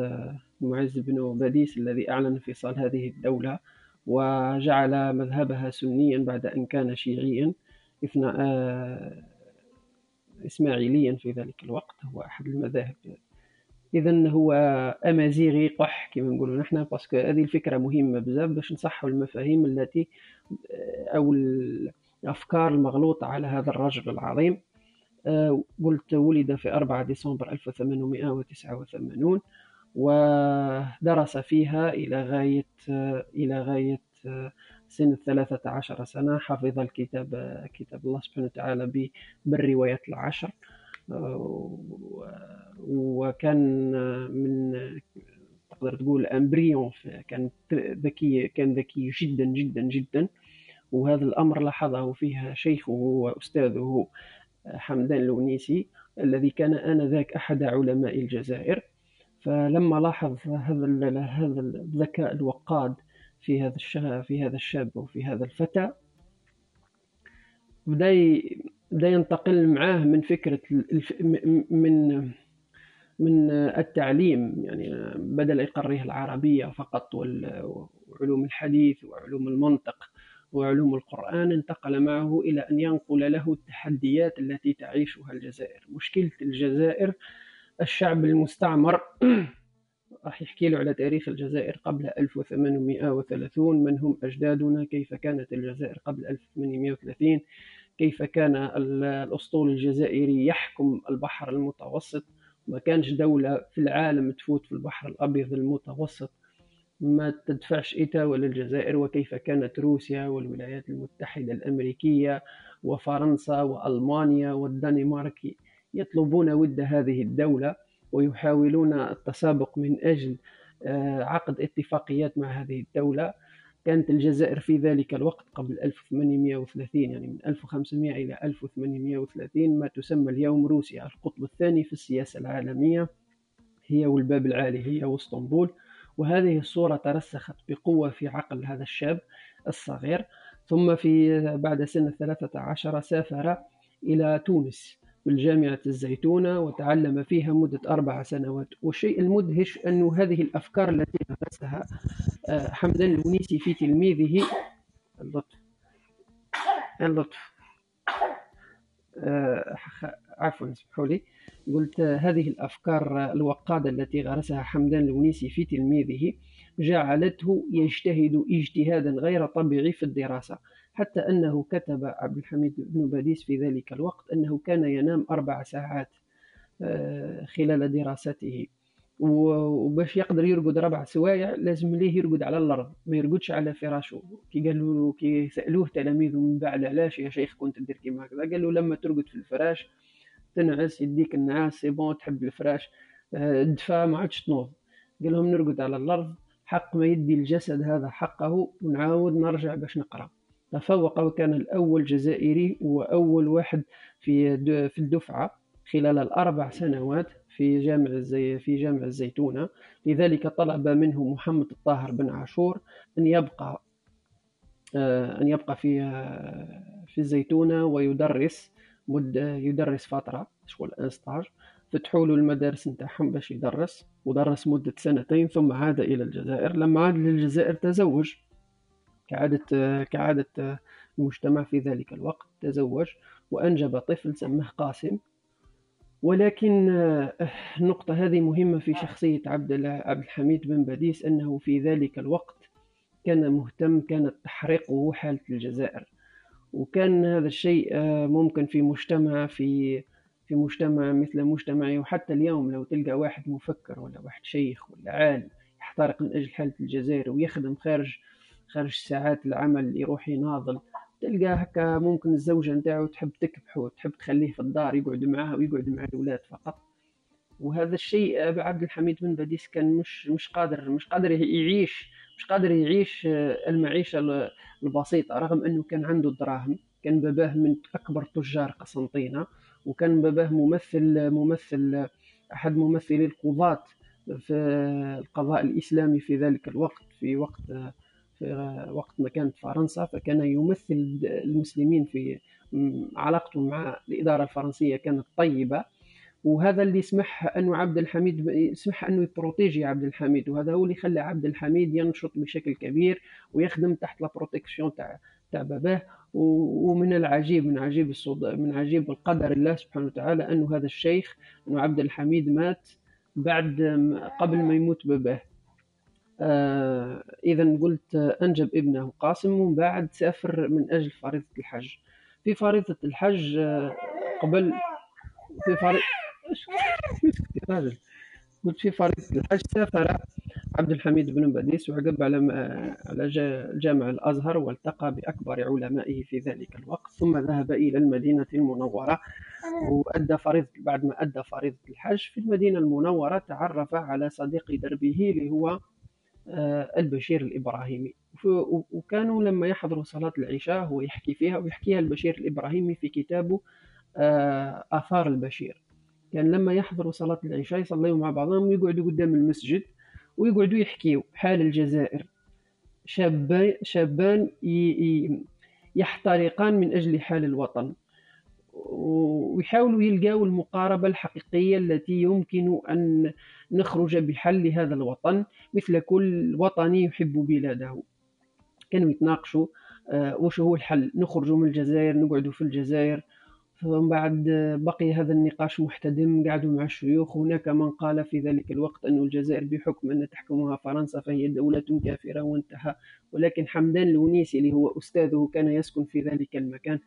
المعز بن باديس الذي أعلن انفصال هذه الدولة وجعل مذهبها سنيا بعد أن كان شيعيا آه، إسماعيليا في ذلك الوقت هو أحد المذاهب. إذا هو أمازيغي قح كما نقولوا نحن باسكو هذه الفكرة مهمة بزاف باش نصحوا المفاهيم التي آه، أو الأفكار المغلوطة على هذا الرجل العظيم. آه، قلت ولد في 4 ديسمبر 1889 ودرس فيها إلى غاية إلى غاية سن الثلاثة عشر سنة. حفظ الكتاب كتاب الله سبحانه وتعالى بالروايات العشر. وكان من تقدر تقول أمبريون كان ذكي كان ذكي جدا جدا جدا. وهذا الأمر لاحظه فيها شيخه وأستاذه حمدان الونيسي الذي كان آنذاك أحد علماء الجزائر. فلما لاحظ هذا هذا الذكاء الوقاد في هذا في هذا الشاب وفي هذا الفتى بدأ بدأ ينتقل معاه من فكرة من من التعليم يعني بدل يقريه العربية فقط وعلوم الحديث وعلوم المنطق وعلوم القرآن انتقل معه إلى أن ينقل له التحديات التي تعيشها الجزائر. مشكلة الجزائر الشعب المستعمر. راح يحكي له على تاريخ الجزائر قبل 1830 من هم أجدادنا؟ كيف كانت الجزائر قبل 1830 كيف كان الأسطول الجزائري يحكم البحر المتوسط؟ ما كانش دولة في العالم تفوت في البحر الأبيض المتوسط. ما تدفعش إيتا ولا الجزائر وكيف كانت روسيا والولايات المتحدة الأمريكية وفرنسا وألمانيا والدنمارك يطلبون ود هذه الدولة ويحاولون التسابق من أجل آه، عقد اتفاقيات مع هذه الدولة. كانت الجزائر في ذلك الوقت قبل 1830 يعني من 1500 إلى 1830 ما تسمى اليوم روسيا. القطب الثاني في السياسة العالمية هي والباب العالي هي واسطنبول. وهذه الصورة ترسخت بقوة في عقل هذا الشاب الصغير. ثم في بعد سن الثلاثة عشر سافر إلى تونس. بالجامعة الزيتونة وتعلم فيها مدة أربع سنوات. والشيء المدهش أن هذه الأفكار التي غرسها آه، حمدان الونيسي في تلميذه اللطف اللطف. آه، عفوا اسمحوا لي. قلت هذه الأفكار الوقادة التي غرسها حمدان الونيسي في تلميذه جعلته يجتهد اجتهادا غير طبيعي في الدراسة. حتى أنه كتب عبد الحميد بن باديس في ذلك الوقت أنه كان ينام أربع ساعات آه، خلال دراسته. وباش يقدر يرقد ربع سوايع لازم ليه يرقد على الأرض؟ ما يرقدش على فراشه كي قالوا له كي سألوه تلاميذه من بعد علاش يا شيخ كنت تدير كيما هكذا؟ قال له لما ترقد في الفراش تنعس يديك النعاس c'est bon تحب الفراش الدفا آه، ما عادش تنوض. قال لهم نرقد على الأرض حق ما يدي الجسد هذا حقه ونعاود نرجع باش نقرأ. تفوق وكان الأول جزائري وأول واحد في في الدفعة خلال الأربع سنوات في جامع الزي في جامع الزيتونة. لذلك طلب منه محمد الطاهر بن عاشور أن يبقى آه، أن يبقى في آه، في الزيتونة ويدرس مدة يدرس فترة شغل انستاج فتحوا له المدارس نتاعهم باش يدرس ودرس مدة سنتين ثم عاد إلى الجزائر. لما عاد للجزائر تزوج. كعادة كعادة المجتمع في ذلك الوقت تزوج وأنجب طفل سماه قاسم. ولكن النقطة هذه مهمة في شخصية عبد عبد الحميد بن باديس أنه في ذلك الوقت كان مهتم كانت تحرقه حالة الجزائر. وكان هذا الشيء ممكن في مجتمع في في مجتمع مثل مجتمعي. وحتى اليوم لو تلقى واحد مفكر ولا واحد شيخ ولا عالم يحترق من أجل حالة الجزائر ويخدم خارج خارج ساعات العمل يروح يناضل تلقى هكا ممكن الزوجة نتاعو تحب تكبحه تحب تخليه في الدار يقعد معها ويقعد مع الأولاد فقط. وهذا الشيء عبد الحميد بن باديس كان مش مش قادر مش قادر يعيش مش قادر يعيش المعيشة البسيطة رغم أنه كان عنده الدراهم كان باباه من أكبر تجار قسنطينة وكان باباه ممثل ممثل أحد ممثلي القضاة في القضاء الإسلامي في ذلك الوقت في وقت وقت ما كانت فرنسا فكان يمثل المسلمين في علاقته مع الإدارة الفرنسية كانت طيبة. وهذا اللي سمح أنه عبد الحميد سمح أنه يبروتيجي عبد الحميد. وهذا هو اللي خلى عبد الحميد ينشط بشكل كبير ويخدم تحت لا تاع تاع باباه. ومن العجيب من عجيب الصد... من عجيب القدر الله سبحانه وتعالى أنه هذا الشيخ أنه عبد الحميد مات بعد قبل ما يموت باباه. إذا قلت أنجب ابنه قاسم ومن بعد سافر من أجل فريضة الحج. في فريضة الحج آه قبل في فريضة قلت في فريضة الحج سافر عبد الحميد بن باديس وعقب على على جامع الأزهر والتقى بأكبر علمائه في ذلك الوقت ثم ذهب إلى المدينة المنورة وأدى فريضة بعد ما أدى فريضة الحج في المدينة المنورة تعرف على صديق دربه اللي هو آه، البشير الإبراهيمي. وكانوا لما يحضروا صلاة العشاء هو يحكي فيها ويحكيها البشير الإبراهيمي في كتابه آه، آثار البشير. كان لما يحضروا صلاة العشاء يصليوا مع بعضهم ويقعدوا قدام المسجد ويقعدوا يحكيوا حال الجزائر. شابان شابان يحترقان من أجل حال الوطن. ويحاولوا يلقاو المقاربة الحقيقية التي يمكن أن نخرج بحل هذا الوطن مثل كل وطني يحب بلاده. كانوا يتناقشوا آه، وش هو الحل؟ نخرج من الجزائر نقعد في الجزائر. ثم بعد بقي هذا النقاش محتدم قعدوا مع الشيوخ. هناك من قال في ذلك الوقت أن الجزائر بحكم أن تحكمها فرنسا فهي دولة كافرة وانتهى. ولكن حمدان الونيسي اللي هو أستاذه كان يسكن في ذلك المكان.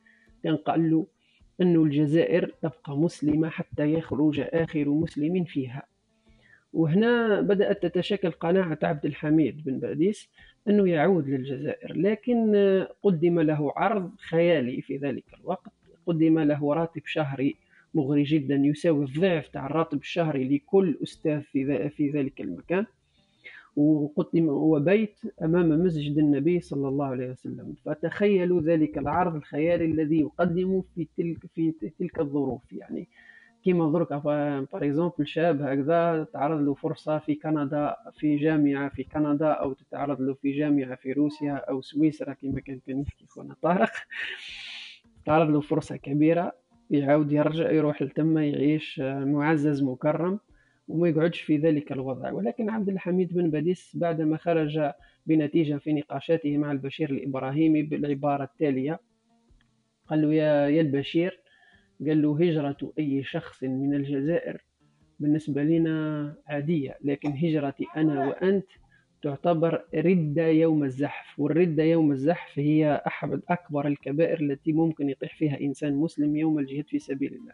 كان قال له أن الجزائر تبقى مسلمة حتى يخرج آخر مسلم فيها. وهنا بدأت تتشكل قناعة عبد الحميد بن باديس أنه يعود للجزائر لكن قدم له عرض خيالي في ذلك الوقت. قدم له راتب شهري مغري جدا يساوي الضعف تاع الراتب الشهري لكل أستاذ في, في ذلك المكان. وقدم وبيت أمام مسجد النبي صلى الله عليه وسلم. فتخيلوا ذلك العرض الخيالي الذي يقدم في تلك, في تلك الظروف يعني كيما درك باغ اكزومبل شاب هكذا تعرض له فرصة في كندا في جامعة في كندا أو تتعرض له في جامعة في روسيا أو سويسرا كما كان كان يحكي خونا طارق. تعرض له فرصة كبيرة يعاود يرجع يروح لتما يعيش معزز مكرم وما يقعدش في ذلك الوضع. ولكن عبد الحميد بن باديس بعدما خرج بنتيجة في نقاشاته مع البشير الإبراهيمي بالعبارة التالية قال له يا, يا البشير قال له هجرة أي شخص من الجزائر بالنسبة لنا عادية لكن هجرتي أنا وأنت تعتبر ردة يوم الزحف والردة يوم الزحف هي أحد أكبر الكبائر التي ممكن يطيح فيها إنسان مسلم يوم الجهاد في سبيل الله.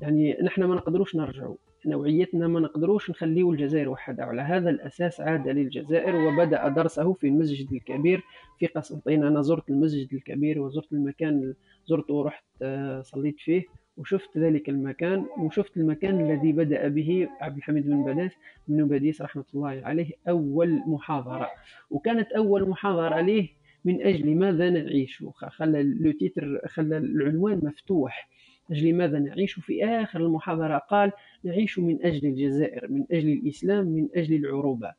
يعني نحن ما نقدروش نرجعوا. نوعيتنا ما نقدروش نخليو الجزائر وحدها. على هذا الأساس عاد للجزائر وبدأ درسه في المسجد الكبير في قسنطين أنا زرت المسجد الكبير وزرت المكان زرته ورحت آه، صليت فيه وشفت ذلك المكان وشفت المكان الذي بدأ به عبد الحميد بن باديس بن باديس رحمة الله عليه أول محاضرة. وكانت أول محاضرة له من أجل ماذا نعيش؟ خلى لو خلى العنوان مفتوح. أجل ماذا نعيش؟ في آخر المحاضرة قال نعيش من أجل الجزائر من أجل الإسلام من أجل العروبة.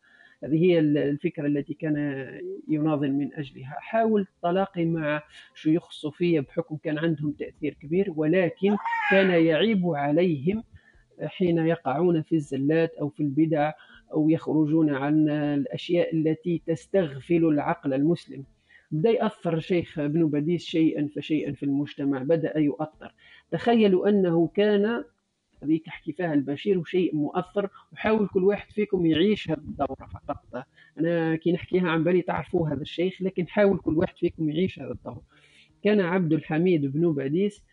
هذه هي الفكرة التي كان يناضل من أجلها. حاول التلاقي مع شيوخ الصوفية بحكم كان عندهم تأثير كبير ولكن كان يعيب عليهم حين يقعون في الزلات أو في البدع أو يخرجون عن الأشياء التي تستغفل العقل المسلم. بدأ يأثر شيخ ابن بديس شيئا فشيئا في المجتمع بدأ يؤثر. تخيلوا أنه كان هذيك حكي فيها البشير وشيء مؤثر وحاول كل واحد فيكم يعيش هذه الدورة فقط. أنا كي نحكيها على بالي تعرفوا هذا الشيخ لكن حاول كل واحد فيكم يعيش هذا الدورة. كان عبد الحميد بن باديس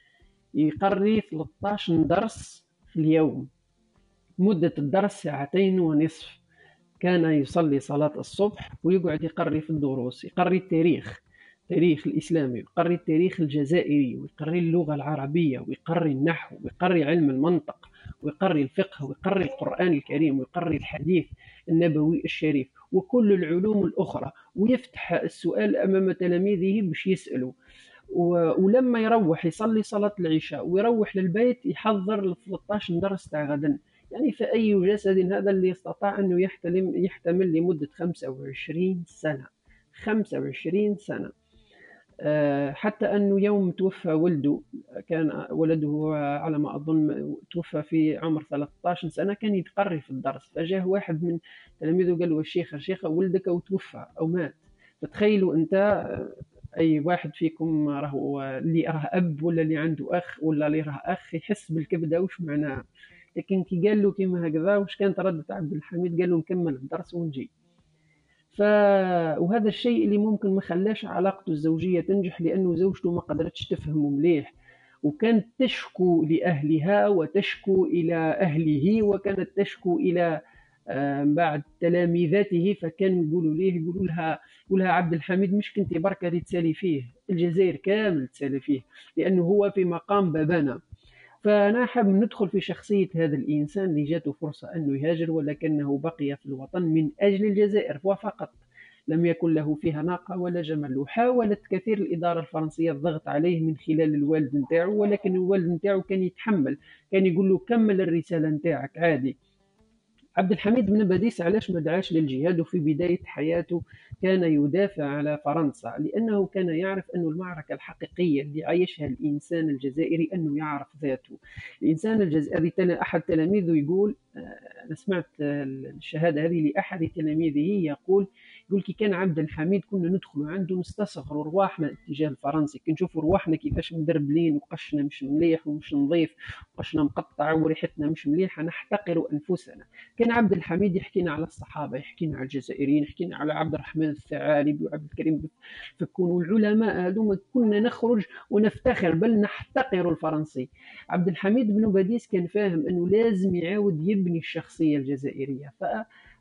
يقري 13 درس في اليوم. مدة الدرس ساعتين ونصف. كان يصلي صلاة الصبح ويقعد يقري في الدروس يقري التاريخ. التاريخ الإسلامي ويقري التاريخ الجزائري ويقري اللغة العربية ويقري النحو ويقري علم المنطق ويقري الفقه ويقري القرآن الكريم ويقري الحديث النبوي الشريف وكل العلوم الأخرى. ويفتح السؤال أمام تلاميذه باش يسألوا. ولما يروح يصلي صلاة العشاء ويروح للبيت يحضر 13 درس تاع غدا. يعني فأي جسد هذا اللي استطاع أنه يحتمل, يحتمل لمدة 25 سنة. 25 سنة. حتى أنه يوم توفى ولده كان ولده على ما أظن توفى في عمر 13 سنة كان يتقري في الدرس فجاه واحد من تلاميذه قال له الشيخ الشيخ ولدك أو توفى أو مات. فتخيلوا أنت أي واحد فيكم راهو اللي راه أب ولا اللي عنده أخ ولا اللي راه أخ يحس بالكبدة وش معناها؟ لكن كي قال له كيما هكذا واش كانت ردة عبد الحميد؟ قال له نكمل الدرس ونجي. ف... وهذا الشيء اللي ممكن ما خلاش علاقته الزوجية تنجح لأنه زوجته ما قدرتش تفهمه مليح. وكانت تشكو لأهلها وتشكو إلى أهله وكانت تشكو إلى آه، بعد تلاميذته فكانوا يقولوا ليه يقولوا لها يقول لها عبد الحميد مش كنتي بركة تسالي فيه؟ الجزائر كامل تسالي فيه لأنه هو في مقام بابانا. فأنا حاب ندخل في شخصية هذا الإنسان اللي جاته فرصة أنه يهاجر ولكنه بقي في الوطن من أجل الجزائر وفقط لم يكن له فيها ناقة ولا جمل. وحاولت كثير الإدارة الفرنسية الضغط عليه من خلال الوالد نتاعو ولكن الوالد نتاعو كان يتحمل كان يقول له كمل الرسالة نتاعك عادي. عبد الحميد بن باديس علاش ما دعاش للجهاد وفي بداية حياته كان يدافع على فرنسا؟ لأنه كان يعرف أن المعركة الحقيقية اللي عايشها الإنسان الجزائري أنه يعرف ذاته. الإنسان الجزائري أحد تلاميذه يقول آه، أنا سمعت الشهادة هذه لأحد تلاميذه يقول يقول كي كان عبد الحميد كنا ندخل عنده نستصغروا رواحنا الاتجاه الفرنسي. كي نشوفوا رواحنا كيفاش مدربلين وقشنا مش مليح ومش نظيف وقشنا مقطع وريحتنا مش مليحة نحتقر أنفسنا. كان عبد الحميد يحكينا على الصحابة يحكينا على الجزائريين يحكينا على عبد الرحمن الثعالبي وعبد الكريم فكون والعلماء هذوما. كنا نخرج ونفتخر بل نحتقر الفرنسي. عبد الحميد بن باديس كان فاهم أنه لازم يعاود يبني الشخصية الجزائرية. ف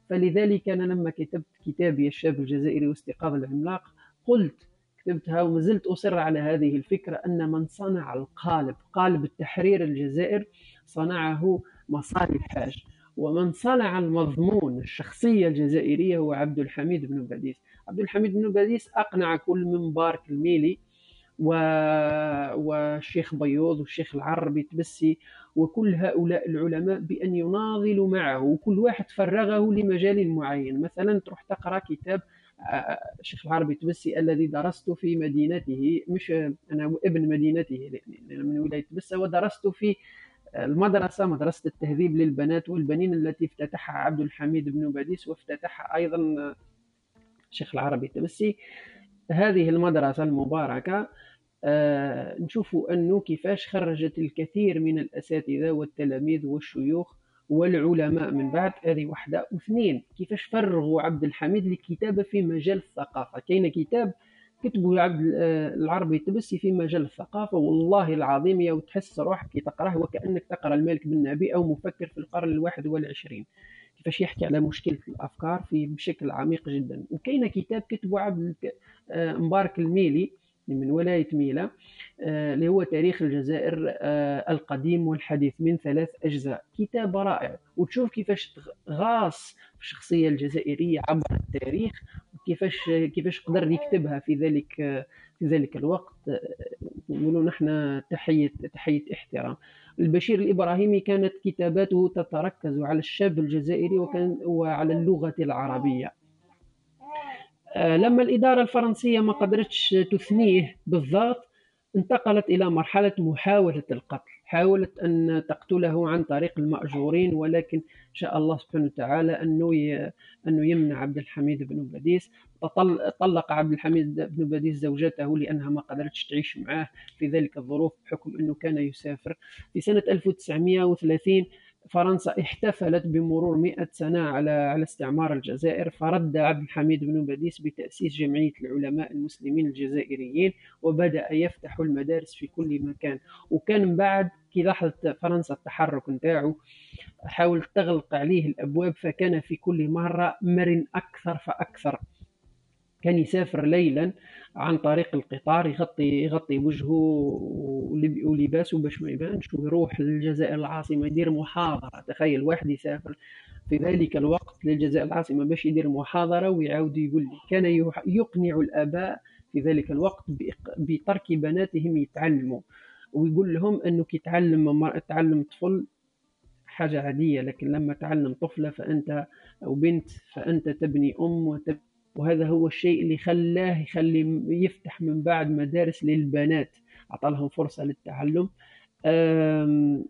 فلذلك أنا لما كتبت كتابي الشاب الجزائري واستيقاظ العملاق قلت كتبتها وما زلت أصر على هذه الفكرة أن من صنع القالب قالب التحرير الجزائر صنعه مصالي الحاج ومن صنع المضمون الشخصية الجزائرية هو عبد الحميد بن باديس. عبد الحميد بن باديس أقنع كل من بارك الميلي والشيخ بيوض والشيخ العربي تبسي وكل هؤلاء العلماء بأن يناضلوا معه وكل واحد فرغه لمجال معين. مثلا تروح تقرأ كتاب آه، الشيخ العربي تبسي الذي درست في مدينته مش أنا ابن مدينته من ولاية تبسة ودرست في المدرسة مدرسة التهذيب للبنات والبنين التي افتتحها عبد الحميد بن باديس وافتتحها أيضا الشيخ العربي التبسي هذه المدرسة المباركة آه نشوفوا أنه كيفاش خرجت الكثير من الأساتذة والتلاميذ والشيوخ والعلماء من بعد. هذه واحدة. واثنين كيفاش فرغوا عبد الحميد للكتابة في مجال الثقافة؟ كاين كتاب كتبوا عبد آه، العربي التبسي في مجال الثقافة. والله العظيم يا وتحس روحك تقراه وكأنك تقرأ الملك بن نبي أو مفكر في القرن الواحد والعشرين. كيفاش يحكي على مشكلة الأفكار في بشكل عميق جدا. وكاين كتاب كتبه عبد آه، مبارك الميلي. من ولاية ميلا آه، اللي هو تاريخ الجزائر آه، القديم والحديث من ثلاث أجزاء. كتاب رائع. وتشوف كيفاش غاص الشخصية الجزائرية عبر التاريخ وكيفاش كيفاش قدر يكتبها في ذلك في ذلك الوقت. نقولوا نحن تحية تحية احترام. البشير الإبراهيمي كانت كتاباته تتركز على الشاب الجزائري وكان وعلى اللغة العربية. لما الإدارة الفرنسية ما قدرتش تثنيه بالضبط انتقلت إلى مرحلة محاولة القتل حاولت أن تقتله عن طريق المأجورين ولكن شاء الله سبحانه وتعالى أنه أنه يمنع عبد الحميد بن باديس طلق عبد الحميد بن باديس زوجته لأنها ما قدرتش تعيش معه في ذلك الظروف بحكم أنه كان يسافر. في سنة 1930 فرنسا احتفلت بمرور مئة سنة على على استعمار الجزائر فرد عبد الحميد بن باديس بتأسيس جمعية العلماء المسلمين الجزائريين وبدأ يفتح المدارس في كل مكان. وكان من بعد كي لاحظت فرنسا التحرك نتاعو حاولت تغلق عليه الأبواب فكان في كل مرة مرن أكثر فأكثر. كان يسافر ليلا عن طريق القطار يغطي يغطي وجهه ولباسه باش ما يبانش ويروح للجزائر العاصمة يدير محاضرة. تخيل واحد يسافر في ذلك الوقت للجزائر العاصمة باش يدير محاضرة ويعاود يقول لي كان يقنع الآباء في ذلك الوقت بترك بناتهم يتعلموا. ويقول لهم انه كي تعلم تعلم طفل حاجة عادية لكن لما تعلم طفلة فأنت أو بنت فأنت تبني أم وتبني وهذا هو الشيء اللي خلاه يخلي يفتح من بعد مدارس للبنات. أعطى لهم فرصة للتعلم. آه،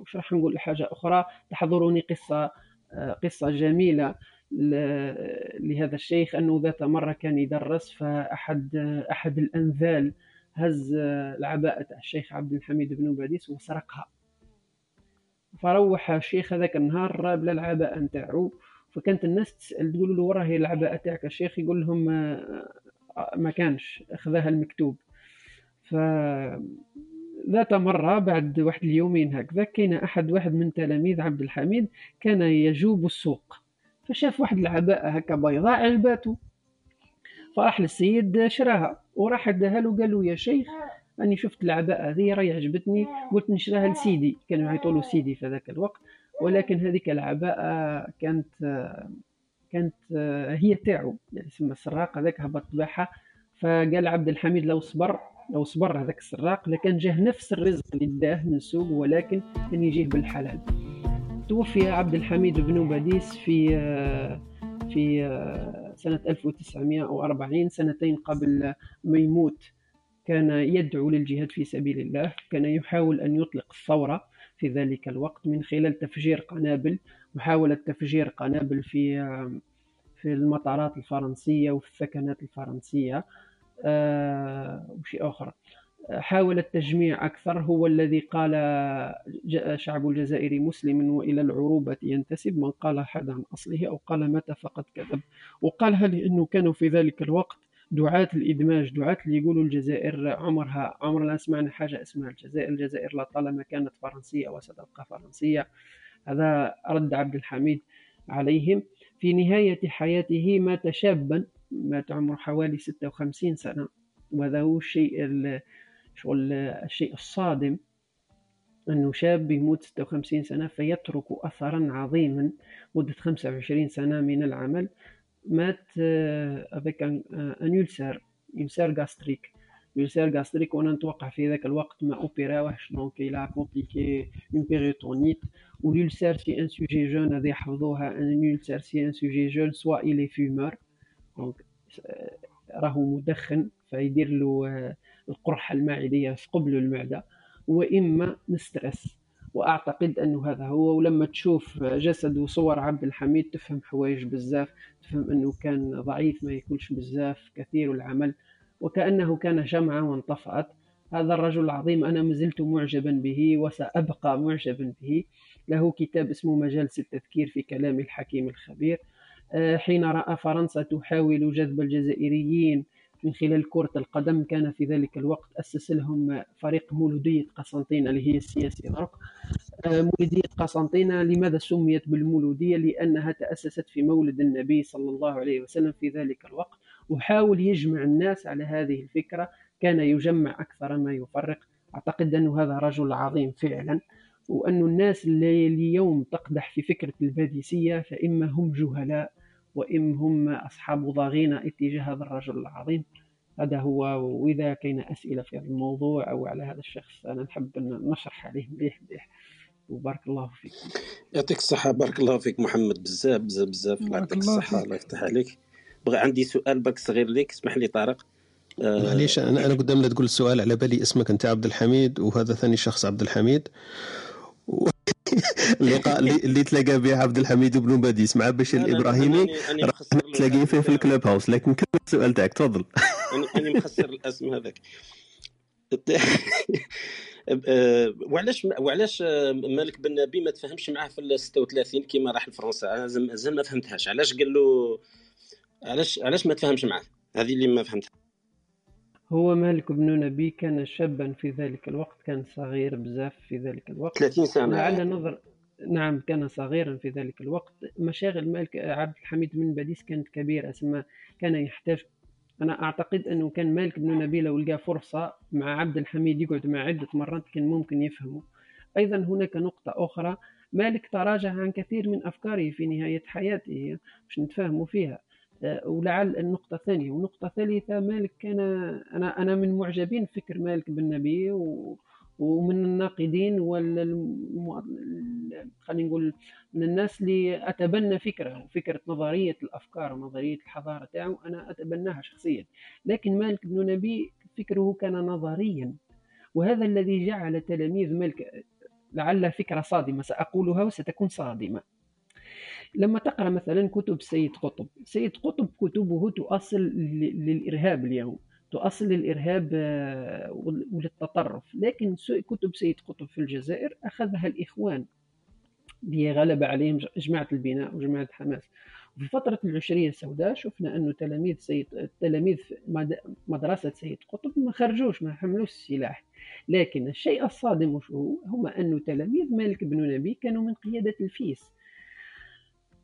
وش راح نقول؟ حاجة أخرى. تحضرني قصة آه، قصة جميلة لهذا الشيخ أنه ذات مرة كان يدرس فأحد أحد الأنذال هز العباءة الشيخ عبد الحميد بن باديس وسرقها. فروح الشيخ هذاك النهار بلا العباءة نتاعو. فكانت الناس تسأل تقول له وراه العباءه تاعك الشيخ يقول لهم ما كانش أخذها المكتوب. ف ذات مرة بعد واحد اليومين هكذا كان أحد واحد من تلاميذ عبد الحميد كان يجوب السوق. فشاف واحد العباءة هكا بيضاء عجباته فراح للسيد شراها وراح اداها له قال له يا شيخ أني شفت العباءة هذه راهي عجبتني قلت نشراها لسيدي. كانوا يعيطوا له سيدي في ذاك الوقت. ولكن هذيك العباءة كانت كانت هي تاعو يعني اسمها السراق هذاك هبط باعها فقال عبد الحميد لو صبر لو صبر هذاك السراق لكان جاه نفس الرزق اللي داه من سوق ولكن كان يجيه بالحلال. توفي عبد الحميد بن باديس في في سنة 1940 سنتين قبل ما يموت. كان يدعو للجهاد في سبيل الله كان يحاول أن يطلق الثورة. في ذلك الوقت من خلال تفجير قنابل محاولة تفجير قنابل في في المطارات الفرنسية وفي الثكنات الفرنسية آه، وشيء آخر. حاول التجميع أكثر هو الذي قال شعب الجزائر مسلم وإلى العروبة ينتسب من قال حد عن أصله أو قال متى فقد كذب. وقالها لأنه كانوا في ذلك الوقت؟ دعاة الإدماج دعاة اللي يقولوا الجزائر عمرها عمرنا سمعنا حاجة اسمها الجزائر. الجزائر لطالما كانت فرنسية وستبقى فرنسية. هذا رد عبد الحميد عليهم. في نهاية حياته مات شابا مات عمره حوالي 56 سنة. وهذا هو الشيء شغل الشيء الصادم أنه شاب يموت 56 سنة فيترك أثرا عظيما مدة 25 سنة من العمل. مات افيك ان ulcère يمسار غاستريك يمسار غاستريك وأنا نتوقع في ذاك الوقت ما اوبيراوهش دونك إلى كومبليكي اون بيريتونيت والولسار سي ان سوجي جون هذه يحفظوها ان الولسار سي ان سوجي جون سوا الي فيمور دونك راهو مدخن فيدير له القرحه المعديه يثقب له المعده واما مسترس وأعتقد أنه هذا هو. ولما تشوف جسد وصور عبد الحميد تفهم حوايج بزاف تفهم أنه كان ضعيف ما ياكلش بزاف كثير العمل وكأنه كان شمعه وانطفأت. هذا الرجل العظيم أنا مازلت معجبا به وسأبقى معجبا به. له كتاب اسمه مجالس التذكير في كلام الحكيم الخبير. آه، حين رأى فرنسا تحاول جذب الجزائريين من خلال كرة القدم كان في ذلك الوقت أسس لهم فريق مولودية قسنطينة اللي هي السياسي درك آه، مولودية قسنطينة لماذا سميت بالمولودية؟ لأنها تأسست في مولد النبي صلى الله عليه وسلم في ذلك الوقت. وحاول يجمع الناس على هذه الفكرة كان يجمع أكثر ما يفرق. أعتقد أن هذا رجل عظيم فعلا. وأن الناس اللي اليوم تقدح في فكرة الباديسية فإما هم جهلاء وإم هم أصحاب ضغينة اتجاه هذا الرجل العظيم. هذا هو وإذا كاين أسئلة في هذا الموضوع أو على هذا الشخص أنا نحب نشرح عليه مليح مليح. وبارك الله فيك. يعطيك الصحة بارك الله فيك محمد. بزاف بزاف بزاف. الله يعطيك الصحة الله يفتح عليك. بغى عندي سؤال باك صغير ليك اسمح لي طارق. آه، معليش أنا أنا قدام لا تقول السؤال على بالي اسمك أنت عبد الحميد وهذا ثاني شخص عبد الحميد. اللقاء اللي تلاقى به عبد الحميد بن باديس مع بشير الإبراهيمي. راح تلاقيه فيه في ال Clubhouse لكن كمل السؤال تاعك تفضل. أنا مخسر الاسم هذاك. وعلاش وعلاش مالك بن نبي ما تفهمش معاه في ال 36 كيما راح لفرنسا؟ مازال ما فهمتهاش. علاش قال له علاش علاش ما تفهمش معاه؟ هذه اللي ما فهمتها. هو مالك بن نبي كان شابا في ذلك الوقت كان صغير بزاف في ذلك الوقت. 30 سنة. لعل نظر نعم كان صغيرا في ذلك الوقت. مشاغل مالك عبد الحميد بن باديس كانت كبيرة اسمها كان يحتاج أنا أعتقد أنه كان مالك بن نبي لو لقى فرصة مع عبد الحميد يقعد مع عدة مرات كان ممكن يفهمه. أيضا هناك نقطة أخرى. مالك تراجع عن كثير من أفكاره في نهاية حياته مش نتفاهموا فيها. ولعل النقطة الثانية والنقطة الثالثة مالك كان أنا أنا من معجبين فكر مالك بن نبي ومن الناقدين وال خلينا نقول من الناس اللي أتبنى فكره فكره نظرية الأفكار ونظرية الحضارة تاعو أنا أتبناها شخصيا. لكن مالك بن نبي فكره كان نظريا. وهذا الذي جعل تلاميذ مالك لعل فكرة صادمة سأقولها وستكون صادمة. لما تقرأ مثلا كتب سيد قطب سيد قطب كتبه تؤصل للإرهاب اليوم تؤصل للإرهاب آه، وللتطرف. لكن كتب سيد قطب في الجزائر أخذها الإخوان. غلب عليهم جماعة البناء وجماعة حماس في فترة العشرية السوداء شفنا أنه تلاميذ سيد تلاميذ مدرسة سيد قطب ما خرجوش ما حملوش السلاح. لكن الشيء الصادم هو؟ هم أنه تلاميذ مالك بن نبي كانوا من قيادة الفيس.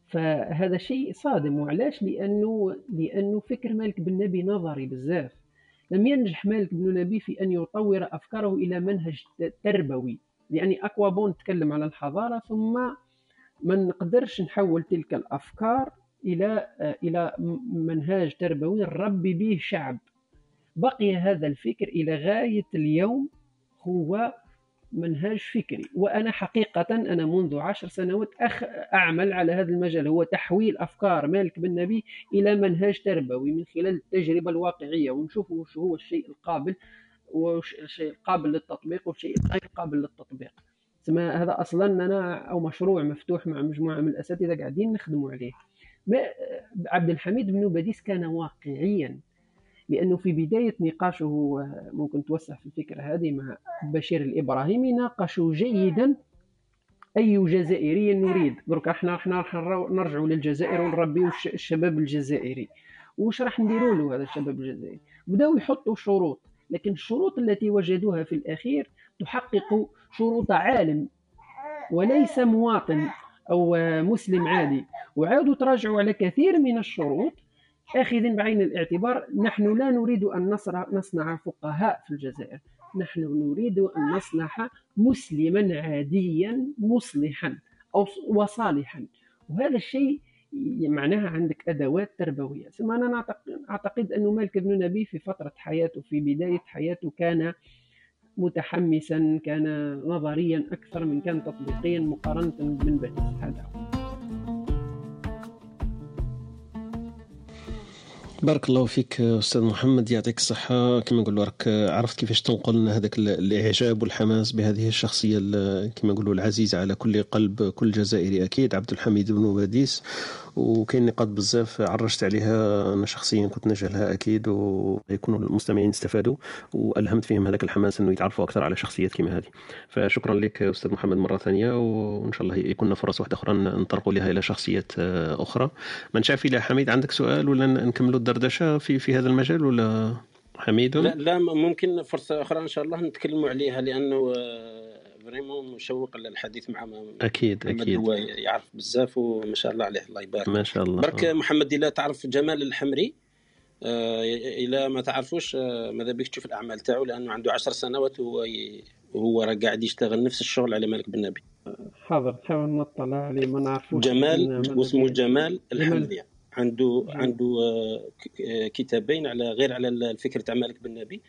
فهذا شيء صادم. وعلاش؟ لأنه لأنه فكر مالك بن نبي نظري بزاف. لم ينجح مالك بن نبي في أن يطور أفكاره إلى منهج تربوي. يعني اكوا بون تكلم على الحضارة ثم ما نقدرش نحول تلك الأفكار إلى إلى منهاج تربوي نربي به شعب. بقي هذا الفكر إلى غاية اليوم هو منهاج فكري. وأنا حقيقة أنا منذ عشر سنوات أخ أعمل على هذا المجال. هو تحويل أفكار مالك بن نبي إلى منهاج تربوي من خلال التجربة الواقعية. ونشوف وش هو الشيء القابل والشيء القابل للتطبيق والشيء غير قابل للتطبيق. هذا أصلا أنا أو مشروع مفتوح مع مجموعة من الأساتذة قاعدين نخدموا عليه. عبد الحميد بن باديس كان واقعيا لأنه في بداية نقاشه ممكن توسع في الفكرة هذه مع بشير الإبراهيمي ناقشوا جيدا أي جزائري نريد درك إحنا إحنا نرجعوا للجزائر ونربيو الشباب الجزائري. وش راح نديروا له هذا الشباب الجزائري؟ بداوا يحطوا شروط لكن الشروط التي وجدوها في الأخير تحقق شروط عالم وليس مواطن أو مسلم عادي. وعادوا تراجعوا على كثير من الشروط آخذ بعين الاعتبار نحن لا نريد أن نصنع فقهاء في الجزائر. نحن نريد أن نصنع مسلما عاديا مصلحا أو وصالحا. وهذا الشيء معناها عندك أدوات تربوية. ثم أنا أعتقد انه مالك بن نبي في فترة حياته في بداية حياته كان متحمسا كان نظريا أكثر من كان تطبيقيا مقارنة من بدء هذا هو بارك الله فيك أستاذ محمد. يعطيك الصحة. كما نقولوا راك عرفت كيفاش تنقل لنا هذاك الإعجاب والحماس بهذه الشخصية كما نقولوا العزيزة على كل قلب كل جزائري أكيد عبد الحميد بن باديس وكاين نقاط بزاف عرجت عليها أنا شخصيا كنت نجهلها أكيد ويكونوا المستمعين استفادوا والهمت فيهم هذاك الحماس إنه يتعرفوا أكثر على شخصيات كما هذه. فشكرا لك أستاذ محمد مرة ثانية وإن شاء الله يكون فرص واحدة أخرى نطرقوا لها إلى شخصيات أخرى. من شاف إلى حميد عندك سؤال ولا نكملوا الدردشة في في هذا المجال ولا حميد؟ لا, لا ممكن فرصة أخرى إن شاء الله نتكلموا عليها لأنه فريمون مشوق للحديث مع أكيد أكيد. هو يعرف بزاف وما شاء الله عليه الله يبارك. ما شاء الله. برك محمد إلا تعرف جمال الحمري آه إلى ما تعرفوش آه ماذا بك؟ تشوف الأعمال تاعو لأنه عنده عشر سنوات وهو ي... وهو راه قاعد يشتغل نفس الشغل على مالك بن نبي حاضر نحاول نطلع عليه ما نعرفوش جمال واسمه جمال الحمري. عنده عنده آه كتابين على غير على الفكر تاع مالك بن نبي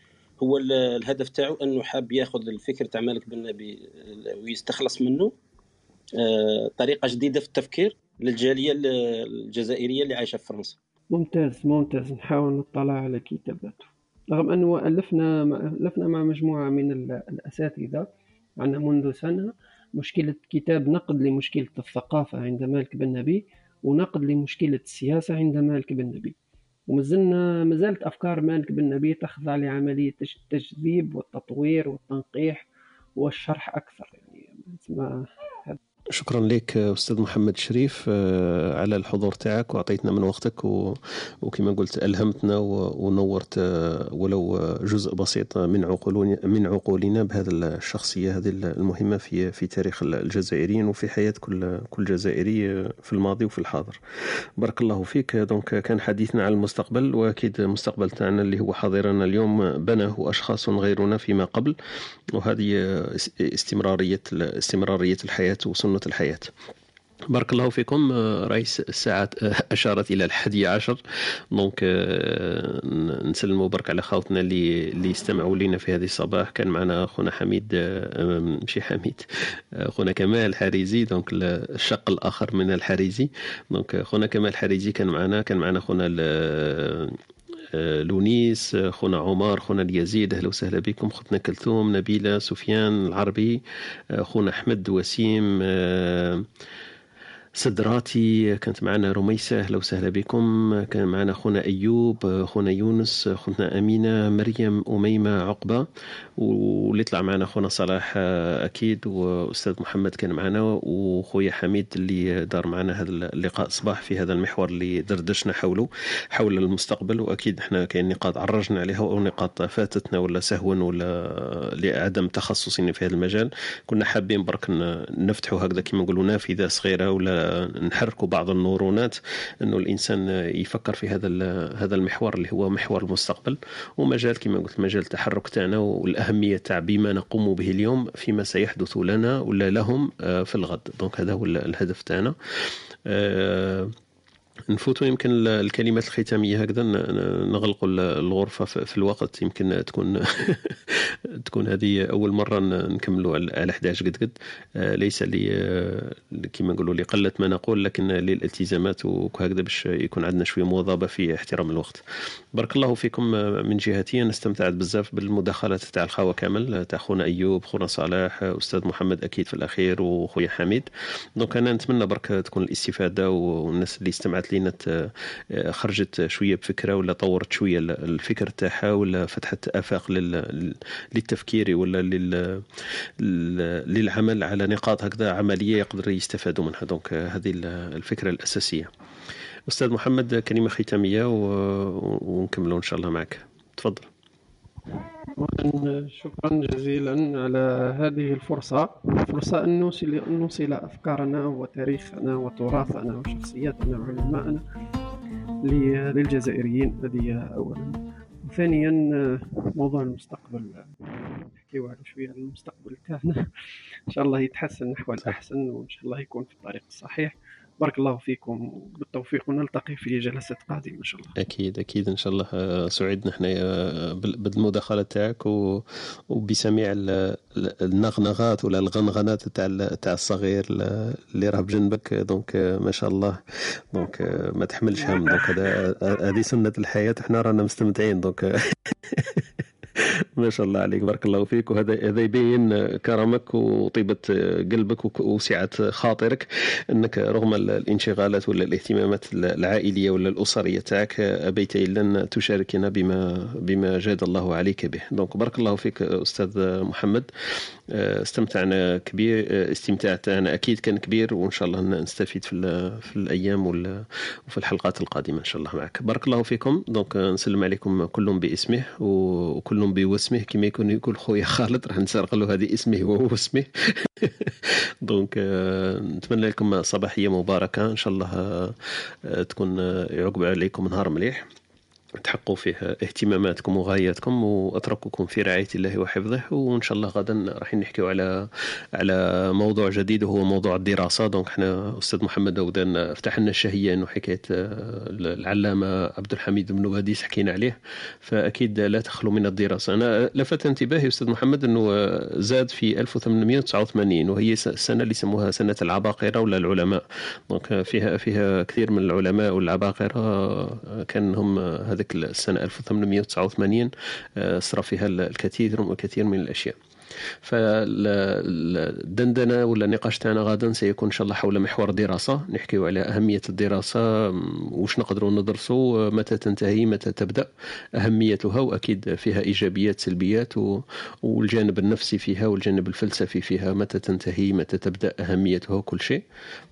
هو الهدف تاعو انه حاب ياخذ الفكر تاع مالك بن نبي ويستخلص منه. آه، طريقة جديدة في التفكير للجالية الجزائرية اللي عايشة في فرنسا. ممتاز ممتاز. نحاول نطلع على كتاباته. رغم أنه ألفنا ألفنا مع مجموعة من الأساتذة عندنا منذ سنة. مشكلة كتاب نقد لمشكلة الثقافة عند مالك بن نبي ونقد لمشكلة السياسة عند مالك بن نبي ومازلنا مازالت أفكار مالك بن نبي تخضع لعملية التجذيب والتطوير والتنقيح والشرح أكثر يعني شكرا لك أستاذ محمد شريف آه، على الحضور تاعك وأعطيتنا من وقتك. وكما قلت ألهمتنا. ونورت آه، ولو جزء بسيط من عقولنا من عقولنا بهذه الشخصية هذه المهمة في في تاريخ الجزائريين وفي حياة كل كل جزائري في الماضي وفي الحاضر بارك الله فيك donc كان حديثنا عن المستقبل وأكيد المستقبل تاعنا اللي هو حاضرنا اليوم بناه أشخاص غيرنا فيما قبل وهذه استمرارية استمرارية الحياة وسنة الحياة. بارك الله فيكم راهي الساعة أشارت إلى الحادي عشر. donc نسلموا برك على خاوتنا اللي اللي استمعوا لنا في هذه الصباح. كان معنا خونا حميد ماشي حميد خونا كمال حريزي. donc الشق الآخر من الحريزي. donc خونا كمال حريزي كان معنا. كان معنا خونا لونيس خونا عمر خونا اليزيد أهلا وسهلا بكم. خوتنا كلثوم نبيلة سفيان العربي خونا أحمد وسيم سدراتي كانت معنا رميسة أهلا وسهلا بكم. كان معنا خونا أيوب خونا يونس خوتنا أمينة مريم أميمة عقبة. واللي طلع معنا خونا صلاح أكيد وأستاذ محمد كان معنا وخويا حميد اللي دار معنا هذا اللقاء صباح في هذا المحور اللي دردشنا حوله حول المستقبل. وأكيد إحنا كاين نقاط عرجنا عليها أو نقاط فاتتنا ولا سهوا ولا لعدم تخصصنا في هذا المجال. كنا حابين برك نفتحوا هكذا كما نقولوا نافذة صغيرة ولا نحركوا بعض النورونات أنه الإنسان يفكر في هذا هذا المحور اللي هو محور المستقبل. ومجال كما قلت مجال التحرك تاعنا والأهمية تاع بما نقوم به اليوم فيما سيحدث لنا ولا لهم آه، في الغد. دونك هذا هو الهدف تاعنا. آه، نفوتوا يمكن الكلمات الختامية هكذا نغلقوا الغرفة في الوقت يمكن تكون تكون هذه أول مرة نكملوا على 11 قد قد. آه، ليس لي آه، كما نقولوا لقله ما نقول لكن للالتزامات وهكذا باش يكون عندنا شوية مواظبة في احترام الوقت. بارك الله فيكم آه، من جهتي. أنا استمتعت بزاف بالمداخلات تاع الخاوه كامل تاع خونا أيوب خونا صلاح أستاذ محمد أكيد في الأخير وخويا حميد. donc أنا نتمنى برك تكون الاستفادة والناس اللي استمعت لينا خرجت شوية بفكرة ولا طورت شوية الفكر تاعها ولا فتحت آفاق للتفكير ولا للعمل على نقاط هكذا عملية يقدر يستفادوا منها. donc هذه الفكرة الأساسية. أستاذ محمد كلمة ختامية ونكملوا إن شاء الله معك. تفضل. شكرا جزيلا على هذه الفرصة. فرصة أن نوصل, نوصل أفكارنا وتاريخنا وتراثنا وشخصياتنا وعلماءنا للجزائريين. هذه أولا. وثانيا موضوع المستقبل. نحكيو على شوية المستقبل تاعنا إن شاء الله يتحسن نحو الأحسن وإن شاء الله يكون في الطريق الصحيح. بارك الله فيكم بالتوفيق ونلتقي في جلسات قادمة إن شاء الله. أكيد أكيد إن شاء الله آه، سعدنا حنايا بالمداخلة تاعك وبسميع النغنغات ولا الغنغنات تاع تاع الصغير اللي راه بجنبك. donc ما شاء الله. donc ما تحملش هم. donc هذه سنة الحياة إحنا رانا مستمتعين. donc ما شاء الله عليك بارك الله فيك. وهذا هذا يبين كرمك وطيبة قلبك وسعه خاطرك إنك رغم الانشغالات ولا الاهتمامات العائلية ولا الأسرية تاعك أبيت إلا أن تشاركنا بما بما جاد الله عليك به. donc بارك الله فيك أستاذ محمد. استمتعنا كبير استمتاع تاعنا أكيد كان كبير وإن شاء الله نستفيد في, في الأيام وفي الحلقات القادمة إن شاء الله معك. بارك الله فيكم. donc نسلم عليكم كلهم باسمه وكلهم بوسمه كما يكون يقول خويا خالد راح نسرق له هذه اسمه وهو اسمه donc نتمنى لكم صباحية مباركة. إن شاء الله تكون يعقب عليكم نهار مليح. تحققوا فيه اهتماماتكم وغاياتكم وأترككم في رعاية الله وحفظه. وإن شاء الله غدا راح نحكيو على على موضوع جديد وهو موضوع الدراسة. donc إحنا أستاذ محمد داودان فتح لنا الشهيه انه حكايه العلامة عبد الحميد بن باديس حكينا عليه. فأكيد لا تخلو من الدراسة. أنا لفت انتباهي أستاذ محمد إنه زاد في 1889 وهي السنة اللي يسموها سنة العباقرة ولا العلماء. دونك فيها فيها كثير من العلماء والعباقرة كان هم هذيك السنة 1889 آه، صرا فيها الكثير والكثير من الأشياء. فالدندنة ولا النقاش تاعنا غدا سيكون إن شاء الله حول محور الدراسه نحكيو على أهمية الدراسة واش نقدروا ندرسوا متى تنتهي متى تبدأ. أهميتها وأكيد فيها إيجابيات سلبيات والجانب النفسي فيها والجانب الفلسفي فيها. متى تنتهي متى تبدأ أهميتها كل شيء.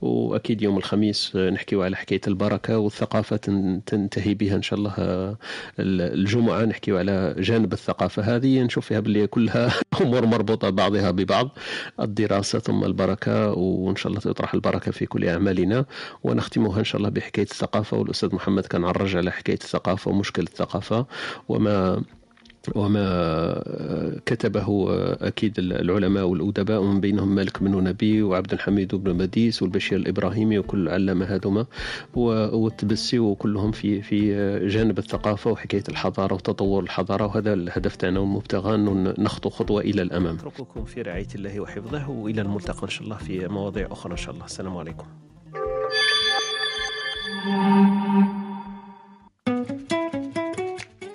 وأكيد يوم الخميس نحكيو على حكاية البركة والثقافة تنتهي بها إن شاء الله الجمعة. نحكيو على جانب الثقافة. هذه نشوف فيها باللي كلها أمور مربوطة بعضها ببعض. الدراسة ثم البركة وإن شاء الله تطرح البركة في كل أعمالنا. ونختمها إن شاء الله بحكاية الثقافة. والأستاذ محمد كان عرج على حكاية الثقافة ومشكل الثقافة. وما وما كتبه أكيد العلماء والأدباء ومن بينهم مالك بن نبي وعبد الحميد بن مديس والبشير الإبراهيمي وكل علامة هذوما. والتبسي وكلهم في في جانب الثقافة وحكاية الحضارة وتطور الحضارة وهذا الهدف تاعنا. والمبتغى أنه نخطو خطوة إلى الأمام. أترككم في رعاية الله وحفظه وإلى الملتقى إن شاء الله في مواضيع أخرى إن شاء الله. السلام عليكم.